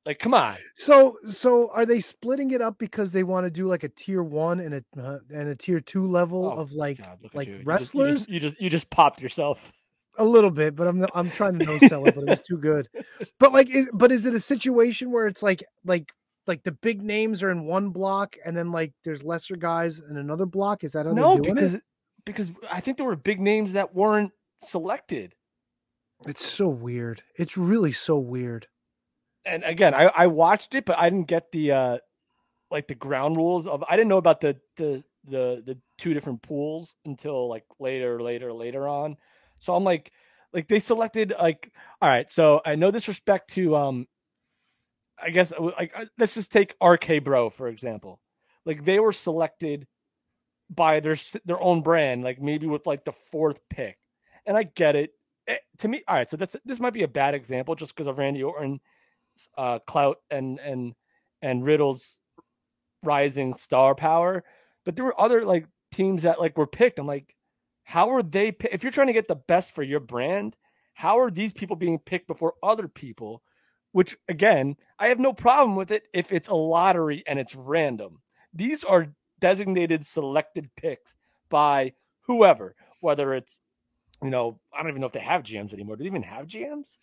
Like, come on. So, so are they splitting it up because they want to do like a tier one and a uh, and a tier two level Oh, of like God, like you. Wrestlers? You just, you just you just popped yourself. a little bit, but I'm I'm trying to no sell it, but it was too good. But like, is but is it a situation where it's like like like the big names are in one block and then like there's lesser guys in another block? Is that how No, doing because it? because I think there were big names that weren't selected. It's so weird. It's really so weird. And again, I, I watched it, but I didn't get the uh like the ground rules of I didn't know about the the the the two different pools until like later, later, later on. So I'm like like they selected like all right, so I know this respect to um I guess uh, like uh, let's just take RK Bro for example. Like they were selected by their their own brand, like maybe with like the fourth pick. And I get it. Eh, to me, all right. So that's this might be a bad example just because of Randy Orton, uh, clout and and and Riddle's rising star power. But there were other like teams that like were picked. I'm like, how are they? pi- If you're trying to get the best for your brand, how are these people being picked before other people? Which again, I have no problem with it if it's a lottery and it's random. These are designated selected picks by whoever, whether it's you know, I don't even know if they have GMs anymore. Do they even have GMs?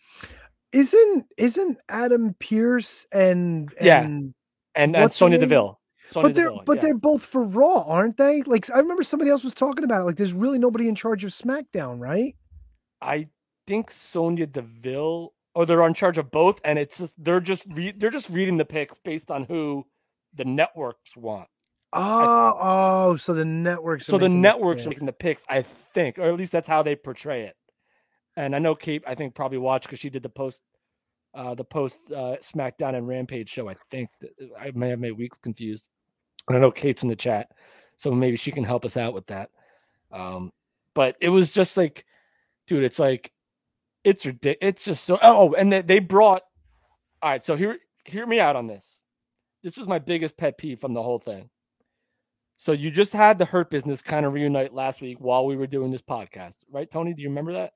Isn't isn't Adam Pearce and Yeah. and And and Sonya? Deville. Sonya but they're Deville, but yes. they're both for Raw, aren't they? Like I remember somebody else was talking about it. Like there's really nobody in charge of SmackDown, right? I think Sonya Deville, or they're in charge of both, and it's just they're just re- they're just reading the picks based on who the networks want. Oh, oh, so the networks. are So the networks are making the picks, I think, or at least that's how they portray it. And I know Kate, I think probably watched because she did the post, uh, the post uh, SmackDown and Rampage show. I think I may have made weeks confused. And I know Kate's in the chat, so maybe she can help us out with that. Um, but it was just like, dude, it's like, it's ridiculous. It's just so. Oh, and they, they brought. All right, so hear hear me out on this. This was my biggest pet peeve from the whole thing. So you just had the Hurt Business kind of reunite last week while we were doing this podcast, right, Tony? Do you remember that?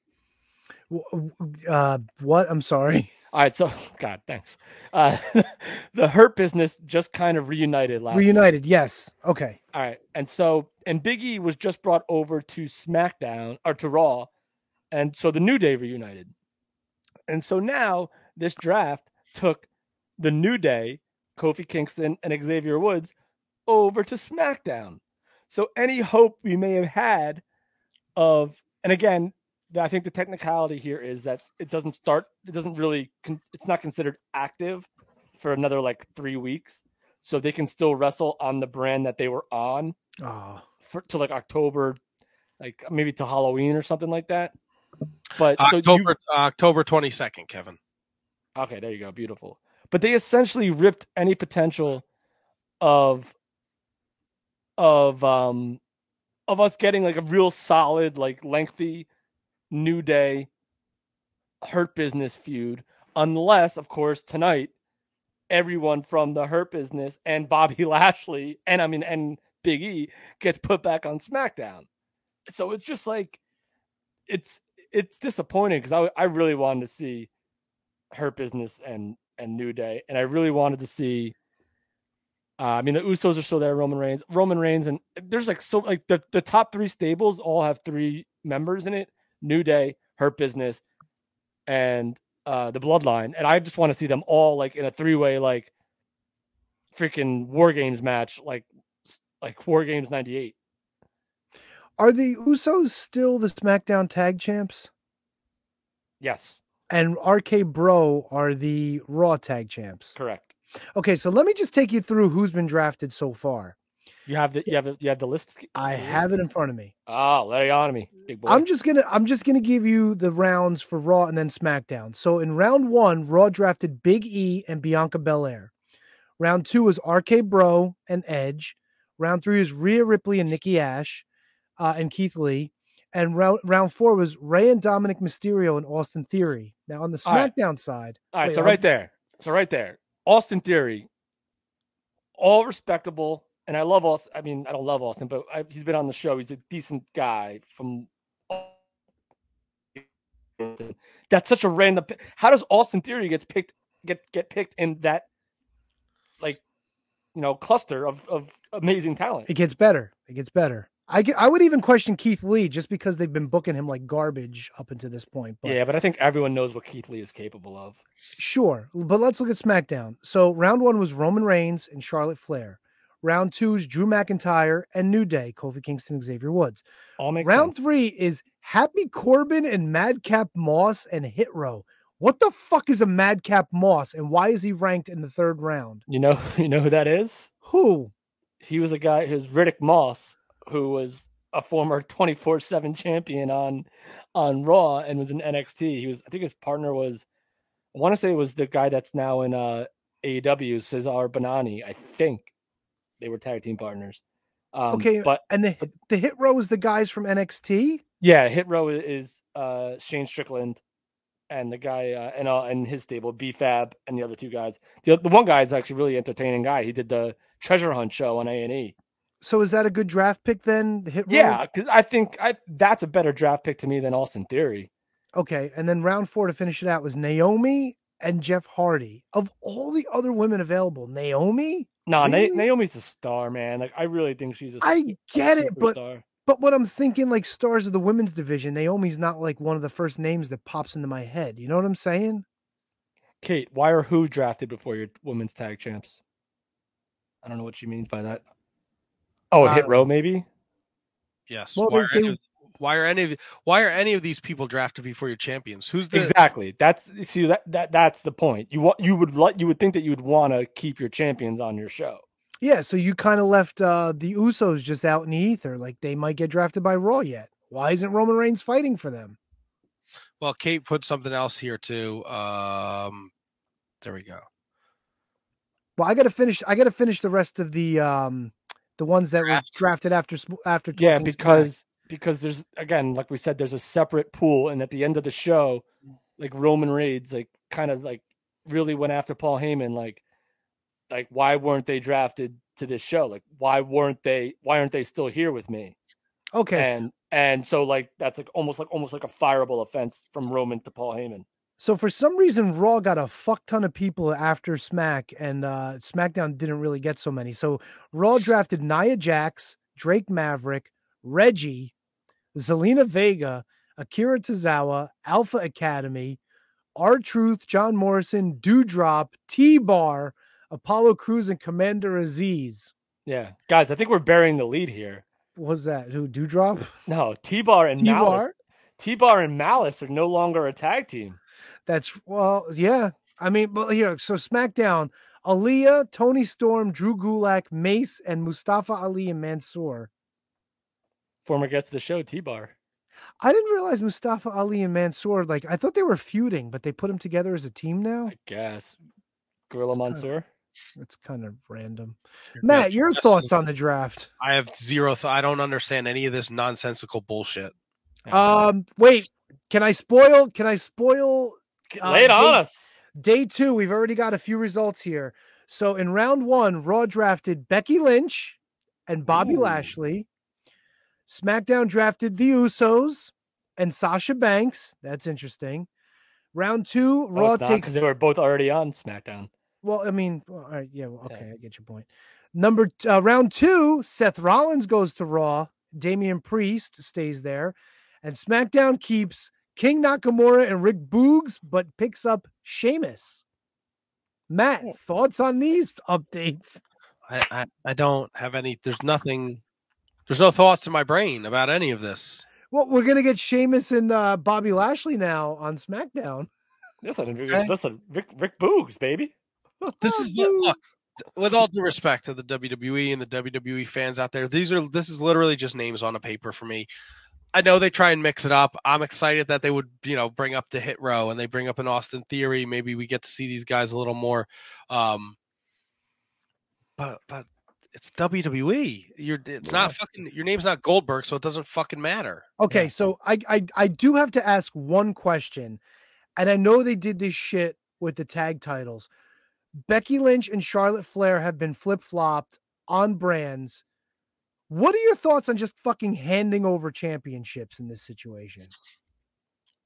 Uh, what? I'm sorry. [laughs] All right, so [laughs] God, thanks. Uh, [laughs] the Hurt Business just kind of reunited last. week. Reunited. Yes. Okay. All right, and so and Big E was just brought over to SmackDown or to Raw, and so the New Day reunited, and so now this draft took the New Day, Kofi Kingston and Xavier Woods, over to SmackDown. So any hope we may have had of, and again, I think the technicality here is that it doesn't start, it doesn't really, con- it's not considered active for another like three weeks. So they can still wrestle on the brand that they were on Oh, for to like October, like maybe to Halloween or something like that. But so you- October October twenty second, Kevin. Okay, there you go. Beautiful. But they essentially ripped any potential of of um of us getting like a real solid, like lengthy new day hurt business feud, unless, of course, tonight everyone from the hurt business and Bobby [laughs] Lashley and I mean and Big E gets put back on SmackDown. So it's just like it's it's disappointing because I I really wanted to see Hurt Business and and New Day, and I really wanted to see. Uh, I mean, the Usos are still there. Roman Reigns, Roman Reigns, and there's like so like the the top three stables all have three members in it: New Day, Hurt Business, and uh the Bloodline. And I just want to see them all like in a three way like freaking War Games match, like like War Games '98. Are the Usos still the SmackDown Tag Champs? Yes, And RK Bro are the Raw Tag Champs. correct. Okay, so let me just take you through who's been drafted so far. You have the you have the, you have the list. I the list? have it in front of me. Oh, lay it on me, big boy. I'm just gonna I'm just gonna give you the rounds for Raw and then SmackDown. So in round one, Raw drafted Big E and Bianca Belair. Round two was RK Bro and Edge. Round three was Rhea Ripley and Nikki Ash, uh, and Keith Lee. And round round four was Rey and Dominic Mysterio and Austin Theory. Now on the All right. SmackDown side, All right, wait, so right there, so right there, Austin Theory, all respectable, and I love Austin. I mean, I don't love Austin, but I, he's been on the show. He's a decent guy. From [laughs] that's such a random. How does Austin Theory gets picked get get picked in that like you know cluster of of amazing talent? It gets better. It gets better. I get, I would even question Keith Lee just because they've been booking him like garbage up until this point. But yeah, but I think everyone knows what Keith Lee is capable of. Sure, but let's look at SmackDown. So round one was Roman Reigns and Charlotte Flair. Round two is Drew McIntyre and New Day, Kofi Kingston, Xavier Woods. All makes round sense. three is Happy Corbin and Madcap Moss and Hit Row. What the fuck is a Madcap Moss and why is he ranked in the third round? You know, [laughs] you know who that is? Who? He was a guy who's Riddick Moss, who was a former [laughs] 24/7 champion on on Raw and was in NXT. He was I think his partner was I want to say it was the guy that's now in uh AEW, Cesar Bononi. I think they were tag team partners. Um, okay, but and the the Hit Row is the guys from NXT. yeah, Hit Row is uh Shane Strickland and the guy uh, and uh, and his stable B-Fab and the other two guys. The the one guy is actually a really entertaining guy. He did the Treasure Hunt show on A and E. So is that a good draft pick then? The Hit Row? Yeah, because I think I that's a better draft pick to me than Austin Theory. Okay, and then round four to finish it out was Naomi and Jeff Hardy. Of all the other women available, Naomi. No, Na- Naomi's a star, man. Like I really think she's a I stu- a get it, but but what I'm thinking, like stars of the women's division, Naomi's not like one of the first names that pops into my head. You know what I'm saying? Kate, why are who drafted before your women's tag champs? I don't know what she means by that. Oh, hit Uh, row maybe. Yes. Well, why, they- they- any of, why are any of why are any of these people drafted before your champions? Who's the Exactly. That's see that, that that's the point. You want you would like you would think that you would want to keep your champions on your show. Yeah. So you kind of left uh the Usos just out in the ether, like they might get drafted by Raw yet. Why isn't Roman Reigns fighting for them? Well, Kate put something else here too. Um, there we go. Well, I got to finish. I got to finish the rest of the um the ones that were drafted after after. Yeah, because because there's again, like we said, there's a separate pool, and at the end of the show, like Roman Reigns, like kind of like really went after Paul Heyman, like like why weren't they drafted to this show? Like why weren't they? Why aren't they still here with me? okay. And and so like that's like almost like almost like a fireable offense from Roman to Paul Heyman. So for some reason, Raw got a fuck ton of people after Smack, and uh, SmackDown didn't really get so many. So Raw drafted Nia Jax, Drake Maverick, Reggie, Zelina Vega, Akira Tozawa, Alpha Academy, R Truth, John Morrison, Doudrop, T Bar, Apollo Crews, and Commander Azeez. Yeah, guys, I think we're burying the lead here. What was that? Who Doudrop? [laughs] No, T Bar and Malice. T-Bar? T Bar and Malice are no longer a tag team. That's well, yeah. I mean, but here, so SmackDown, Aaliyah, Toni Storm, Drew Gulak, Mace, and Mustafa Ali and Mansoor. Former guest of the show, T Bar. I didn't realize Mustafa Ali and Mansoor, like, I thought they were feuding, but they put them together as a team now. I guess. Gorilla Mansoor. That's kind of random. Matt, your this thoughts on the draft? I have zero. Th- I don't understand any of this nonsensical bullshit. Um, wait, can I spoil? Can I spoil? uh, Lay it on day- us. Day two, we've already got a few results here. So in round one, Raw drafted Becky Lynch and Bobby Ooh. Lashley. SmackDown drafted the Usos and Sasha Banks. That's interesting. Round two, No, Raw it's not, they were both already on SmackDown. well, I mean, well, all right, yeah, well, okay, I get your point. Number uh, round two, Seth Rollins goes to Raw. Damian Priest stays there, and SmackDown keeps King Nakamura and Rick Boogs, but picks up Sheamus. Matt, thoughts on these updates? I, I, I don't have any. There's nothing. There's no thoughts in my brain about any of this. Well, we're gonna get Sheamus and uh, Bobby Lashley now on SmackDown. Listen, Okay. listen, Rick Rick Boogs, baby. This is [laughs] the look. With all due respect to the WWE and the WWE fans out there, these are this is literally just names on a paper for me. I know they try and mix it up. I'm excited that they would, you know, bring up the hit row and they bring up an Austin Theory. Maybe we get to see these guys a little more. Um, but but it's WWE. You're it's not fucking your name's not Goldberg, so it doesn't fucking matter. Okay, so I, I I do have to ask one question, and I know they did this shit with the tag titles. Becky Lynch and Charlotte Flair have been flip flopped on brands. What are your thoughts on just fucking handing over championships in this situation?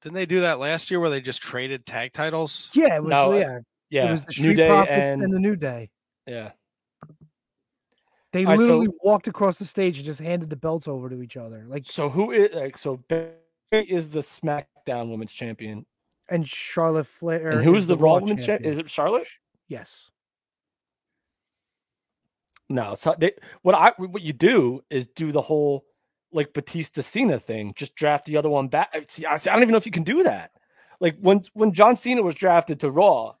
Didn't they do that last year where they just traded tag titles? Yeah, it was No, uh, yeah, yeah, It was the New Street Day Profits and- and the New Day. Yeah. They All right, so- literally walked across the stage and just handed the belts over to each other. Like So who is like so Becky is the SmackDown Women's Champion, and Charlotte Flair. and who's is the, Raw Raw Women's Champion? champion. Is it Charlotte? Yes. No, so they, what I what you do is do the whole like Batista Cena thing. Just draft the other one back. See, I, see, I don't even know if you can do that. Like when when John Cena was drafted to Raw,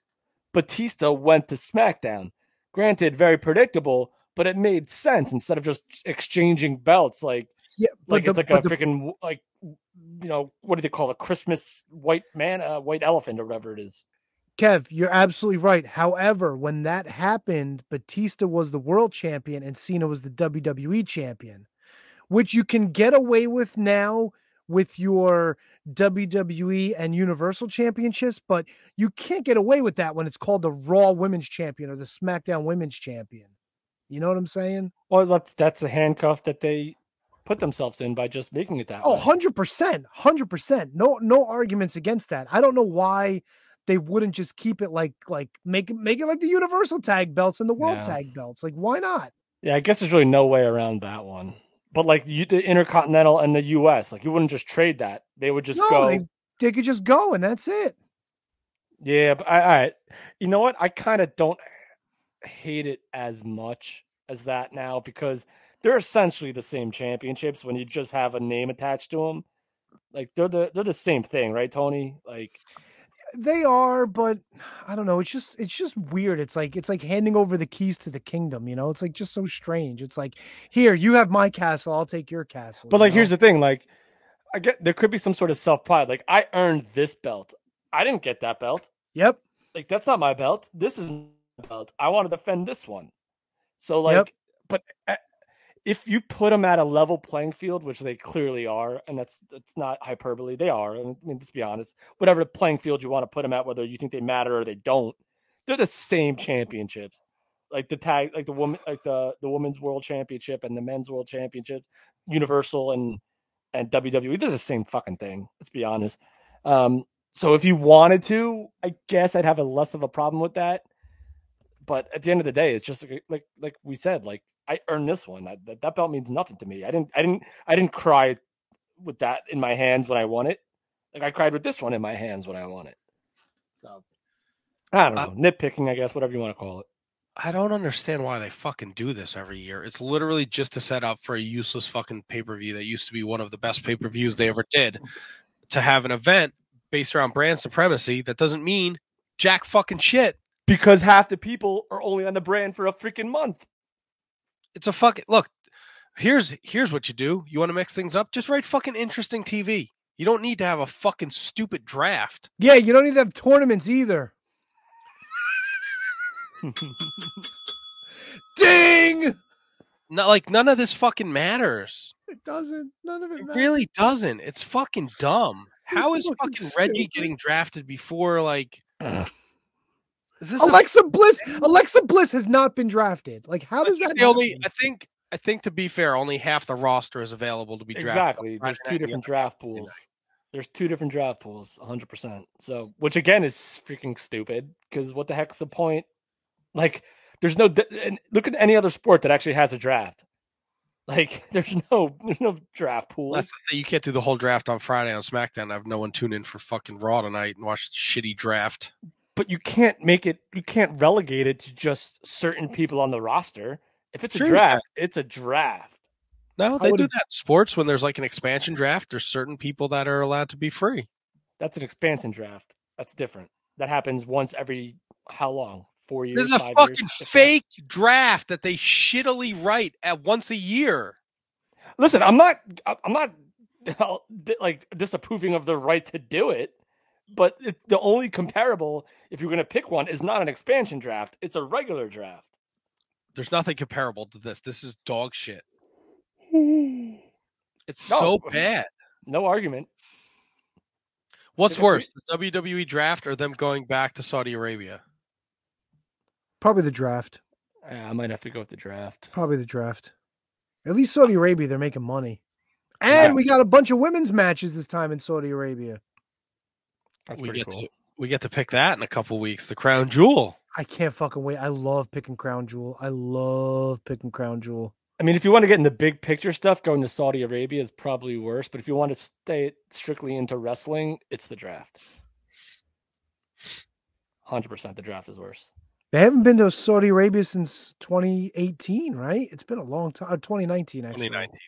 Batista went to SmackDown. Granted, very predictable, but it made sense instead of just exchanging belts. Like Yeah, like the- it's like a the- freaking like you know what do they call it? Christmas white man, uh, white elephant, or whatever it is. Kev, you're absolutely right. However, when that happened, Batista was the world champion and Cena was the WWE champion, which you can get away with now with your WWE and Universal championships, but you can't get away with that when it's called the Raw Women's Champion or the SmackDown Women's Champion. You know what I'm saying? Well, that's that's a handcuff that they put themselves in by just making it that Oh, way. 100%. 100%. No no arguments against that. I don't know why they wouldn't just keep it like like make it make it like the universal tag belts and the world Yeah. tag belts. Like why not? Yeah, I guess there's really no way around that one. But like you, the Intercontinental and the U.S., like you wouldn't just trade that. They would just no, go. they they could just go and that's it. Yeah, but I, right. You know what? I kind of don't hate it as much as that now because they're essentially the same championships when you just have a name attached to them. Like they're the they're the same thing, right, Tony? Like They are, but I don't know. It's just it's just weird. It's like it's like handing over the keys to the kingdom, you know? It's like just so strange. It's like, here, you have my castle, I'll take your castle. But like, here's the thing: like, I get there could be some sort of self pride. Like, I earned this belt. I didn't get that belt. Yep. Like, that's not my belt. This is belt. I want to defend this one. So, like, Yep. but uh, if you put them at a level playing field, which they clearly are, and that's that's not hyperbole, they are. I mean, let's be honest. Whatever playing field you want to put them at, whether you think they matter or they don't, they're the same championships. Like the tag, like the woman, like the the women's world championship and the men's world championship, Universal and and WWE, they're the same fucking thing. Let's be honest. Um, so if you wanted to, I guess I'd have a less of a problem with that. But at the end of the day, it's just like like, like we said, like I earned this one. I, that, that belt means nothing to me. I didn't I didn't I didn't cry with that in my hands when I won it. Like I cried with this one in my hands when I won it. So I don't know, nitpicking, I guess, whatever you want to call it. I don't understand why they fucking do this every year. It's literally just to set up for a useless fucking pay per view that used to be one of the best pay per views they ever did. To have an event based around brand supremacy that doesn't mean jack fucking shit. Because half the people are only on the brand for a freaking month. It's a fucking look. Here's here's what you do. You want to mix things up? Just write fucking interesting TV. You don't need to have a fucking stupid draft. Yeah, you don't need to have tournaments either. [laughs] Ding! Not like none of this fucking matters. It doesn't. None of it, It matters. really doesn't. It's fucking dumb. How It's is fucking fucking Reggie getting drafted before like [clears throat] is this a- Alexa Bliss. Alexa Bliss has not been drafted. Like, how does that? the only? I think I think to be fair, only half the roster is available to be drafted. Exactly. There's two different draft pools. There's two different draft pools, 100%. So, which again is freaking stupid because what the heck's the point? Like, there's no and look at any other sport that actually has a draft. Like, [laughs] there's no there's no draft pool. That's the thing. You can't do the whole draft on Friday on SmackDown. I have no one tune in for fucking Raw tonight and watch shitty draft. But you can't make it you can't relegate it to just certain people on the roster. If it's Sure a draft, it's a draft. No, they do that in sports when there's like an expansion draft. There's certain people that are allowed to be free. That's an expansion draft. That's different. That happens once every how long? Four years. This is a five fucking years, fake draft that they shittily write at once a year. Listen, I'm not. I'm not [laughs] like disapproving of the right to do it, but it, the only comparable, if you're going to pick one, is not an expansion draft. It's a regular draft. There's nothing comparable to this. This is dog shit. [sighs] It's No. so bad. No argument. What's If we- worse, the WWE draft or them going back to Saudi Arabia? Probably the draft. Yeah, I might have to go with the draft. Probably the draft. At least Saudi Arabia, they're making money. And Yeah. we got a bunch of women's matches this time in Saudi Arabia. That's we pretty get cool. to we get to pick that in a couple weeks. The crown jewel. I can't fucking wait. I love picking Crown Jewel. I love picking Crown Jewel. I mean, if you want to get in the big picture stuff, going to Saudi Arabia is probably worse. But if you want to stay strictly into wrestling, it's the draft. Hundred percent, the draft is worse. They haven't been to Saudi Arabia since 2018, right? It's been a long time. uh, 2019, actually. 2019.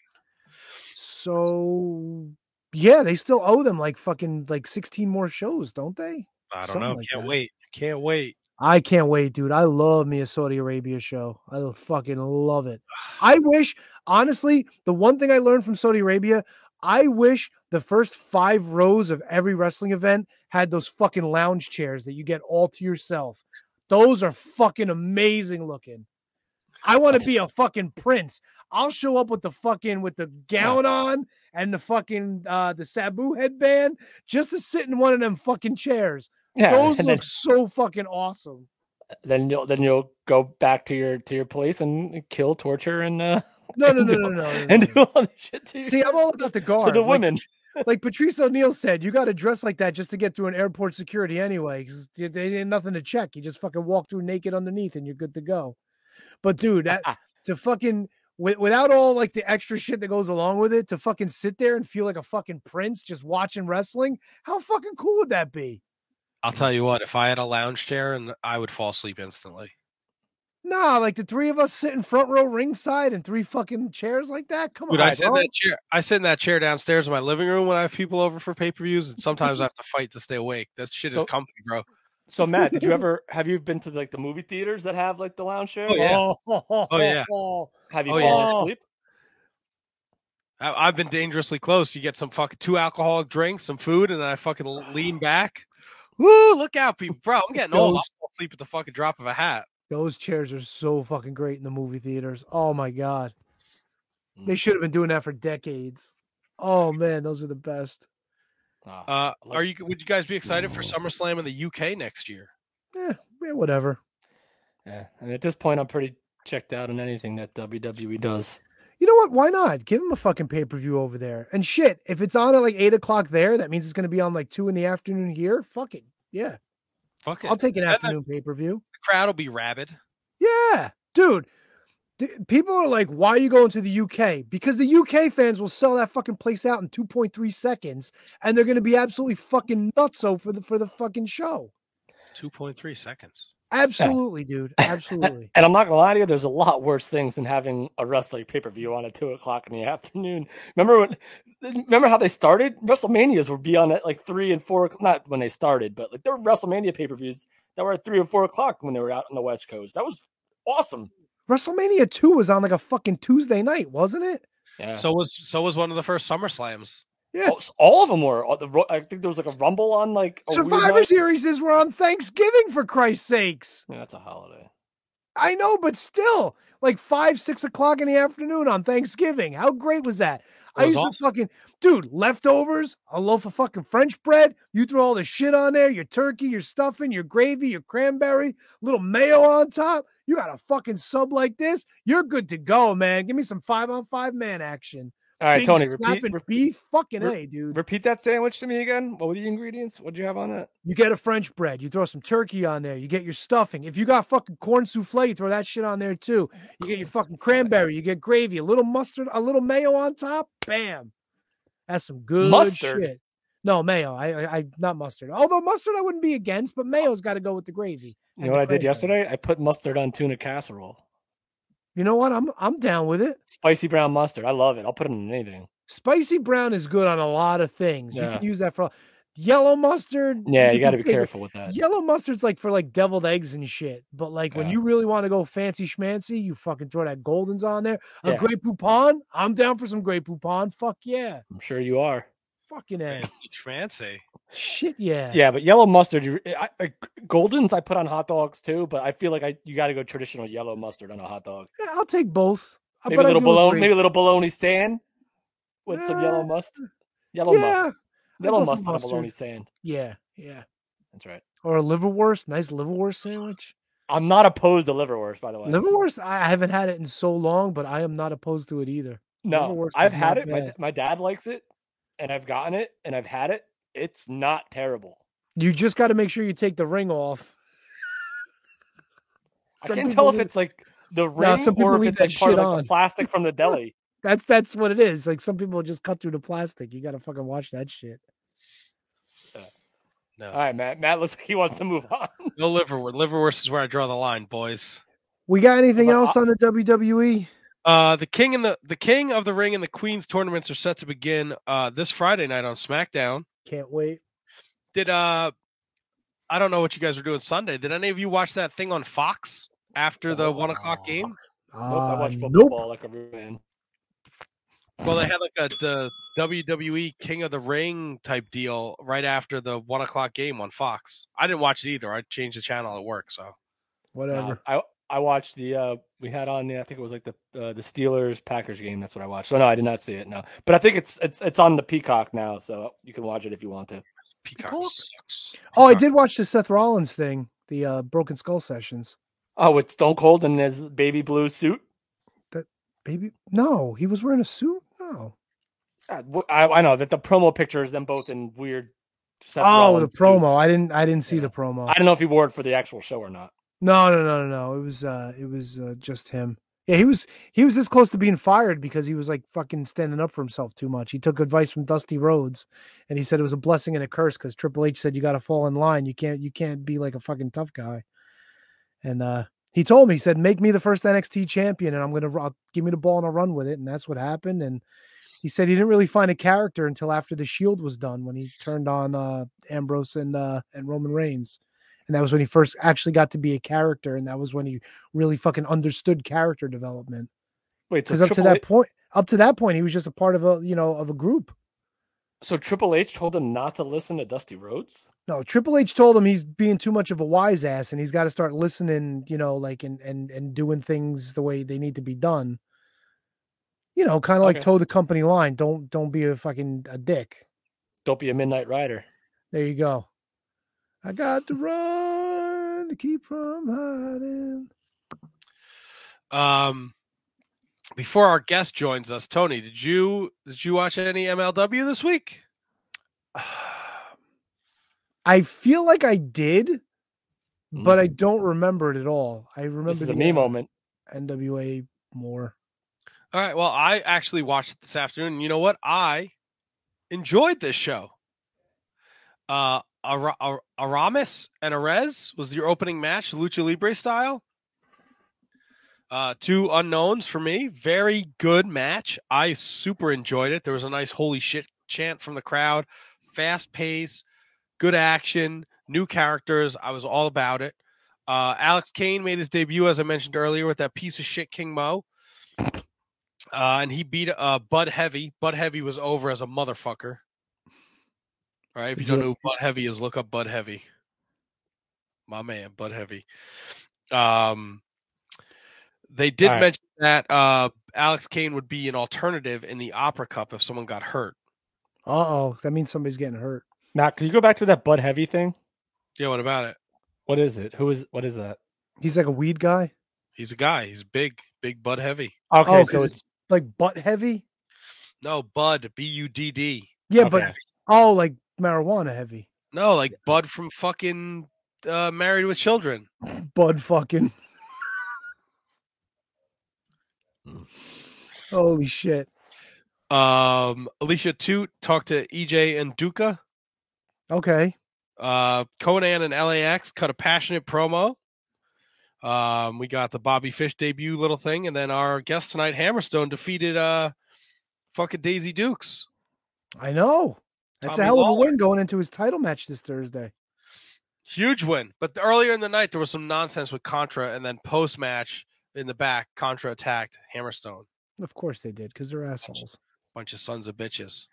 So, yeah, they still owe them like fucking like 16 more shows, don't they? I don't Something know. like Can't that. wait. Can't wait. I can't wait, dude. I love me a Saudi Arabia show. I fucking love it. I [sighs] wish, honestly, the one thing I learned from Saudi Arabia, I wish the first five rows of every wrestling event had those fucking lounge chairs that you get all to yourself. Those are fucking amazing looking. I want to be a fucking prince. I'll show up with the fucking with the gown on and the fucking uh the Sabu headband just to sit in one of them fucking chairs. Yeah, Those look then- so fucking awesome. Then you'll then you'll go back to your to your place and kill, torture, and uh, [laughs] No, no, and no, do- no, no, no, and no. do all the shit to, See, I'm all about the guard. [laughs] to the Like- women. [laughs] Like, Patrice O'Neal said, you got to dress like that just to get through an airport security anyway, because they ain't nothing to check. You just fucking walk through naked underneath and you're good to go. But dude, that [laughs] to fucking without all like the extra shit that goes along with it, to fucking sit there and feel like a fucking prince just watching wrestling, how fucking cool would that be? I'll tell you what. If I had a lounge chair, and I would fall asleep instantly. Nah, like the three of us sitting front row ringside and three fucking chairs like that. Come Dude, on, I sit in that chair. I sit in that chair downstairs in my living room when I have people over for pay per views, and sometimes I have to fight to stay awake. That shit is comfy, bro. So Matt, did you ever have you been to like the movie theaters that have like the lounge chair? Oh, yeah. Oh, Oh, yeah. Have you Oh, fallen yeah. asleep? I, I've been dangerously close. You get some fucking two alcoholic drinks, some food, and then I fucking [sighs] lean back. Woo! Look out, people, bro. I'm getting old. I'll asleep at the fucking drop of a hat. Those chairs are so fucking great in the movie theaters. Oh my god. Mm. They should have been doing that for decades. Oh [laughs] man, those are the best. Uh, are you? Would you guys be excited for SummerSlam in the UK next year? Yeah, yeah, whatever. Yeah, and at this point, I'm pretty checked out on anything that WWE does. You know what? Why not? Give them a fucking pay per view over there. And shit, if it's on at like eight o'clock there, that means it's going to be on like two in the afternoon here. Fuck it. Yeah, Fuck it. I'll take an And afternoon pay per view. The crowd will be rabid. Yeah, dude. Th- People are like, why are you going to the UK? Because the UK fans will sell that fucking place out in 2.3 seconds and they're going to be absolutely fucking nutso for the for the fucking show. Two point three seconds. Absolutely, dude. [laughs] Absolutely. And I'm not gonna lie to you, there's a lot worse things than having a wrestling pay per view on at two o'clock in the afternoon. Remember when? Remember how they started? WrestleManias would be on at like three and four. o'clock- Not when they started, but like there were WrestleMania pay per views that were at three or four o'clock when they were out on the West Coast. That was awesome. WrestleMania 2 was on like a fucking Tuesday night, wasn't it? Yeah. So was so was one of the first Summer Slams. Yeah. Oh, all, all of them were. All the Ro- I think there was like a Rumble on like a Survivor. Series is were on Thanksgiving for Christ's sakes. Yeah, that's a holiday. I know, but still, like five, six o'clock in the afternoon on Thanksgiving. How great was that? I used awesome. to fucking dude leftovers, a loaf of fucking French bread. You throw all the shit on there, your turkey, your stuffing, your gravy, your cranberry, little mayo on top. You got a fucking sub like this. You're good to go, man. Give me some five on five man action. All right, Big Tony, repeat- snapping re- beef, fucking re- a, dude. Repeat that sandwich to me again. What were the ingredients? What'd you have on that? You get a French bread. You throw some turkey on there. You get your stuffing. If you got fucking corn souffle, you throw that shit on there too. You get your fucking cranberry. You get gravy, a little mustard, a little mayo on top. Bam. That's some good Mustard? shit. No mayo. I, I, I not mustard. Although mustard, I wouldn't be against, but mayo's got to go with the gravy. You know what I did yesterday? I put mustard on tuna casserole. You know what? I'm I'm down with it. Spicy brown mustard. I love it. I'll put it in anything. Spicy brown is good on a lot of things. You can use that for yellow mustard. Yeah, you can got to be careful with that. Yellow mustard's like for like deviled eggs and shit. But like when you really want to go fancy schmancy, you fucking throw that Gulden's on there. A Yeah. Grey Poupon. I'm down for some Grey Poupon. Fuck yeah. I'm sure you are. Fucking ass. Fancy schmancy. Shit yeah. Yeah, but yellow mustard. I, I, Gulden's I put on hot dogs too, but I feel like I you got to go traditional yellow mustard on a hot dog. Yeah, I'll take both. Uh, Maybe but a little bologna, maybe a little bologna sand with some yellow Uh, mustard. Yellow yeah, mustard. Yellow mustard on mustard. bologna sand. Yeah, yeah. That's right. Or a liverwurst, nice liverwurst sandwich. I'm not opposed to liverwurst, by the way. Liverwurst, I haven't had it in so long, but I am not opposed to it either. No, Liverwurst I've had it. My, my dad likes it, and I've gotten it, and I've had it. It's not terrible. You just got to make sure you take the ring off. I can't tell if it's like the ring some people or if it's like part of like on. the plastic from the [laughs] deli. That's that's what it is. Like some people just cut through the plastic. You got to fucking watch that shit. No. All right, Matt. Matt looks like he wants to move on. [laughs] No liverwurst. Liverwurst is where I draw the line, boys. We got anything But else on the? WWE? Uh, the king and the the king of the ring and the queens tournaments are set to begin uh this Friday night on SmackDown. Can't wait. Did uh, I don't know what you guys are doing Sunday. Did any of you watch that thing on Fox after the one o'clock game? Nope, I watch Uh, football nope. like a man. Well, they had like a the WWE King of the Ring type deal right after the one o'clock game on Fox. I didn't watch it either. I changed the channel at work, so Whatever. No, I I watched the uh we had on the I think it was like the uh, the Steelers Packers game. That's what I watched. So no, I did not see it. No, but I think it's it's it's on the Peacock now, so you can watch it if you want to. Peacock sucks. Oh, I did watch the Seth Rollins thing, the uh, Broken Skull sessions. Oh, it's Stone Cold in his baby blue suit. That baby? No, he was wearing a suit. No. Uh, I, I know that the promo picture is them both in weird. Seth oh, the promo. suits. I didn't. I didn't see the promo. I don't know if he wore it for the actual show or not. No, no, no, no, no. It was. uh It was uh, just him. Yeah, he was. He was this close to being fired because he was like fucking standing up for himself too much. He took advice from Dusty Rhodes, and he said it was a blessing and a curse because Triple H said you got to fall in line. You can't. You can't be like a fucking tough guy. And uh he told me, he said, "Make me the first NXT champion, and I'm gonna give me the ball and I'll run with it." And that's what happened. And he said he didn't really find a character until after the Shield was done, when he turned on uh Ambrose and uh and Roman Reigns. And that was when he first actually got to be a character, and that was when he really fucking understood character development. Wait, so Because up to that H- point, up to that point, he was just a part of a you know of a group. So Triple H told him not to listen to Dusty Rhodes. No, Triple H told him he's being too much of a wise ass, and he's got to start listening, you know, like and and and doing things the way they need to be done. You know, kind of like Okay. toe the company line. Don't don't be a fucking a dick. Don't be a midnight rider. There you go. I got to run to keep from hiding. Um, before our guest joins us, Tony, did you did you watch any MLW this week? I feel like I did, but I don't remember it at all. I remember Mm. This is a the, me moment. NWA more. All right. Well, I actually watched it this afternoon. and You know what? I enjoyed this show. Uh, Ara- Ara- Aramis and Arez was your opening match, Lucha Libre style. Uh, two unknowns for me. Very good match. I super enjoyed it. There was a nice holy shit chant from the crowd. Fast pace, good action, new characters. I was all about it. Uh, Alex Kane made his debut, as I mentioned earlier, with that piece of shit King Mo. Uh, and he beat uh, Budd Heavy. Budd Heavy was over as a motherfucker. All right. If you don't know who Budd Heavy is, look up Budd Heavy. My man, Budd Heavy. Um, they did All right. mention that uh, Alex Kane would be an alternative in the Opera Cup if someone got hurt. Uh oh, that means somebody's getting hurt. Matt, can you go back to that Budd Heavy thing? Yeah, what about it? What is it? Who is what is that? He's like a weed guy. He's a guy. He's big, big Budd Heavy. Okay, oh, so 'cause it's like butt heavy. No, Bud, B U D D. Yeah, but oh, like marijuana heavy. No, like Bud from fucking uh, Married with Children. [laughs] Bud fucking. Holy shit. Um, Alicia Atout talked to EJ Nduka. Okay. Uh, Konnan and LAX cut a passionate promo. Um, we got the Bobby Fish debut little thing, and then our guest tonight, Hammerstone, defeated uh, fucking Daisy Dukes. I know. That's Tommy a hell of a Lawler. win going into his title match this Thursday. Huge win. But earlier in the night, there was some nonsense with Contra, and then post match in the back, Contra attacked Hammerstone. Of course they did, because they're assholes. Bunch of sons of bitches.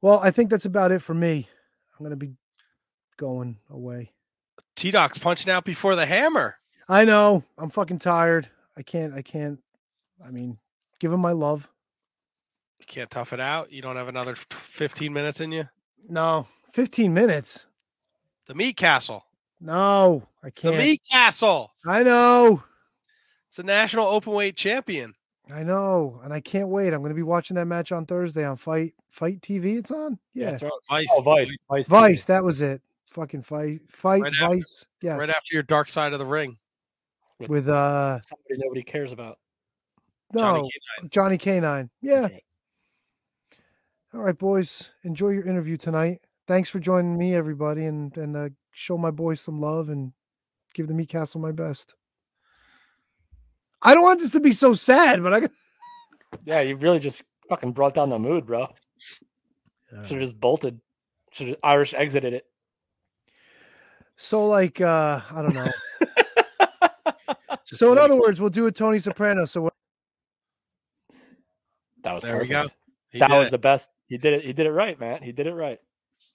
Well, I think that's about it for me. I'm gonna be going away. T Doc's punching out before the hammer. I know. I'm fucking tired. I can't. I can't. I mean, give him my love. You can't tough it out. You don't have another 15 minutes in you. No, 15 minutes. The Meat Castle. No, I can't. The meat Castle. I know. It's the national open weight champion. I know, and I can't wait. I'm going to be watching that match on Thursday on Fight Fight TV. It's on. Yeah, it's on- Vice. Oh, Vice. Vice. Vice. That was it. Fucking Fight Fight Right Vice. Yes, Right after your dark side of the ring. with uh Somebody nobody cares about. no Johnny Johnny Canine. Yeah. All right, boys. Enjoy your interview tonight. Thanks for joining me, everybody, and and uh, show my boys some love and give the Meat Castle my best. I don't want this to be so sad, but I got [laughs] Yeah, you really just fucking brought down the mood, bro. Should have just bolted. Should have Irish exited it. so like uh I don't know. [laughs] so in other words, we'll do a Tony Soprano. So That was There we go. He That was it. the best. He did it. He did it right, man. He did it right.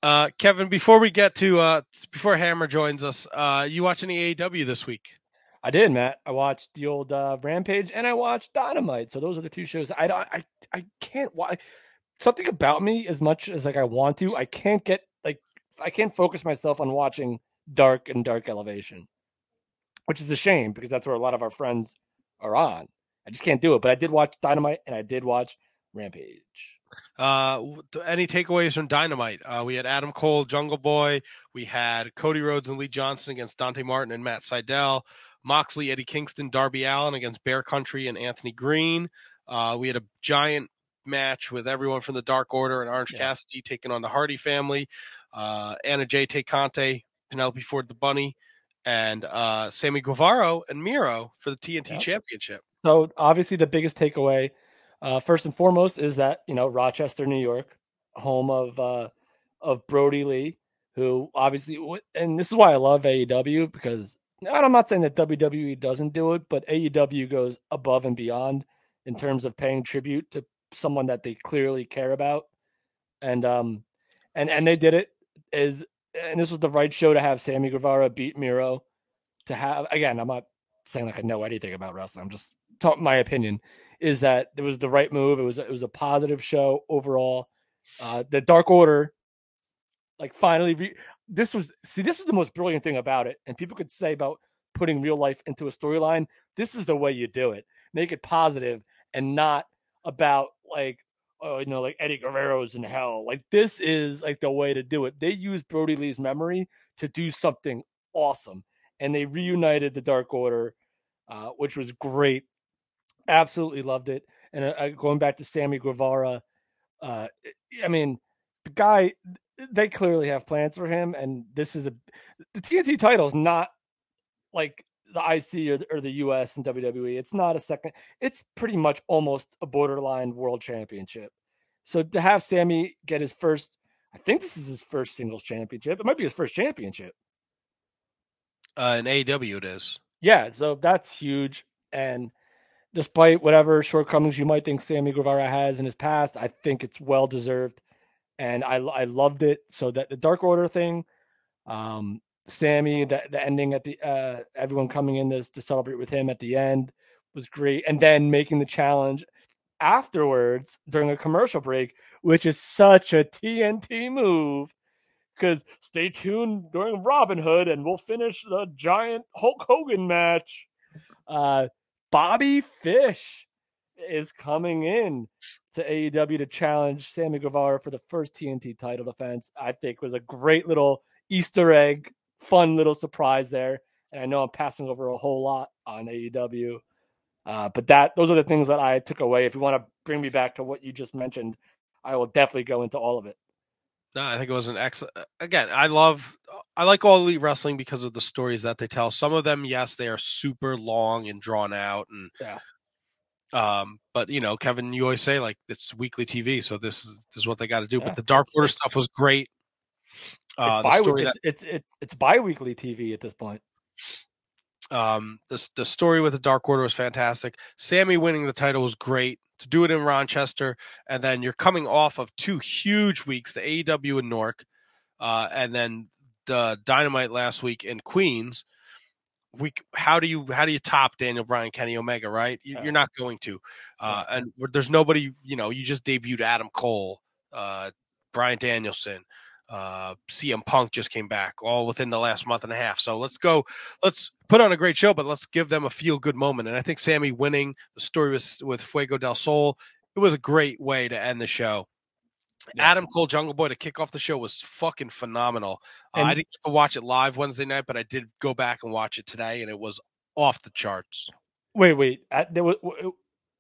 Uh, Kevin, before we get to uh, before Hammer joins us, uh, you watch any AEW this week? I did, Matt. I watched the old uh, Rampage and I watched Dynamite. So those are the two shows. I don't. I I can't. Why something about me as much as like I want to. I can't get like I can't focus myself on watching Dark and Dark Elevation, which is a shame because that's where a lot of our friends are on. I just can't do it. But I did watch Dynamite and I did watch Rampage. Uh, any takeaways from Dynamite? Uh, we had Adam Cole, Jungle Boy. We had Cody Rhodes and Lee Johnson against Dante Martin and Matt Sydal. Moxley, Eddie Kingston, Darby Allin against Bear Country and Anthony Greene. Uh, we had a giant match with everyone from the Dark Order and Orange Cassidy taking on the Hardy family. Uh, Anna Jay Conte, Penelope Ford the Bunny, and uh, Sammy Guevara and Miro for the TNT Yep. Championship. So obviously the biggest takeaway, uh, first and foremost, is that you know Rochester, New York, home of uh, of Brodie Lee, who obviously, and this is why I love AEW because I'm not saying that WWE doesn't do it, but AEW goes above and beyond in terms of paying tribute to someone that they clearly care about, and um, and and they did it is, and this was the right show to have Sammy Guevara beat Miro, to have again. I'm not saying like I know anything about wrestling. I'm just talking my opinion is that it was the right move. It was it was a positive show overall. Uh, the Dark Order, like finally, re- this was see this was the most brilliant thing about it, and people could say about putting real life into a storyline. This is the way you do it. Make it positive and not about like oh you know like Eddie Guerrero's in hell. Like this is like the way to do it. They used Brodie Lee's memory to do something awesome, and they reunited the Dark Order, uh, which was great absolutely loved it. And uh, going back to Sammy Guevara, uh, I mean, the guy, they clearly have plans for him, and this is a the TNT title is not like the IC or the, or the US and WWE. It's not a second. It's pretty much almost a borderline world championship. So to have Sammy get his first, I think this is his first singles championship. It might be his first championship. Uh, in AEW, it is. Yeah, so that's huge. And despite whatever shortcomings you might think Sammy Guevara has in his past, I think it's well deserved. And I I loved it. So that the Dark Order thing, um, Sammy, the, the ending at the uh, everyone coming in this to celebrate with him at the end was great, and then making the challenge afterwards during a commercial break, which is such a TNT move. Because stay tuned during Robin Hood, and we'll finish the giant Hulk Hogan match. Uh, Bobby Fish is coming in to AEW to challenge Sammy Guevara for the first TNT title defense. I think was a great little Easter egg, fun little surprise there. And I know I'm passing over a whole lot on AEW, uh, but that those are the things that I took away. If you want to bring me back to what you just mentioned, I will definitely go into all of it. No, I think it was an excellent. Again, I love, I like all elite wrestling because of the stories that they tell. Some of them, yes, they are super long and drawn out, and yeah. Um, but you know, Kevin, you always say like it's weekly TV, so this is this is what they got to do. Yeah, But the Dark Order stuff was great. Uh, It's, bi- it's, it's it's it's bi-weekly TV at this point. Um, the the story with the Dark Order was fantastic. Sammy winning the title was great. To do it in Rochester, and then you're coming off of two huge weeks, the AEW in Newark, uh, and then the Dynamite last week in Queens. We, how do you how do you top Daniel Bryan, Kenny Omega? Right, you, you're not going to. Uh, and there's nobody. You know, you just debuted Adam Cole, uh, Bryan Danielson, uh, CM Punk just came back, all within the last month and a half. So let's go. Let's put on a great show, but let's give them a feel good moment. And I think Sammy winning the story was with Fuego del Sol. It was a great way to end the show. Adam Cole, Jungle Boy, to kick off the show was fucking phenomenal. Uh, I didn't get to watch it live Wednesday night, but I did go back and watch it today, and it was off the charts. Wait, wait. There was.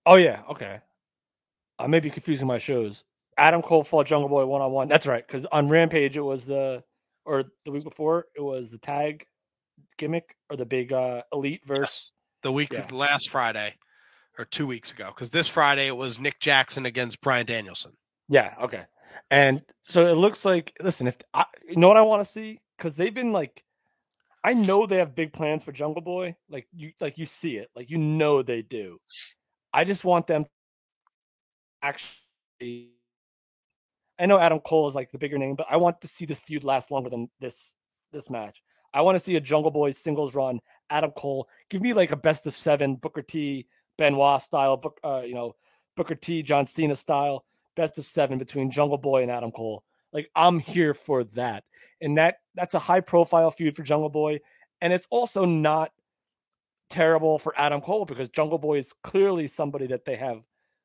Oh yeah, okay. I may be confusing my shows. Adam Cole fought Jungle Boy one on one. That's right. Because on Rampage it was the, or the week before it was the tag gimmick or the big uh elite verse. The week Yeah. last Friday or two weeks ago, because this Friday it was Nick Jackson against Bryan Danielson. Yeah. Okay. And so it looks like. Listen, if I, you know what I want to see, because they've been like, I know they have big plans for Jungle Boy. Like you, like you see it, like you know they do. I just want them actually. I know Adam Cole is like the bigger name, but I want to see this feud last longer than this this match. I want to see a Jungle Boy singles run. Adam Cole, give me like a best of seven Booker T Benoit style, Book, uh, you know, Booker T John Cena style, best of seven between Jungle Boy and Adam Cole. Like I'm here for that, and that that's a high profile feud for Jungle Boy, and it's also not terrible for Adam Cole because Jungle Boy is clearly somebody that they have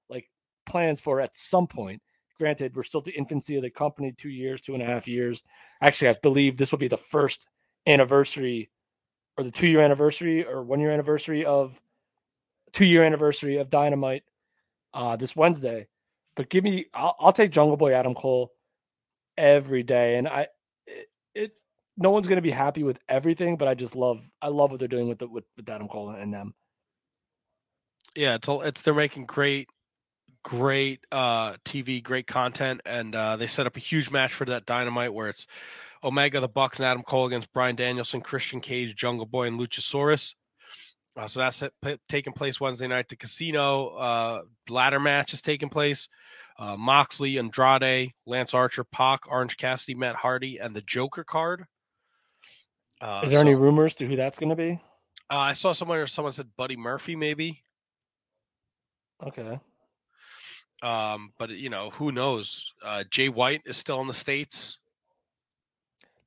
like plans for at some point. Granted, we're still the infancy of the company, two years, two and a half years. Actually, I believe this will be the first anniversary or the two year anniversary or one year anniversary of two year anniversary of Dynamite uh, this Wednesday. But give me, I'll, I'll take Jungle Boy Adam Cole every day, and I it, it no one's gonna be happy with everything, but I just love I love what they're doing with the, with, with Adam Cole and them. Yeah, it's all- it's they're making great, great uh, TV, great content, and uh, they set up a huge match for that Dynamite where it's Omega, the Bucks, and Adam Cole against Bryan Danielson, Christian Cage, Jungle Boy, and Luchasaurus. Uh, so that's it- p- taking place Wednesday night. The Casino uh, ladder match is taking place. Uh, Moxley, Andrade, Lance Archer, Pac, Orange Cassidy, Matt Hardy, and the Joker card. Uh, Is there any rumors to who that's going to be? Uh, I saw somewhere someone said Buddy Murphy, maybe. Okay. Um, but you know, who knows? Uh, Jay White is still in the states.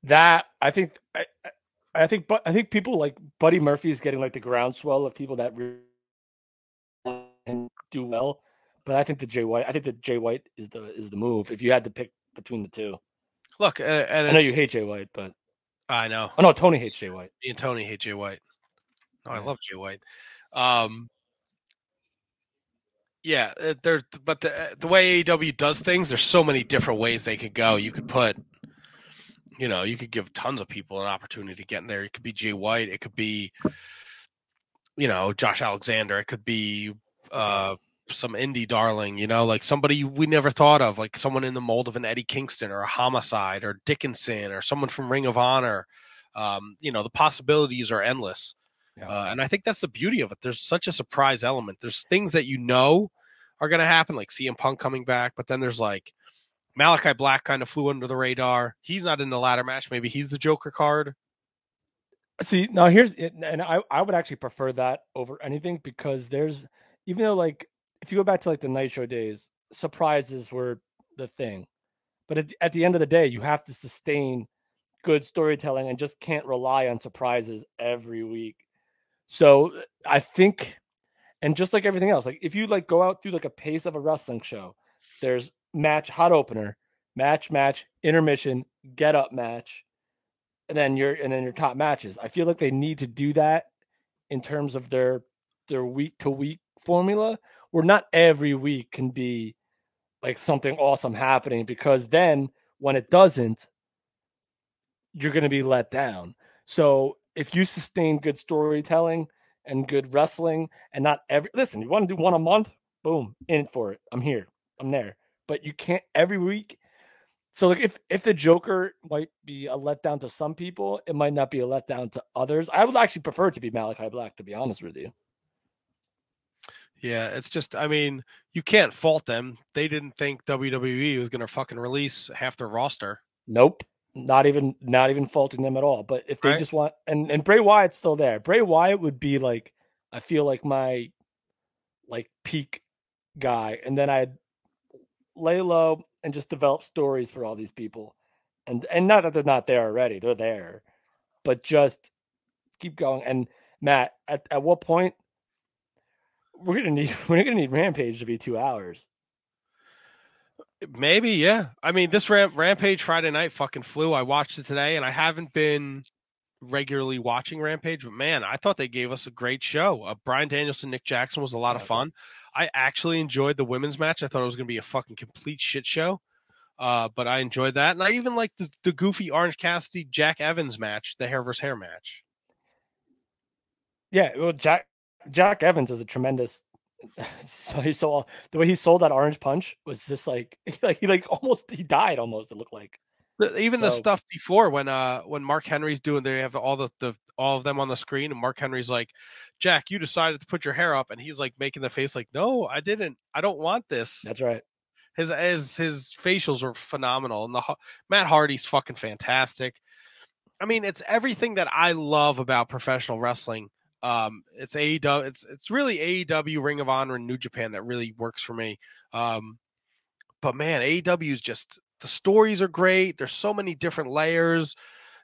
That I think I, I- think but I think people like Buddy Murphy is getting like the groundswell of people that really and do well. But I think the Jay White I think that Jay White is the is the move if you had to pick between the two. Look, uh, and I know you hate Jay White, but I know. Oh no, Tony hates Jay White. Me and Tony hate Jay White. No, I love Jay White. Um, yeah, uh, there. But the the way AEW does things, there's so many different ways they could go. You could put, you know, you could give tons of people an opportunity to get in there. It could be Jay White. It could be, you know, Josh Alexander. It could be uh, some indie darling. You know, like somebody we never thought of, like someone in the mold of an Eddie Kingston or a Homicide or Dickinson or someone from Ring of Honor. Um, you know, the possibilities are endless. Uh, and I think that's the beauty of it. There's such a surprise element. There's things that you know are going to happen, like CM Punk coming back, but then there's like Malakai Black kind of flew under the radar. He's not in the ladder match. Maybe he's the Joker card. See, now here's and I I would actually prefer that over anything because there's even though like if you go back to like the night show days, surprises were the thing, but at, at the end of the day, you have to sustain good storytelling and just can't rely on surprises every week. So I think, and just like everything else, like if you like go out through like a pace of a wrestling show, there's match, hot opener, match, match, intermission, get up match, and then your and then your top matches. I feel like they need to do that in terms of their their week to week formula, where not every week can be like something awesome happening because then when it doesn't, you're going to be let down. So if you sustain good storytelling and good wrestling and not every listen, you want to do one a month, boom, in for it. I'm here. I'm there. But you can't every week. So like if if the Joker might be a letdown to some people, it might not be a letdown to others. I would actually prefer it to be Malakai Black, to be honest with you. Yeah, it's just I mean, you can't fault them. They didn't think WWE was going to fucking release half their roster. Nope. Not even not even faulting them at all. But if they Right. just want and and Bray Wyatt's still there. Bray Wyatt would be like I feel like my like peak guy, and then I'd lay low and just develop stories for all these people, and and not that they're not there already, they're there, but just keep going. And Matt, at at what point we're gonna need [laughs] we're gonna need Rampage to be two hours? Maybe, yeah. I mean, this ramp, Rampage Friday night fucking flew. I watched it today, and I haven't been regularly watching Rampage, but man, I thought they gave us a great show. Uh, Bryan Danielson, Nick Jackson was a lot of fun. I actually enjoyed the women's match. I thought it was going to be a fucking complete shit show, uh, but I enjoyed that, and I even liked the, the goofy Orange Cassidy Jack Evans match, the hair versus hair match. Yeah, well, Jack Jack Evans is a tremendous. [laughs] So he saw the way he sold that orange punch was just like [laughs] like he like almost he died almost. It looked like even the stuff before when uh when Mark Henry's doing they have all the, the all of them on the screen and Mark Henry's like, Jack, you decided to put your hair up and he's like making the face like, No, I didn't. I don't want this. That's right. His his his facials are phenomenal and the Matt Hardy's fucking fantastic. I mean, it's everything that I love about professional wrestling. Um, it's AEW. It's it's really AEW, Ring of Honor, and New Japan that really works for me. Um, but man, AEW is just the stories are great. There's so many different layers.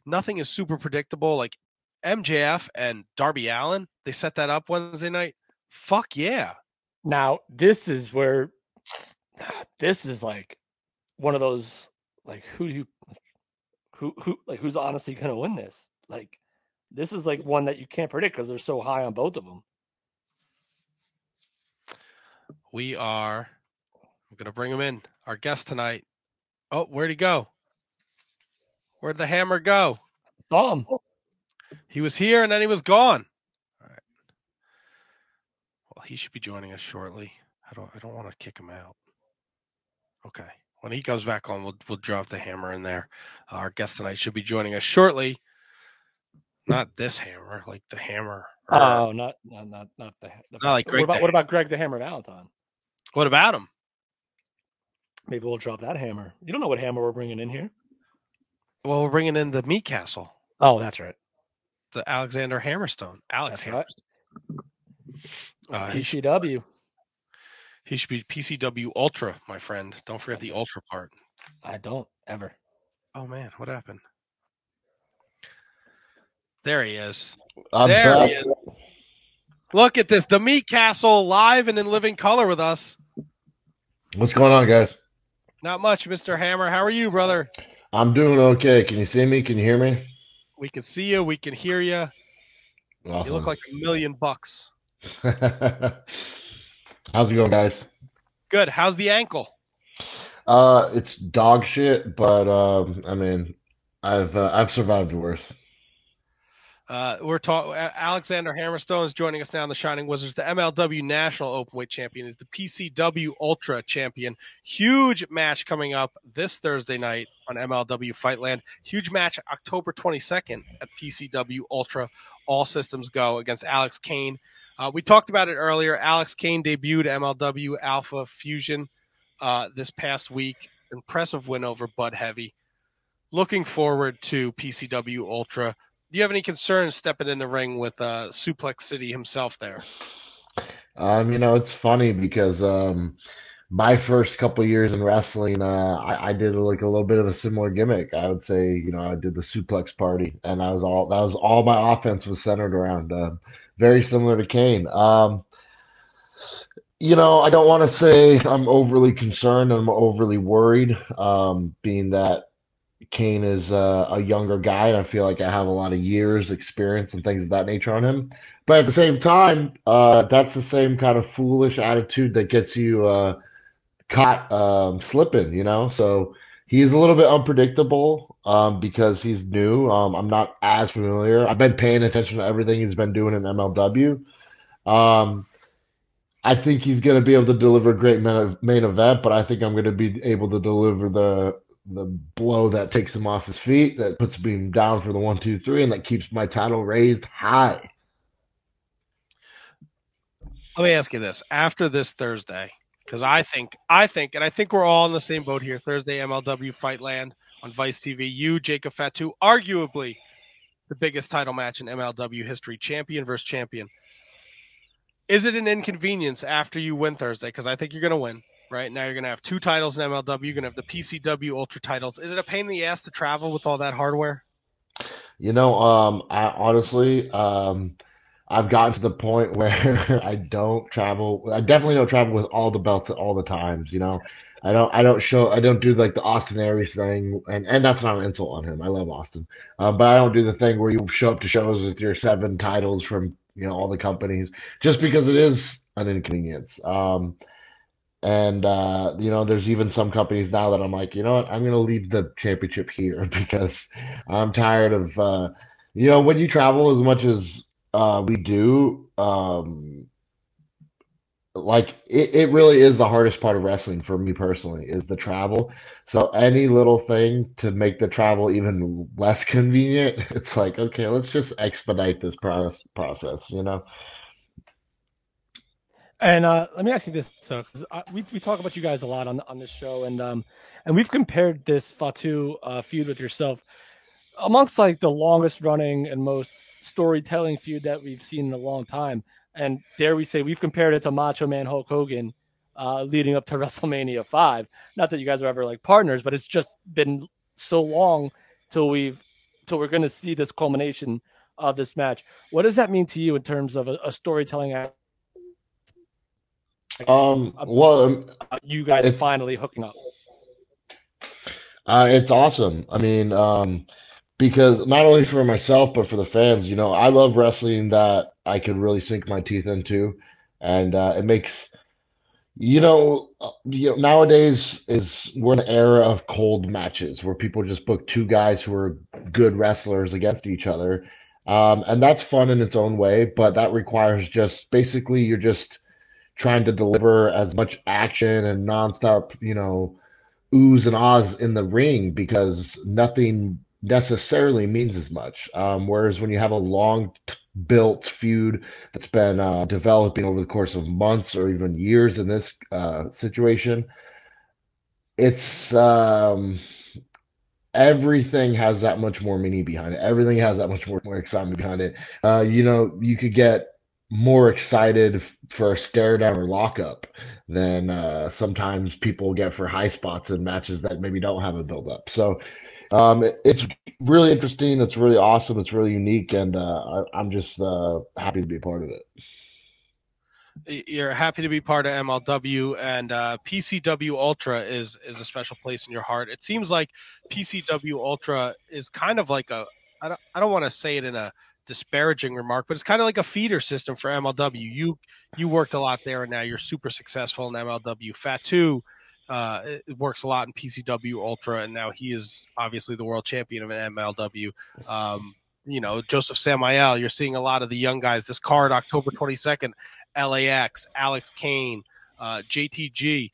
Nothing is super predictable. Like MJF and Darby Allin, they set that up Wednesday night. Fuck yeah. Now, this is where this is like one of those like who do you who who like who's honestly going to win this? Like this is like one that you can't predict because they're so high on both of them. We are. I'm gonna bring him in. Our guest tonight. Oh, where'd he go? Where'd the hammer go? Saw him. Oh. He was here and then he was gone. All right. Well, he should be joining us shortly. I don't. I don't want to kick him out. Okay. When he comes back on, we'll we'll drop the hammer in there. Our guest tonight should be joining us shortly. Not this hammer, like the hammer. Oh, not not not not the, the Not like what about what about Greg the Hammer Valentine? What about him? Maybe we'll drop that hammer. You don't know what hammer we're bringing in here. Well, we're bringing in the Meat Castle, Oh, that's right. the Alexander Hammerstone. Alex That's right. Hammerstone. Uh, he, PCW. he should be PCW Ultra, my friend. Don't forget the Ultra part. I don't ever. Oh man, what happened? There he is. I'm there back. he is. Look at this. The Meat Castle live and in living color with us. What's going on, guys? Not much, Mr. Hammer. How are you, brother? I'm doing okay. Can you see me? Can you hear me? We can see you. We can hear you. You look like a million bucks. [laughs] How's it going, guys? Good. How's the ankle? Uh, it's dog shit, but um, I mean, I've uh, I've survived worse. Uh, we're talking. Alexander Hammerstone is joining us now in the Shining Wizards. The MLW National Openweight Champion is the PCW Ultra Champion. Huge match coming up this Thursday night on MLW Fightland. Huge match October 22nd at PCW Ultra. All systems go against Alex Kane. Uh, we talked about it earlier. Alex Kane debuted MLW Alpha Fusion uh, this past week. Impressive win over Budd Heavy. Looking forward to PCW Ultra Do you have any concerns stepping in the ring with uh, Suplex City himself there? Um, you know, it's funny because um, my first couple years in wrestling, uh, I, I did like a little bit of a similar gimmick. I would say, you know, I did the suplex party, and I was all that was all my offense was centered around. Uh, very similar to Kane. Um, you know, I don't want to say I'm overly concerned. I'm overly worried, um, being that Kane is uh, a younger guy, and I feel like I have a lot of years, experience, and things of that nature on him. But at the same time, uh, that's the same kind of foolish attitude that gets you uh, caught um, slipping, you know? So he's a little bit unpredictable um, because he's new. Um, I'm not as familiar. I've been paying attention to everything he's been doing in MLW. Um, I think he's going to be able to deliver a great main event, but I think I'm going to be able to deliver the the blow that takes him off his feet, that puts him down for the one, two, three, and that keeps my title raised high. Let me ask you this: After this Thursday, because I think, I think, and I think we're all in the same boat here. Thursday, MLW Fightland on Vice TV. You, Jacob Fatu, arguably the biggest title match in MLW history, champion versus champion. Is it an inconvenience after you win Thursday? Because I think you're going to win right? Now you're going to have two titles in MLW. You're going to have the PCW Ultra titles. Is it a pain in the ass to travel with all that hardware? You know, um, I honestly, um, I've gotten to the point [laughs] where I don't travel. I definitely don't travel with all the belts at all the times. You know, I don't. I don't show. I don't do like the Austin Aries thing, and and that's not an insult on him. I love Austin, uh, but I don't do the thing where you show up to shows with your seven titles from you know all the companies just because it is an inconvenience. Um, and uh, you know, there's even some companies now that I'm like, you know what, I'm gonna leave the championship here [laughs] because I'm tired of uh, you know, when you travel as much as uh, we do, um, like it, it really is the hardest part of wrestling for me personally is the travel. So any little thing to make the travel even less convenient, [laughs] it's like, okay, let's just expedite this process, process, you know? And uh, let me ask you this: so we we talk about you guys a lot on on this show, and um, and we've compared this Fatu uh, feud with yourself amongst like the longest running and most storytelling feud that we've seen in a long time. And dare we say we've compared it to Macho Man Hulk Hogan uh, leading up to [laughs] WrestleMania five. Not that you guys are ever like partners, but it's just been so long till we've till we're going to see this culmination of this match. What does that mean to you in terms of a, a storytelling act? Um, well, um, you guys finally hooking up. Uh, it's awesome. I mean, um, because not only for myself but for the fans, you know, I love wrestling that I could really sink my teeth into, and uh, it makes, you know, uh, you know, nowadays is we're in an era of cold matches where people just book two guys who are good wrestlers against each other, um, and that's fun in its own way, but that requires just basically you're just trying to deliver as much action and nonstop, you know, oohs and ahs in the ring because nothing necessarily means as much. Um, whereas when you have a long built feud that's been uh, developing over the course of months or even years in this uh, situation, it's um, everything has that much more meaning behind it. Everything has that much more, more excitement behind it. Uh, you know, you could get more excited for a stare down or lockup than uh, sometimes people get for high spots in matches that maybe don't have a build up. So um, it, it's really interesting. It's really awesome. It's really unique, and uh, I, am just uh, happy to be part of it. You're happy to be part of MLW, and uh, PCW Ultra is is a special place in your heart. It seems like PCW Ultra is kind of like a I don't I don't want to say it in a disparaging remark, but it's kind of like a feeder system for MLW. You you worked a lot there, and now you're super successful in MLW. Fatu uh, works a lot in PCW Ultra, and now he is obviously the world champion of MLW. Um, you know, Josef Samael, you're seeing a lot of the young guys. This card, October 22nd, LAX, Alex Kane, uh, JTG.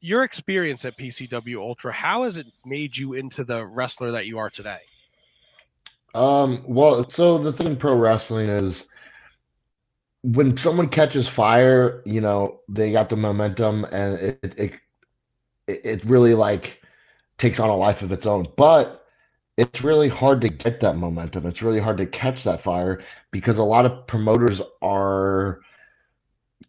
Your experience at PCW Ultra, how has it made you into the wrestler that you are today? Um, well, so the thing in pro wrestling is when someone catches fire, you know, they got the momentum and it it it really like takes on a life of its own. But it's really hard to get that momentum. It's really hard to catch that fire because a lot of promoters are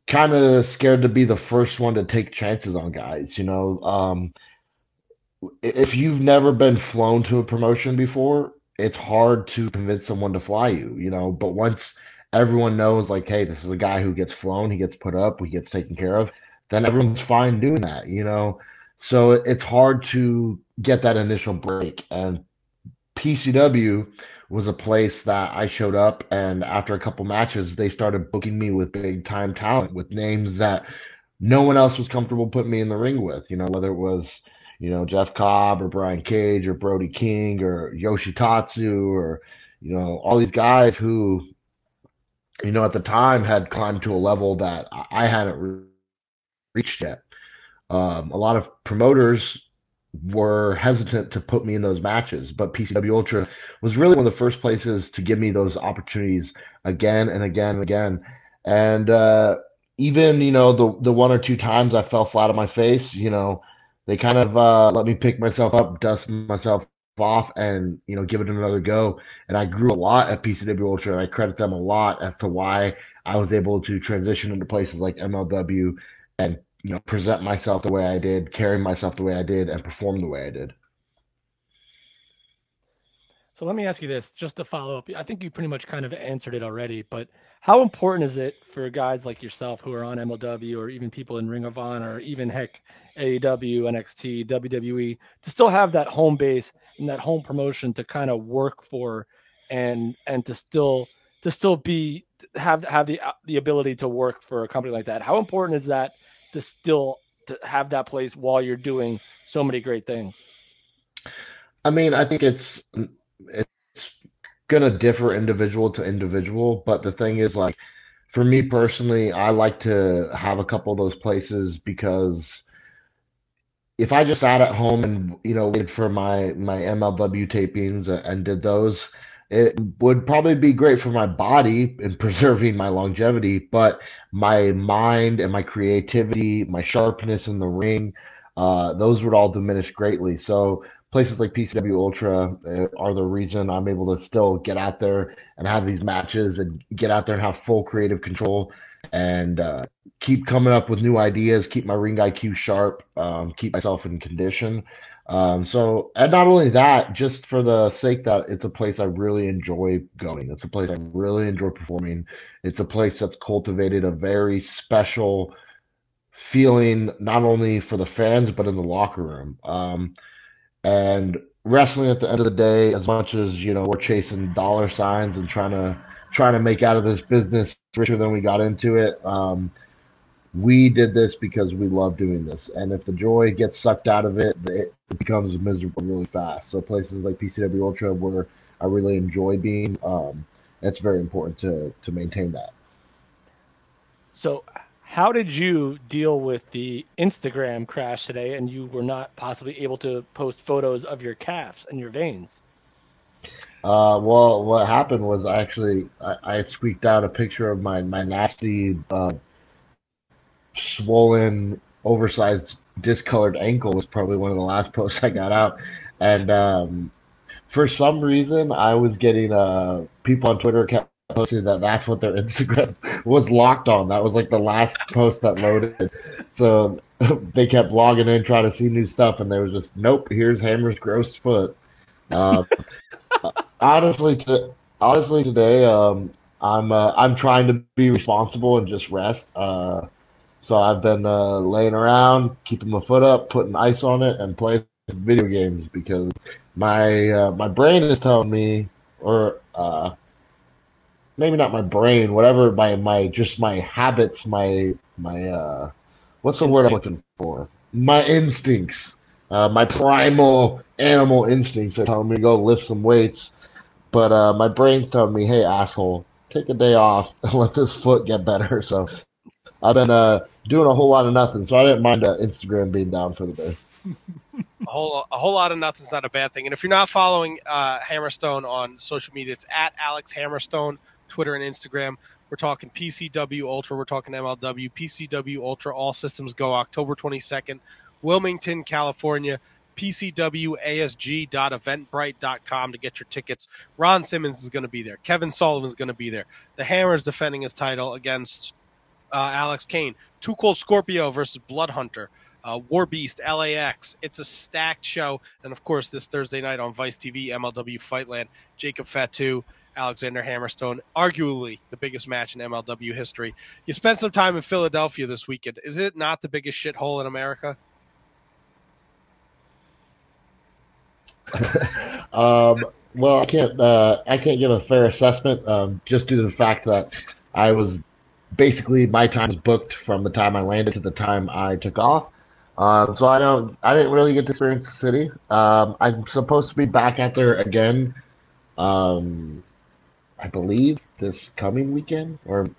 kind of scared to be the first one to take chances on guys. You know, um, if you've never been flown to a promotion before, it's hard to convince someone to fly you. You know, but once everyone knows, like, hey, this is a guy who gets flown, he gets put up, he gets taken care of, then everyone's fine doing that. You know, so it's hard to get that initial break and PCW was a place that I showed up, and after a couple matches, they started booking me with big time talent, with names that no one else was comfortable putting me in the ring with. You know, whether it was you know Jeff Cobb or Brian Cage or Brody King or Yoshitatsu or you know all these guys who you know at the time had climbed to a level that I hadn't reached yet. Um, a lot of promoters were hesitant to put me in those matches, but PCW Ultra was really one of the first places to give me those opportunities again and again and again. And uh, even you know the the one or two times I fell flat on my face, you know, they kind of uh, let me pick myself up, dust myself off, and you know give it another go. And I grew a lot at PCW Ultra, and I credit them a lot as to why I was able to transition into places like MLW and you know, present myself the way I did, carry myself the way I did, and perform the way I did. So let me ask you this, just to follow up. I think you pretty much kind of answered it already, but how important is it for guys like yourself who are on MLW or even people in Ring of Honor or even heck AEW, NXT, WWE to still have that home base and that home promotion to kind of work for and and to still to still be have have the the ability to work for a company like that. How important is that to still to have that place while you're doing so many great things? I mean, I think it's it's gonna differ individual to individual, but the thing is like for me personally, I like to have a couple of those places because if I just sat at home and you know waited for my my MLW tapings and did those, it would probably be great for my body in [laughs] preserving my longevity, but my mind and my creativity, my sharpness in the ring, uh, those would all diminish greatly. So places like PCW Ultra uh, are the reason I'm able to still get out there and have these matches and get out there and have full creative control and uh, keep coming up with new ideas, keep my ring IQ sharp, um, keep myself in condition. Um, so, and not only that, just for the sake that it's a place I really enjoy going. It's a place I really enjoy performing. It's a place that's cultivated a very special feeling, not only for the fans, but in the locker room. Um, and wrestling at the end of the day, as much as, you know, we're chasing dollar signs and trying to, trying to make out of this business richer than we got into it. Um, we did this because we love doing this. And if the joy gets sucked out of it, it becomes miserable really fast. So places like PCW Ultra, where I really enjoy being, um, it's very important to to maintain that. So, how did you deal with the Instagram crash today, and you were not possibly able to post photos of your calves and your veins? Uh, well, what happened was actually I, I squeaked out a picture of my my nasty uh, swollen, oversized, discolored ankle was probably one of the last [laughs] posts I got out. And um, for some reason, I was getting uh, people on Twitter kept posting that that's what their Instagram was locked on. That was like the last post that loaded. So [laughs] they kept logging in, trying to see new stuff, and there was just nope. Here's Hammer's gross foot. Uh, [laughs] honestly, to, honestly, today um, I'm uh, I'm trying to be responsible and just rest. Uh, so I've been uh, laying around, keeping my foot up, putting ice on it, and playing video games because my uh, my brain is telling me, or uh, maybe not my brain, whatever my my just my habits, my my uh, what's the Instinct. word I'm looking for? My instincts, uh, my primal animal instincts are telling me to go lift some weights, but uh, my brain's telling me, hey asshole, take a day off [laughs] and let this foot get better. [laughs] So I've been uh, doing a whole lot of nothing, so I didn't mind uh, Instagram being down for the day. [laughs] a whole a whole lot of nothing's not a bad thing. And if you're not following uh, Hammerstone on social media, it's at Alex Hammerstone, Twitter and Instagram. We're talking PCW Ultra, we're talking MLW, PCW Ultra, all systems go October 22nd, Wilmington, California. pcwasg.eventbrite.com to get your tickets. Ron Simmons is going to be there. Kevin Sullivan is going to be there. The Hammer is defending his title against uh, Alex Kane. Too Cold Scorpio versus Blood Hunter. Uh, War Beast, LAX. It's a stacked show. And of course, this Thursday night on Vice TV, MLW Fightland, Jacob Fatu, Alexander Hammerstone, arguably the biggest match in MLW history. You spent some time in Philadelphia this weekend. Is it not the biggest shithole in America? [laughs] um, well, I can't. Uh, I can't give a fair assessment um, just due to the fact that I was basically my time was booked from the time I landed to the time I took off. Um, so I don't. I didn't really get to experience the city. Um, I'm supposed to be back out there again. Um, I believe this coming weekend or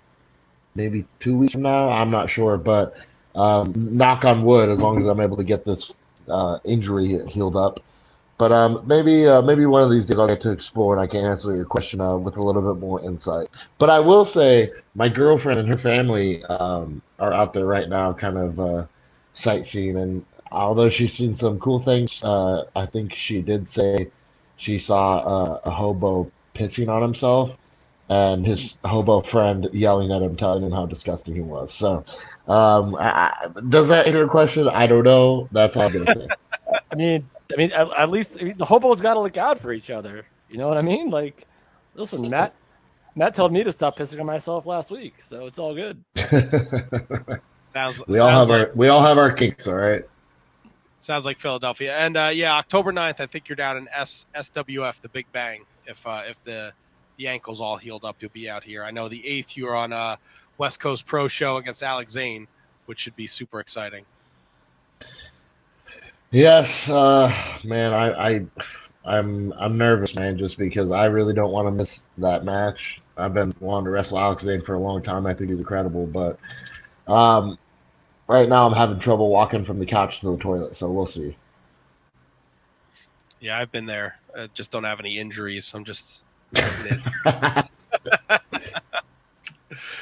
maybe two weeks from now. I'm not sure, but um, knock on wood, as long as I'm able to get this uh, injury healed up. But um, maybe uh, maybe one of these days I'll get to explore and I can answer your question uh, with a little bit more insight. But I will say my girlfriend and her family um, are out there right now, kind of uh, sightseeing. And although she's seen some cool things, uh, I think she did say she saw uh, a hobo pissing on himself and his hobo friend yelling at him, telling him how disgusting he was. So, um, I, does that answer your question? I don't know. That's all I'm gonna say. [laughs] I mean, I mean, at, at least I mean, the hobos got to look out for each other. You know what I mean? Like, listen, Matt. Matt told me to stop pissing on myself last week, so it's all good. [laughs] Sounds. we all have like, our we all have our kinks, all right. Sounds like Philadelphia. And uh, yeah, October 9th, I think you're down in S SWF, the Big Bang. If uh, if the the ankle's all healed up, you'll be out here. I know the eighth you're on a West Coast Pro show against Alex Zayne, which should be super exciting. Yes, uh, man, I, I, I'm, I'm nervous, man, just because I really don't want to miss that match. I've been wanting to wrestle Alex Zayne for a long time. I think he's incredible, but um, right now I'm having trouble walking from the couch to the toilet, so we'll see. Yeah, I've been there. I just don't have any injuries. I'm just. [laughs]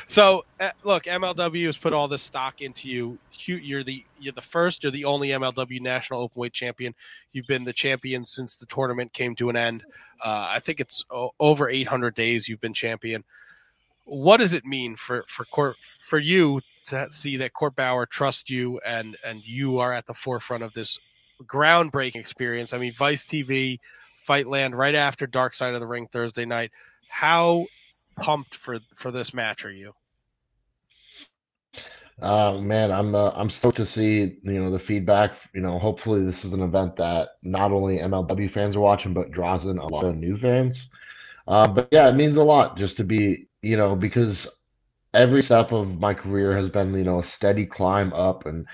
so uh, look, MLW has put all this stock into you. You- You're the you're the first. You're the only MLW National Openweight Champion. You've been the champion since the tournament came to an end. Uh, I think it's over 800 days you've been champion. What does it mean for for Court for you to see that Court Bauer trusts you and and you are at the forefront of this groundbreaking experience? I mean, Vice TV, Fightland, right after Dark Side of the Ring Thursday night. How pumped for for this match are you? Uh, man, I'm uh, I'm stoked to see you know the feedback. You know, hopefully this is an event that not only MLW fans are watching, but draws in a lot of new fans. Uh, but yeah, it means a lot just to be you know because every step of my career has been you know a steady climb up, and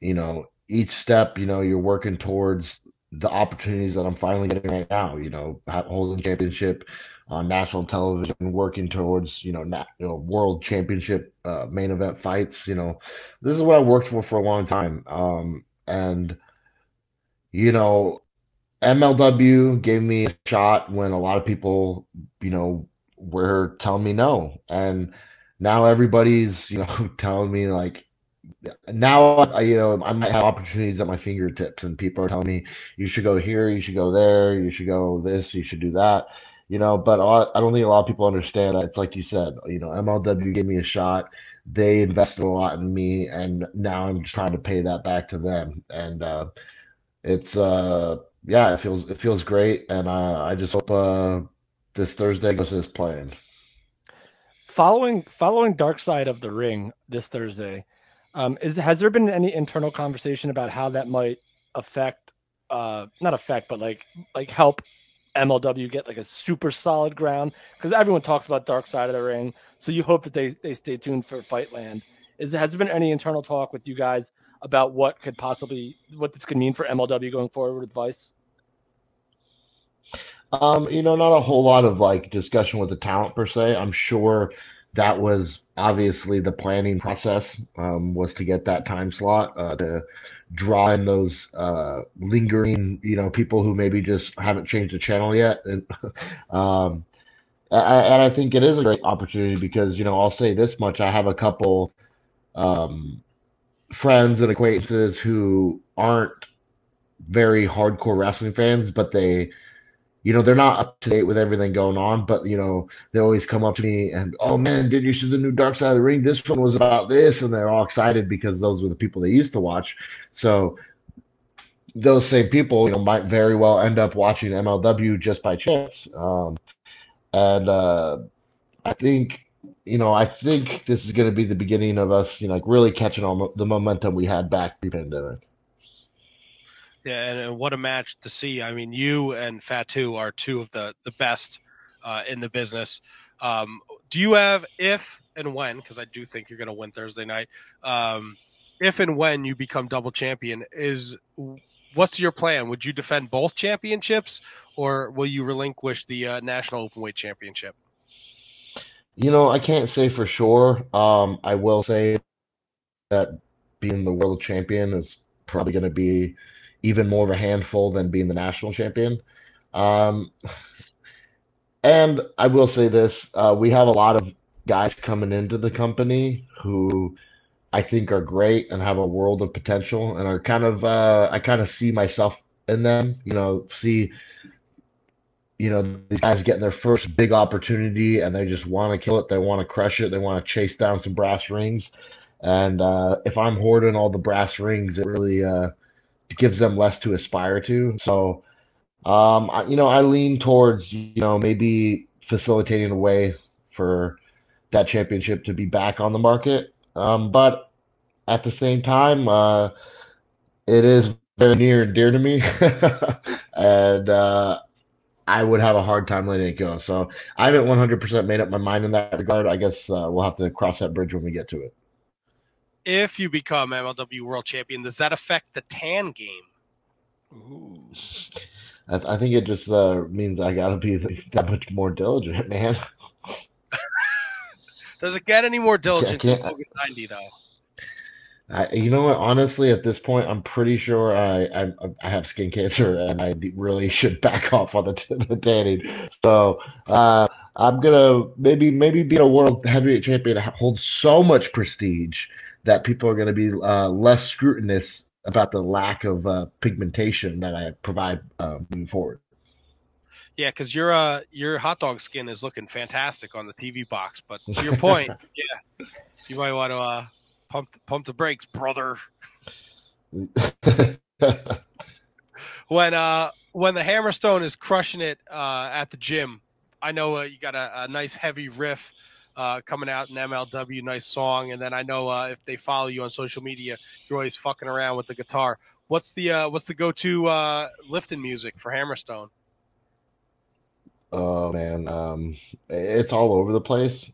you know each step you know you're working towards the opportunities that I'm finally getting right now. You know, holding championship on national television, working towards you know, na- you know world championship uh, main event fights. You know, this is what I worked for for a long time, um, and you know, MLW gave me a shot when a lot of people, you know, were telling me no, and now everybody's you know [laughs] telling me like now I, you know I might have opportunities at my fingertips, and people are telling me you should go here, you should go there, you should go this, you should do that. You know, but I don't think a lot of people understand that it's like you said. You know, MLW gave me a shot. They invested a lot in me, and now I'm trying to pay that back to them. And uh, it's uh, yeah, it feels it feels great, and uh, I just hope uh, this Thursday goes as planned. Following following Dark Side of the Ring this Thursday, um, is has there been any internal conversation about how that might affect, uh, not affect, but like like help MLW get like a super solid ground? Because everyone talks about Dark Side of the Ring, so you hope that they they stay tuned for Fightland. Is has there been any internal talk with you guys about what could possibly what this could mean for MLW going forward with Vice? Um, you know, not a whole lot of like discussion with the talent per se. I'm sure that was obviously the planning process um, was to get that time slot uh, to draw in those uh, lingering, you know, people who maybe just haven't changed the channel yet. And [laughs] um, I, and I think it is a great opportunity because you know I'll say this much: I have a couple um, friends and acquaintances who aren't very hardcore wrestling fans, but they, you know, they're not up to date with everything going on. But you know, they always come up to me and, oh man, did you see the new Dark Side of the Ring? This one was about this, and they're all excited because those were the people they used to watch. So those same people, you know, might very well end up watching MLW just by chance. Um, and uh, I think, you know, I think this is going to be the beginning of us, you know, like really catching on the momentum we had back pre-pandemic. Yeah, and, and what a match to see. I mean, you and Fatu are two of the the best uh, in the business. Um, do you have if and when? Because I do think you're going to win Thursday night. Um, if and when you become double champion, is what's your plan? Would you defend both championships, or will you relinquish the uh, national openweight championship? You know, I can't say for sure. Um, I will say that being the world champion is probably going to be even more of a handful than being the national champion. Um, and I will say this: uh, we have a lot of guys coming into the company who I think are great and have a world of potential, and are kind of uh, I kind of see myself in them. You know, see. You know, these guys getting their first big opportunity and they just want to kill it. They want to crush it. They want to chase down some brass rings. And uh, if I'm hoarding all the brass rings, it really uh, gives them less to aspire to. So, um, I, you know, I lean towards you know maybe facilitating a way for that championship to be back on the market. Um, but at the same time, uh, it is very near and dear to me, [laughs] and uh, I would have a hard time letting it go. So I haven't 100% made up my mind in that regard. I guess uh, we'll have to cross that bridge when we get to it if you become MLW World Champion, does that affect the tan game? Ooh. I, think it just uh, means I got to be [laughs] that much more diligent, man. [laughs] does it get any more diligent than Hogan 90, though? I, you know what? Honestly, at this point, I'm pretty sure I I, I have skin cancer and I really should back [laughs] off on the, the tanning. So uh, I'm gonna maybe maybe being a world heavyweight champion holds so much prestige that people are going to be uh, less scrutinous about the lack of uh, pigmentation that I provide uh, moving forward. Yeah, because your uh your hot dog skin is looking fantastic on the TV box. But to your point, [laughs] yeah, you might want to uh, pump pump the brakes, brother. [laughs] when uh when the Hammerstone is crushing it uh, at the gym, I know uh, you got a, a nice heavy riff uh, coming out in MLW, nice song. And then I know uh, if they follow you on social media, you're always fucking around with the guitar. What's the uh, what's the go to uh, lifting music for Hammerstone? Oh man, um, it's all over the place.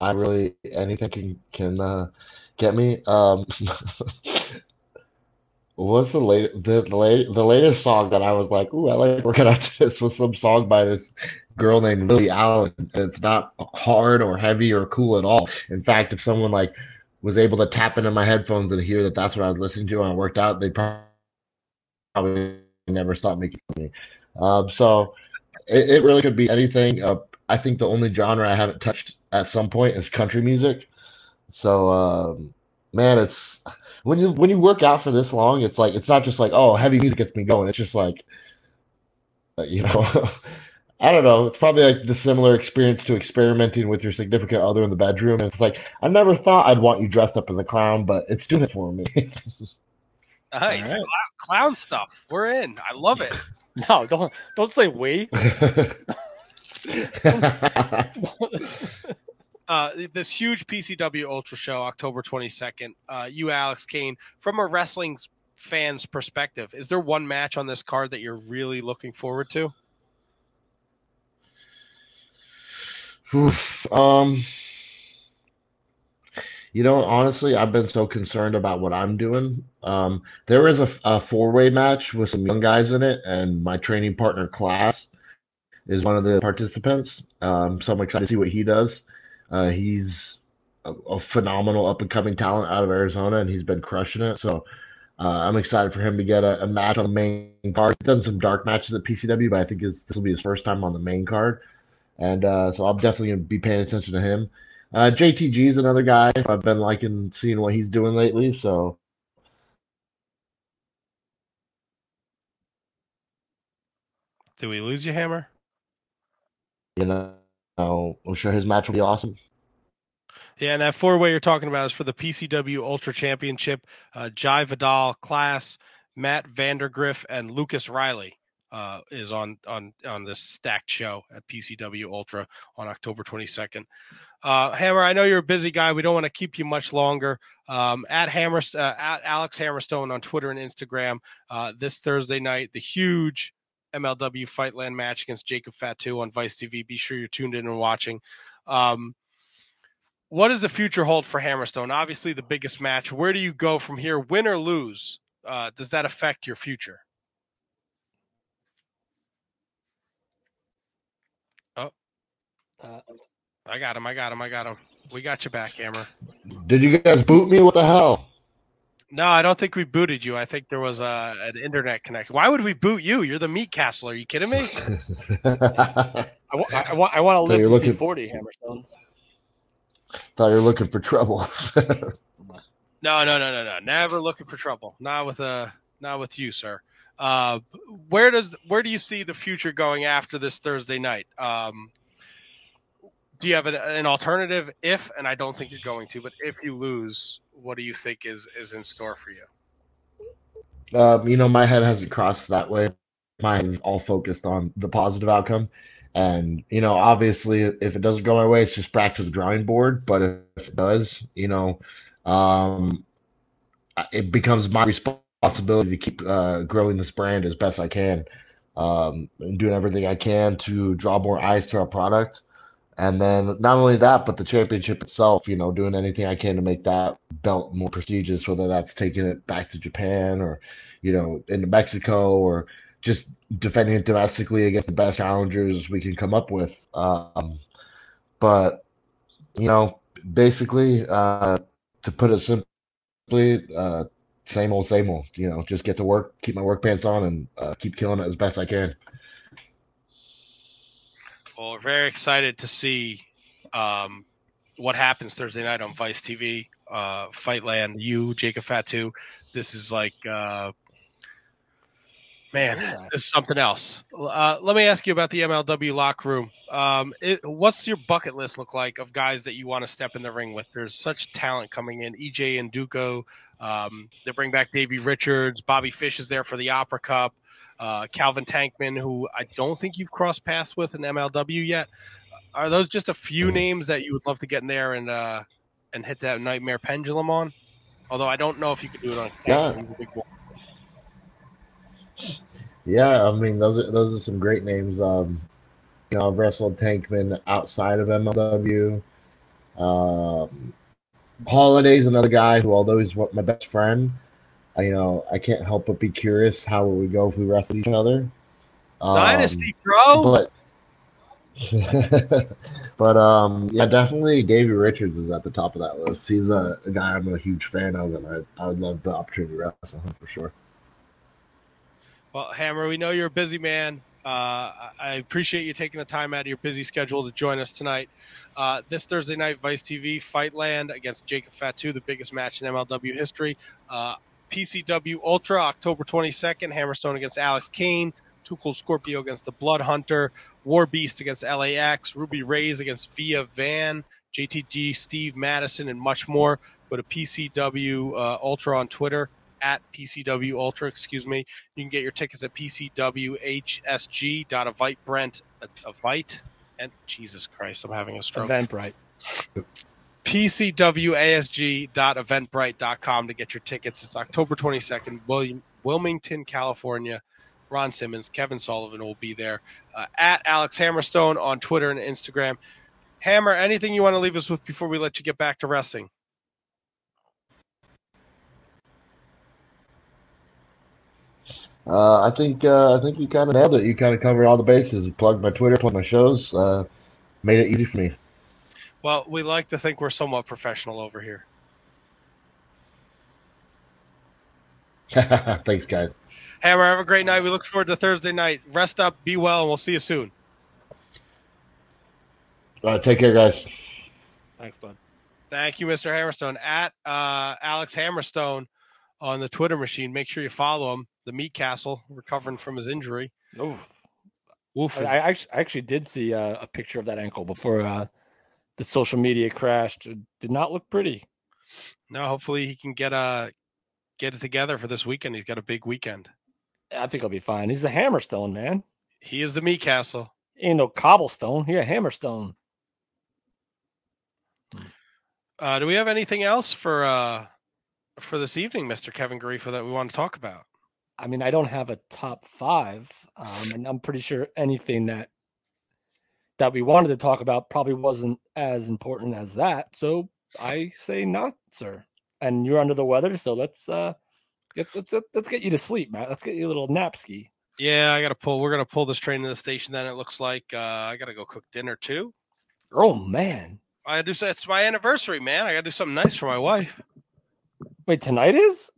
I really anything can can uh, get me. Um, [laughs] what's the late the the, late, the latest song that I was like, ooh, I like working out this was some song by this girl named Lily Allen. And it's not hard or heavy or cool at all. In fact, if someone like was able to tap into my headphones and hear that that's what I was listening to when I worked out, they probably never stop making me. Um, so it, it, really could be anything. Uh, I think the only genre I haven't touched at some point is country music. So um, man, it's when you when you work out for this long, it's like it's not just like oh heavy music gets me going. It's just like uh, you know [laughs] I don't know. It's probably like the similar experience to experimenting with your significant other in the bedroom. And it's like, I never thought I'd want you dressed up as a clown, but it's doing it for me. [laughs] nice. Right. Clown, stuff. We're in. I love it. [laughs] No, don't don't say we. [laughs] uh, this huge PCW Ultra Show, October 22nd. Uh, you, Alex Kane, from a wrestling fan's perspective, is there one match on this card that you're really looking forward to? Um, you know, honestly, I've been so concerned about what I'm doing. Um, there is a, a four way match with some young guys in it, and my training partner, Class, is one of the participants. Um, so I'm excited to see what he does. Uh, he's a, a phenomenal up and coming talent out of Arizona, and he's been crushing it. So uh, I'm excited for him to get a, a match on the main card. He's done some dark matches at PCW, but I think this will be his first time on the main card and uh, so I'm definitely gonna be paying attention to him. Uh, JTG is another guy I've been liking seeing what he's doing lately. So Did we lose you, Hammer? You know, I'm sure his match will be awesome. Yeah, and that four way you're talking about is for the PCW Ultra Championship. Uh, Jai Vidal, Class, Matt Vandergriff, and Lucas Riley uh, is on on on this stacked show at PCW Ultra on October 22nd. Uh, Hammer, I know you're a busy guy. We don't want to keep you much longer. Um, at Hammer, uh, at Alex Hammerstone on Twitter and Instagram uh, this Thursday night, the huge MLW Fightland match against Jacob Fatu on Vice TV. Be sure you're tuned in and watching. Um, what does the future hold for Hammerstone? Obviously, the biggest match. Where do you go from here, win or lose? Uh, does that affect your future? Uh, I got him. I got him. I got him. We got you back, Hammer. Did you guys boot me? What the hell? No, I don't think we booted you. I think there was a, an internet connection. Why would we boot you? You're the meat castle. Are you kidding me? [laughs] I, wa- I, want I want to live you're to looking- see 40, Hammerstone. Thought you were looking for trouble. [laughs] No, no, no, no, no. Never looking for trouble. Not with uh not with you, sir. Uh where does where do you see the future going after this Thursday night? Um do you have an, an alternative if and I don't think you're going to, but if you lose, what do you think is is in store for you? um, you know, my head hasn't crossed that way. Mine is all focused on the positive outcome. And, you know, obviously, if it doesn't go my way, it's just back to the drawing board. But if it does, you know, um, it becomes my responsibility to keep uh, growing this brand as best I can um, and doing everything I can to draw more eyes to our product. And then not only that, but the championship itself, you know, doing anything I can to make that belt more prestigious, whether that's taking it back to Japan or, you know, into Mexico or just defending it domestically against the best challengers we can come up with. Um, but, you know, basically, uh, to put it simply, uh, same old, same old, you know, just get to work, keep my work pants on and uh, keep killing it as best I can. Well, we're very excited to see um, what happens Thursday night on Vice TV, uh, Fightland. You, Jacob Fatu. This is like, uh, man, this is something else. Uh, let me ask you about the MLW locker room. Um, it, what's your bucket list look like of guys that you want to step in the ring with? There's such talent coming in. EJ Nduka. Um, they bring back Davey Richards. Bobby Fish is there for the Opera Cup. Uh, Calvin Tankman, who I don't think you've crossed paths with in MLW yet. Are those just a few names that you would love to get in there and uh, and hit that nightmare pendulum on? Although I don't know if you could do it on Tankman. Yeah. He's a big boy. Yeah, I mean those are those are some great names. Um, you know, I've wrestled Tankman outside of MLW. Um, Holliday's another guy who, although he's my best friend, I, you know, I can't help but be curious how it would we go if we wrestled each other. Um, Dynasty, bro. But [laughs] but um, yeah, definitely Davey Richards is at the top of that list. He's a, a guy I'm a huge fan of, and I I would love the opportunity to wrestle him for sure. Well, Hammer, we know you're a busy man. Uh, I- I appreciate you taking the time out of your busy schedule to join us tonight. Uh, this Thursday night, Vice TV, Fightland against Jacob Fatu, the biggest match in MLW history. Uh, PCW Ultra, October 22nd, Hammerstone against Alex Kane, Too Cool Scorpio against the Blood Hunter, War Beast against LAX, Ruby Raze against Via Van, JTG, Steve Madison, and much more. Go to PCW uh, Ultra on Twitter at PCW Ultra, excuse me. You can get your tickets at PCWHSG.evitebrent, Evite, and Jesus Christ, I'm having a stroke. Eventbrite. PCWASG.eventbrite.com to get your tickets. It's October 22nd, William, Wilmington, California. Ron Simmons, Kevin Sullivan will be there. Uh, at Alex Hammerstone on Twitter and Instagram. Hammer, anything you want to leave us with before we let you get back to resting? Uh, I think uh, I think you kind of nailed it. You kind of covered all the bases. Plugged my Twitter, plugged my shows, uh, made it easy for me. Well, we like to think we're somewhat professional over here. [laughs] Thanks, guys. Hammer, have a great night. We look forward to Thursday night. Rest up, be well, and we'll see you soon. All right, take care, guys. Thanks, bud. Thank you, Mr. Hammerstone. At uh, Alex Hammerstone on the Twitter machine. Make sure you follow him. The Meat Castle, recovering from his injury. Oof. Wolf I, I actually, I actually did see uh, a picture of that ankle before uh, the social media crashed. It did not look pretty. no. Hopefully he can get uh get it together for this weekend. He's got a big weekend. I think he'll be fine. He's the Hammerstone man. He is the meat castle. Ain't no cobblestone. He a Hammerstone. Uh, do we have anything else for uh for this evening, Mister Kevin Garifa, that we want to talk about? I mean, I don't have a top five, um, and I'm pretty sure anything that that we wanted to talk about probably wasn't as important as that. So I say not, sir. And you're under the weather, so let's uh get let's let's get you to sleep, Matt. Let's get you a little nap ski. Yeah, I got to pull. We're gonna pull this train to the station. Then it looks like uh, I got to go cook dinner too. Oh man! I do. It's my anniversary, man. I got to do something nice for my wife. Wait, tonight is?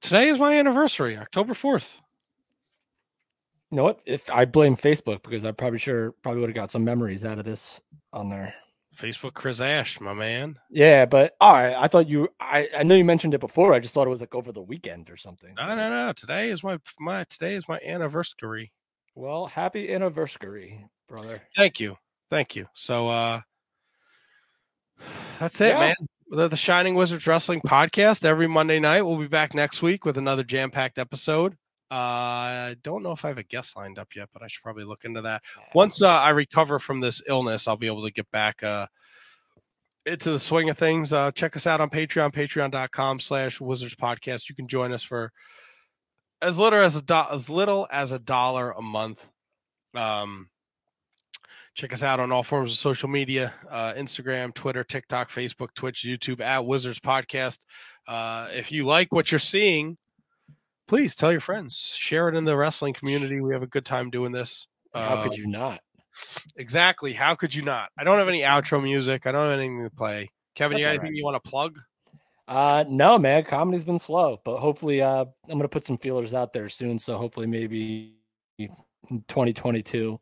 Today is my anniversary, October fourth. You know what? If I blame Facebook because I probably sure probably would have got some memories out of this on there. Facebook Chris Ash, my man. Yeah, but all right. I thought you. I I know you mentioned it before. I just thought it was like over the weekend or something. No, no, no. Today is my my today is my anniversary. Well, happy anniversary, brother. Thank you, thank you. So uh that's it, Yeah. man. The, the Shining Wizards Wrestling Podcast every Monday night. We'll be back next week with another jam packed episode. Uh, I don't know if I have a guest lined up yet, but I should probably look into that. Once uh, I recover from this illness, I'll be able to get back uh, into the swing of things. Uh, check us out on Patreon, patreon.com slash Wizards Podcast. You can join us for as little as a do- as little as a dollar a month. Um, check us out on all forms of social media uh, Instagram, Twitter, TikTok, Facebook, Twitch, YouTube at Wizards Podcast. Uh, if you like what you're seeing, please tell your friends, share it in the wrestling community. We have a good time doing this. How could Um, you not? Exactly. How could you not? I don't have any outro music. I don't have anything to play. Kevin, you That's got anything right. you want to plug? Uh no, man. Comedy's been slow, but hopefully, uh, I'm gonna put some feelers out there soon. So hopefully, maybe in 2022,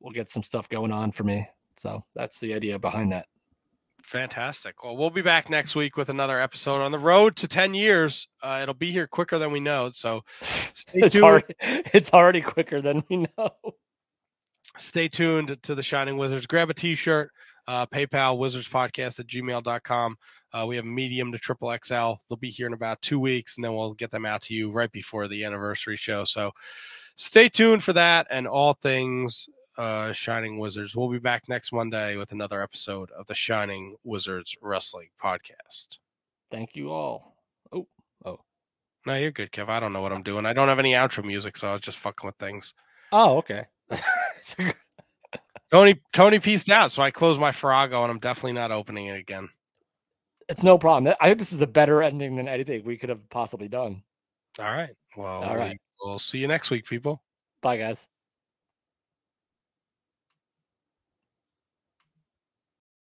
we'll get some stuff going on for me. So that's the idea behind that. Fantastic. Well, we'll be back next week with another episode on the road to 10 years. Uh, it'll be here quicker than we know. So stay [laughs] It's tuned. already, it's already quicker than we know. stay tuned to the Shining Wizards. Grab a t shirt, uh, PayPal, Wizards Podcast at gmail.com. Uh, we have medium to triple XL. They'll be here in about two weeks, and then we'll get them out to you right before the anniversary show. So stay tuned for that and all things uh, Shining Wizards. We'll be back next Monday with another episode of the Shining Wizards Wrestling Podcast. Thank you all. Oh, oh, No, you're good, Kev. I don't know what I'm doing. I don't have any outro music, so I was just fucking with things. oh, okay. [laughs] Tony Tony pieced out, so I closed my Farrago, and I'm definitely not opening it again. It's no problem. I think this is a better ending than anything we could have possibly done. All right. Well, All right. we'll see you next week, people. Bye, guys.